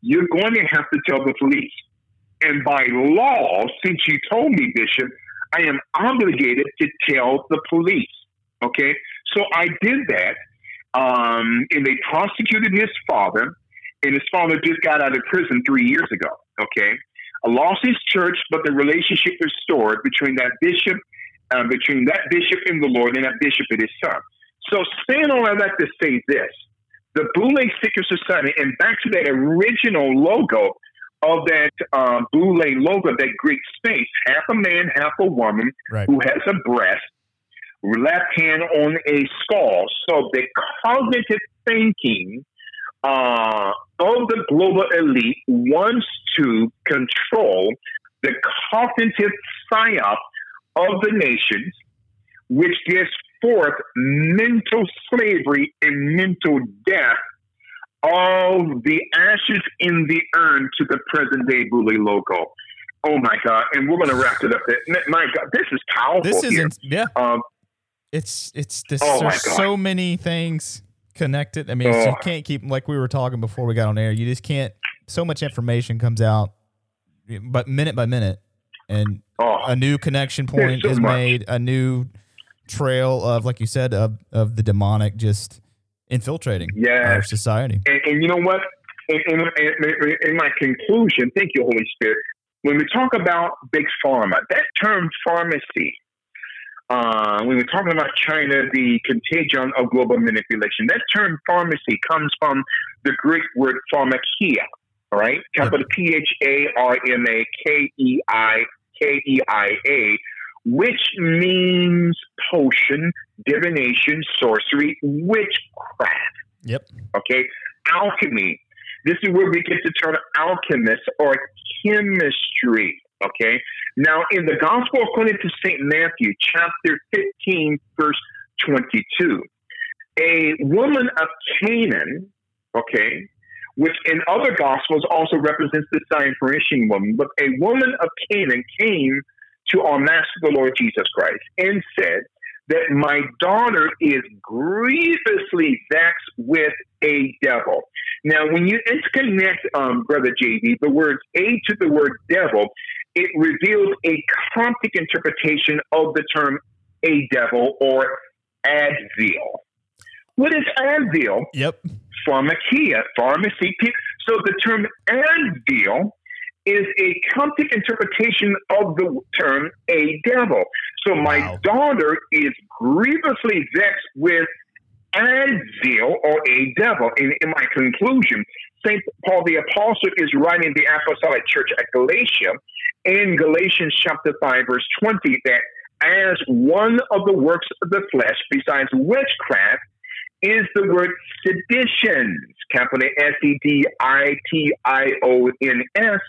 you're going to have to tell the police. And by law, since you told me, Bishop, I am obligated to tell the police. Okay, so I did that, um, and they prosecuted his father, and his father just got out of prison three years ago. Okay, lost his church, but the relationship restored between that bishop, uh, between that bishop and the Lord, and that bishop and his son. So, saying all of that to say this, the Boule Secret Society, and back to that original logo of that uh, Boule logo, that Greek space, half a man, half a woman, Right. who has a breast, left hand on a skull. So the cognitive thinking uh, of the global elite wants to control the cognitive psyop of the nations, which gives forth mental slavery and mental death of the ashes in the urn to the present day Bully logo. Oh my God! And we're going to wrap it up. My God, this is powerful. This is yeah. Um, It's it's this, Oh there's so many things connected. I mean, it's- you Oh. can't keep like we were talking before we got on air. You just can't. So much information comes out, but minute by minute, and oh, a new connection point so is much. made. A new trail of, like you said, of of the demonic just infiltrating Yeah. our society. and, and you know what? In, in, in, in my conclusion, thank you, Holy Spirit. When we talk about big pharma, that term pharmacy, uh, when we're talking about China, the contagion of global manipulation, that term pharmacy comes from the Greek word pharmakia, all right? Capital P H A R M A K E I K E I A, which means potion, divination, sorcery, witchcraft Yep. okay? Alchemy. This is where we get the term alchemist or chemistry, okay? Now, in the Gospel according to St. Matthew, chapter 15, verse 22, a woman of Canaan, okay, which in other Gospels also represents the Syrophoenician woman, but a woman of Canaan came to our Master, the Lord Jesus Christ, and said, that my daughter is grievously vexed with a devil. Now, when you disconnect, um, Brother JD, the word A to the word devil, it reveals a Coptic interpretation of the term a devil or Advil. What is Advil? Yep. Pharmakia, pharmacy. So the term Advil is a Coptic interpretation of the term a devil. So my Wow. daughter is grievously vexed with Advil or a devil. In, in my conclusion, St. Paul the Apostle is writing the Apostolic Church at Galatia in Galatians chapter 5, verse 20, that as one of the works of the flesh, besides witchcraft, is the word seditions, capital S E D I T I O N S,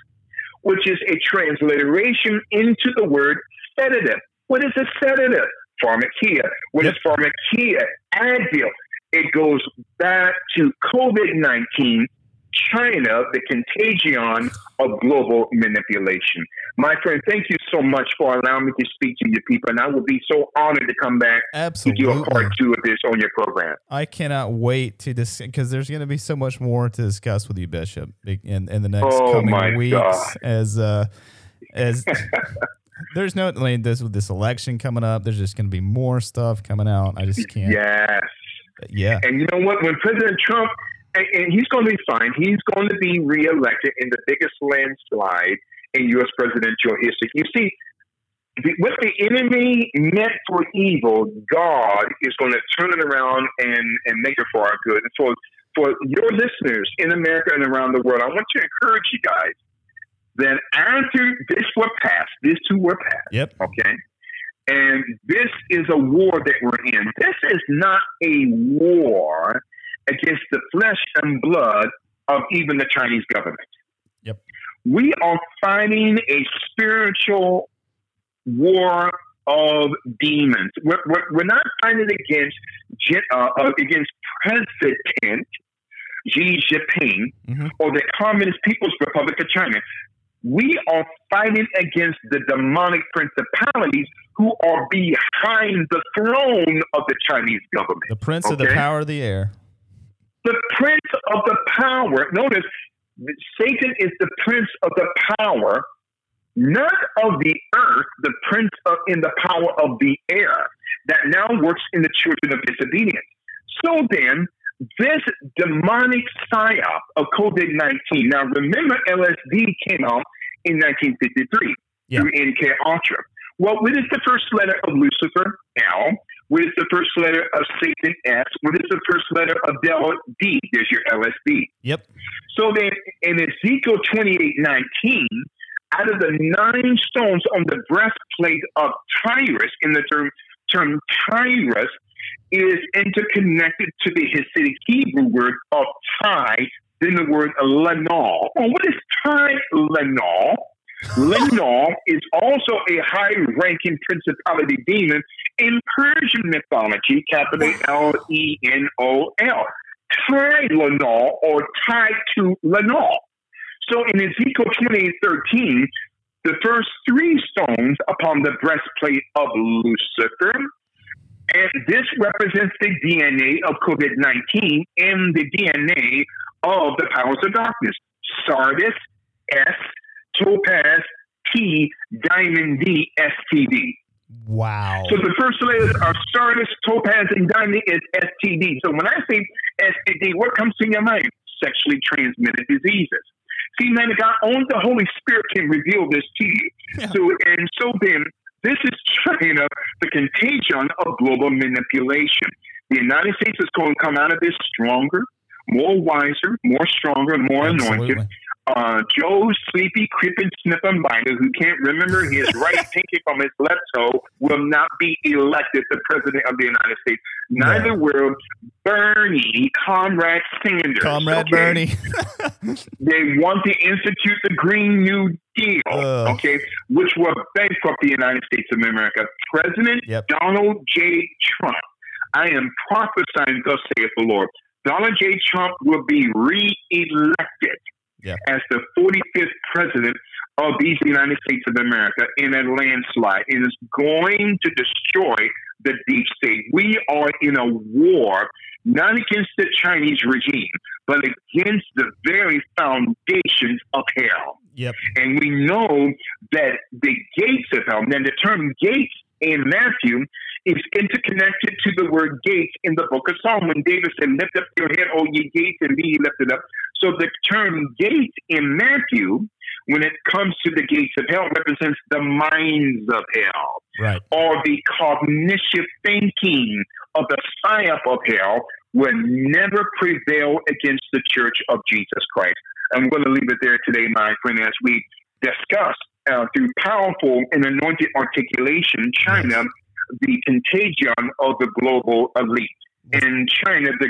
which is a transliteration into the word sedative. What is a sedative? Pharmakia. What is pharmakia? Advil. It goes back to COVID 19, China, the contagion of global manipulation. My friend, thank you so much for allowing me to speak to your people, and I will be so honored to come back Absolutely. to do a part two of this on your program. I cannot wait to discuss because there's going to be so much more to discuss with you, Bishop, in, in the next Oh, coming weeks. God. As uh, <laughs> as <laughs> there's no, this with this election coming up, there's just going to be more stuff coming out. I just can't. Yes. Yeah. And you know what? When President Trump, and, and he's going to be fine, he's going to be reelected in the biggest landslide in U.S. presidential history. You see, what the enemy meant for evil, God is going to turn it around and, and make it for our good. And for, for your listeners in America and around the world, I want to encourage you guys that after this were passed, this too were passed Yep. okay? And this is a war that we're in. This is not a war against the flesh and blood of even the Chinese government. Yep. We are fighting a spiritual war of demons. We're, we're, we're not fighting against uh, uh, against President Xi Jinping Mhm. or the Communist People's Republic of China. We are fighting against the demonic principalities who are behind the throne of the Chinese government. The prince of the power of the air. The prince of the power, notice Satan is the prince of the power, not of the earth, the prince of, in the power of the air that now works in the children of disobedience. So then, this demonic psyop of COVID 19, now remember, LSD came out in 1953 Yeah. through MK Ultra. Well, what is the first letter of Lucifer? L. What is the first letter of Satan? S. What is the first letter of Devil? D. There's your LSD. Yep. So then in Ezekiel 28 19, out of the nine stones on the breastplate of Tyrus, in the term, term Tyrus, is interconnected to the Hasidic Hebrew word of Ty, then the word Lenal. Well, what is Ty Lenal? <laughs> Lenal is also a high ranking principality demon in Persian mythology, capital L E N O L. Tylenol or tied to Lenol. So in Ezekiel 28 13, the first three stones upon the breastplate of Lucifer, and this represents the DNA of COVID 19 and the DNA of the powers of darkness. Sardis, S, Topaz, T, Diamond D, STD. Wow. So the first letters are Sardis, Topaz, and Diamond is STD. So when I say STD, what comes to your mind? Sexually transmitted diseases. See, man, God, only the Holy Spirit can reveal this to you. Yeah. So, and so then, this is China, the contagion of global manipulation. The United States is going to come out of this stronger, more wiser, more stronger, more anointed. Uh, Joe Sleepy Creeping Sniffing Biden, who can't remember his right <laughs> pinky from his left toe, will not be elected the president of the United States. Neither will Bernie, Comrade Sanders. Comrade okay? Bernie. <laughs> They want to institute the Green New Deal, Ugh. okay, which will bankrupt the United States of America. President Yep. Donald J. Trump. I am prophesying, thus saith the Lord. Donald J. Trump will be re-elected Yeah. as the 45th president of these United States of America in a landslide. It is going to destroy the deep state. We are in a war, not against the Chinese regime, but against the very foundations of hell. Yep. And we know that the gates of hell, and the term gates in Matthew is interconnected to the word gates in the book of Psalm when David said, Lift up your head, O ye gates, and be lifted up. So the term gate in Matthew, when it comes to the gates of hell, represents the minds of hell Right. or the cognitive thinking of the psyop of hell will never prevail against the church of Jesus Christ. I'm going to leave it there today, my friend, as we discuss uh, through powerful and anointed articulation, China, the contagion of the global elite. In China, the,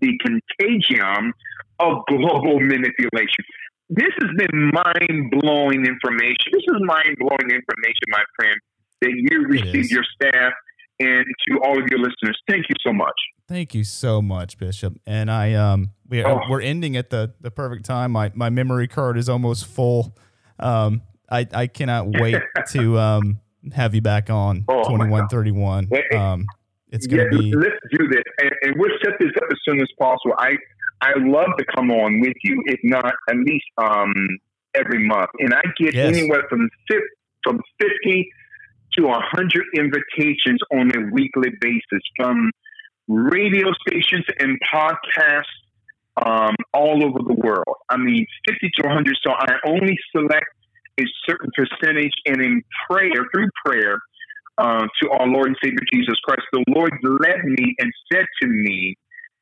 the contagion of global manipulation. This has been mind blowing information. This is mind blowing information, my friend, that you It received your staff and to all of your listeners. Thank you so much. Thank you so much, Bishop. And I um we Oh. we're ending at the the perfect time. My my memory card is almost full. Um I I cannot wait <laughs> to um have you back on Oh, my 2131. Hey, hey. Um it's going Yeah, be let's do this, and, and we'll set this up as soon as possible. I I love to come on with you, if not at least um every month, and I get Yes. anywhere from from fifty to hundred invitations on a weekly basis from radio stations and podcasts um, all over the world. I mean, fifty to hundred. So I only select a certain percentage, and in prayer, through prayer, uh, to our Lord and Savior Jesus Christ, the Lord led me and said to me,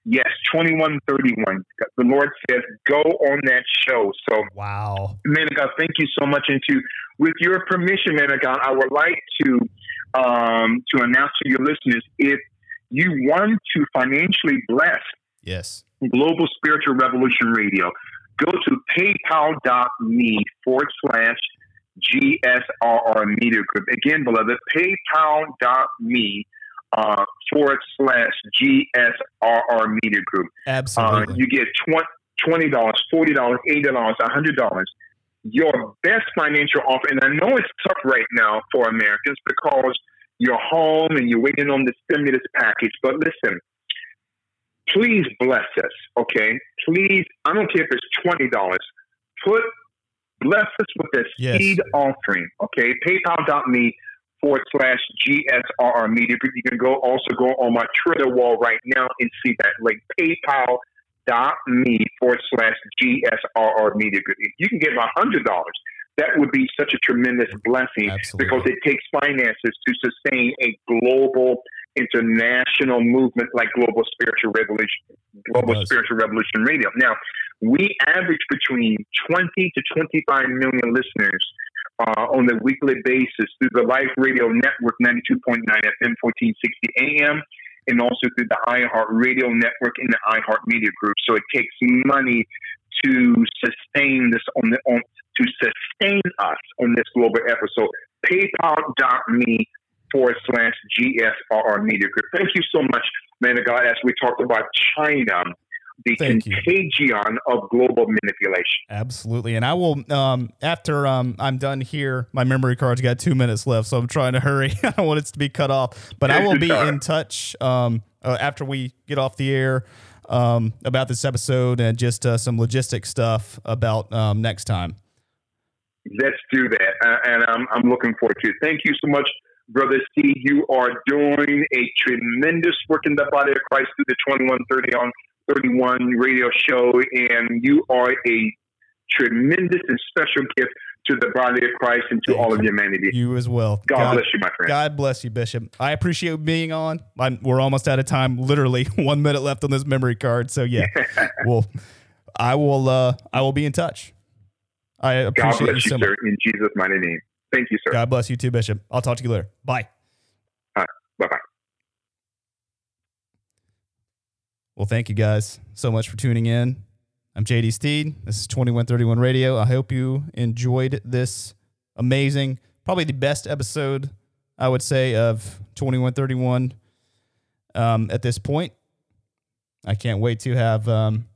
Yes, 2131. The Lord says, Go on that show. So, wow. man of God, thank you so much. And to, with your permission, man of God, I would like to um, to announce to your listeners if you want to financially bless Yes. Global Spiritual Revolution Radio. Go to paypal.me forward slash GSRR Media Group. Again, beloved, paypal.me uh, forward slash GSRR Media Group. Uh, Absolutely. you get $20, $40, $80, $100. Your best financial offer, and I know it's tough right now for Americans because you're home and you're waiting on the stimulus package, but listen, please bless us, okay? Please, I don't care if it's twenty dollars. Put bless us with a Yes. seed offering, okay? PayPal.me forward slash GSRR Media You can go also go on my Twitter wall right now and see that link. PayPal.me forward slash GSRR Media Group. If you can give a hundred dollars, that would be such a tremendous blessing Absolutely. because it takes finances to sustain a global international movement like Global Spiritual Revolution, Global. Spiritual Revolution Radio. Now, we average between 20 to 25 million listeners uh, on a weekly basis through the Life Radio Network 92.9 FM 1460 AM and also through the iHeart Radio Network and the iHeart Media Group. So it takes money to sustain this on the on to sustain us on this global effort. So PayPal.me forward slash GSRR Media Group. Thank you so much, man of God, as we talked about China, the Thank you. contagion of global manipulation. Absolutely. And I will, um, after um, I'm done here, my memory card's got two minutes left, so I'm trying to hurry. <laughs> I don't want it to be cut off. But I will be in touch um, uh, after we get off the air um, about this episode and just uh, some logistic stuff about um, next time. Let's do that. Uh, and I'm, I'm looking forward to it. Thank you so much, Brother C. You are doing a tremendous work in the body of Christ through the 2130 on 31 radio show, and you are a tremendous and special gift to the body of Christ and to Thank all of humanity. You as well. God, bless you, my friend. God bless you, Bishop. I appreciate being on. I'm, we're almost out of time. Literally <laughs> one minute left on this memory card. So yeah, <laughs> well, I will. Uh, I will be in touch. I God appreciate you bless you, so much. sir, in Jesus' mighty name. Thank you, sir. God bless you too, Bishop. I'll talk to you later. Bye. Bye bye. Well, thank you guys so much for tuning in. I'm JD Steed. This is 2131 Radio. I hope you enjoyed this amazing, probably the best episode, I would say, of 2131 um, at this point. I can't wait to have um,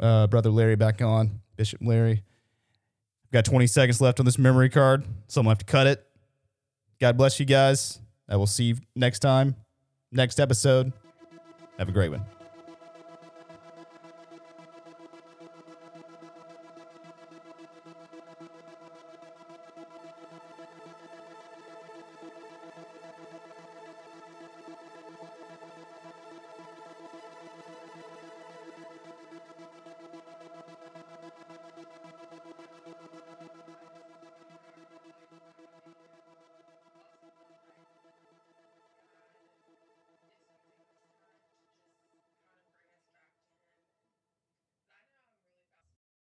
uh, Brother Larry back on, Bishop Larry. I've got 20 seconds left on this memory card, so I'm going to have to cut it. God bless you guys. I will see you next time, next episode. Have a great one.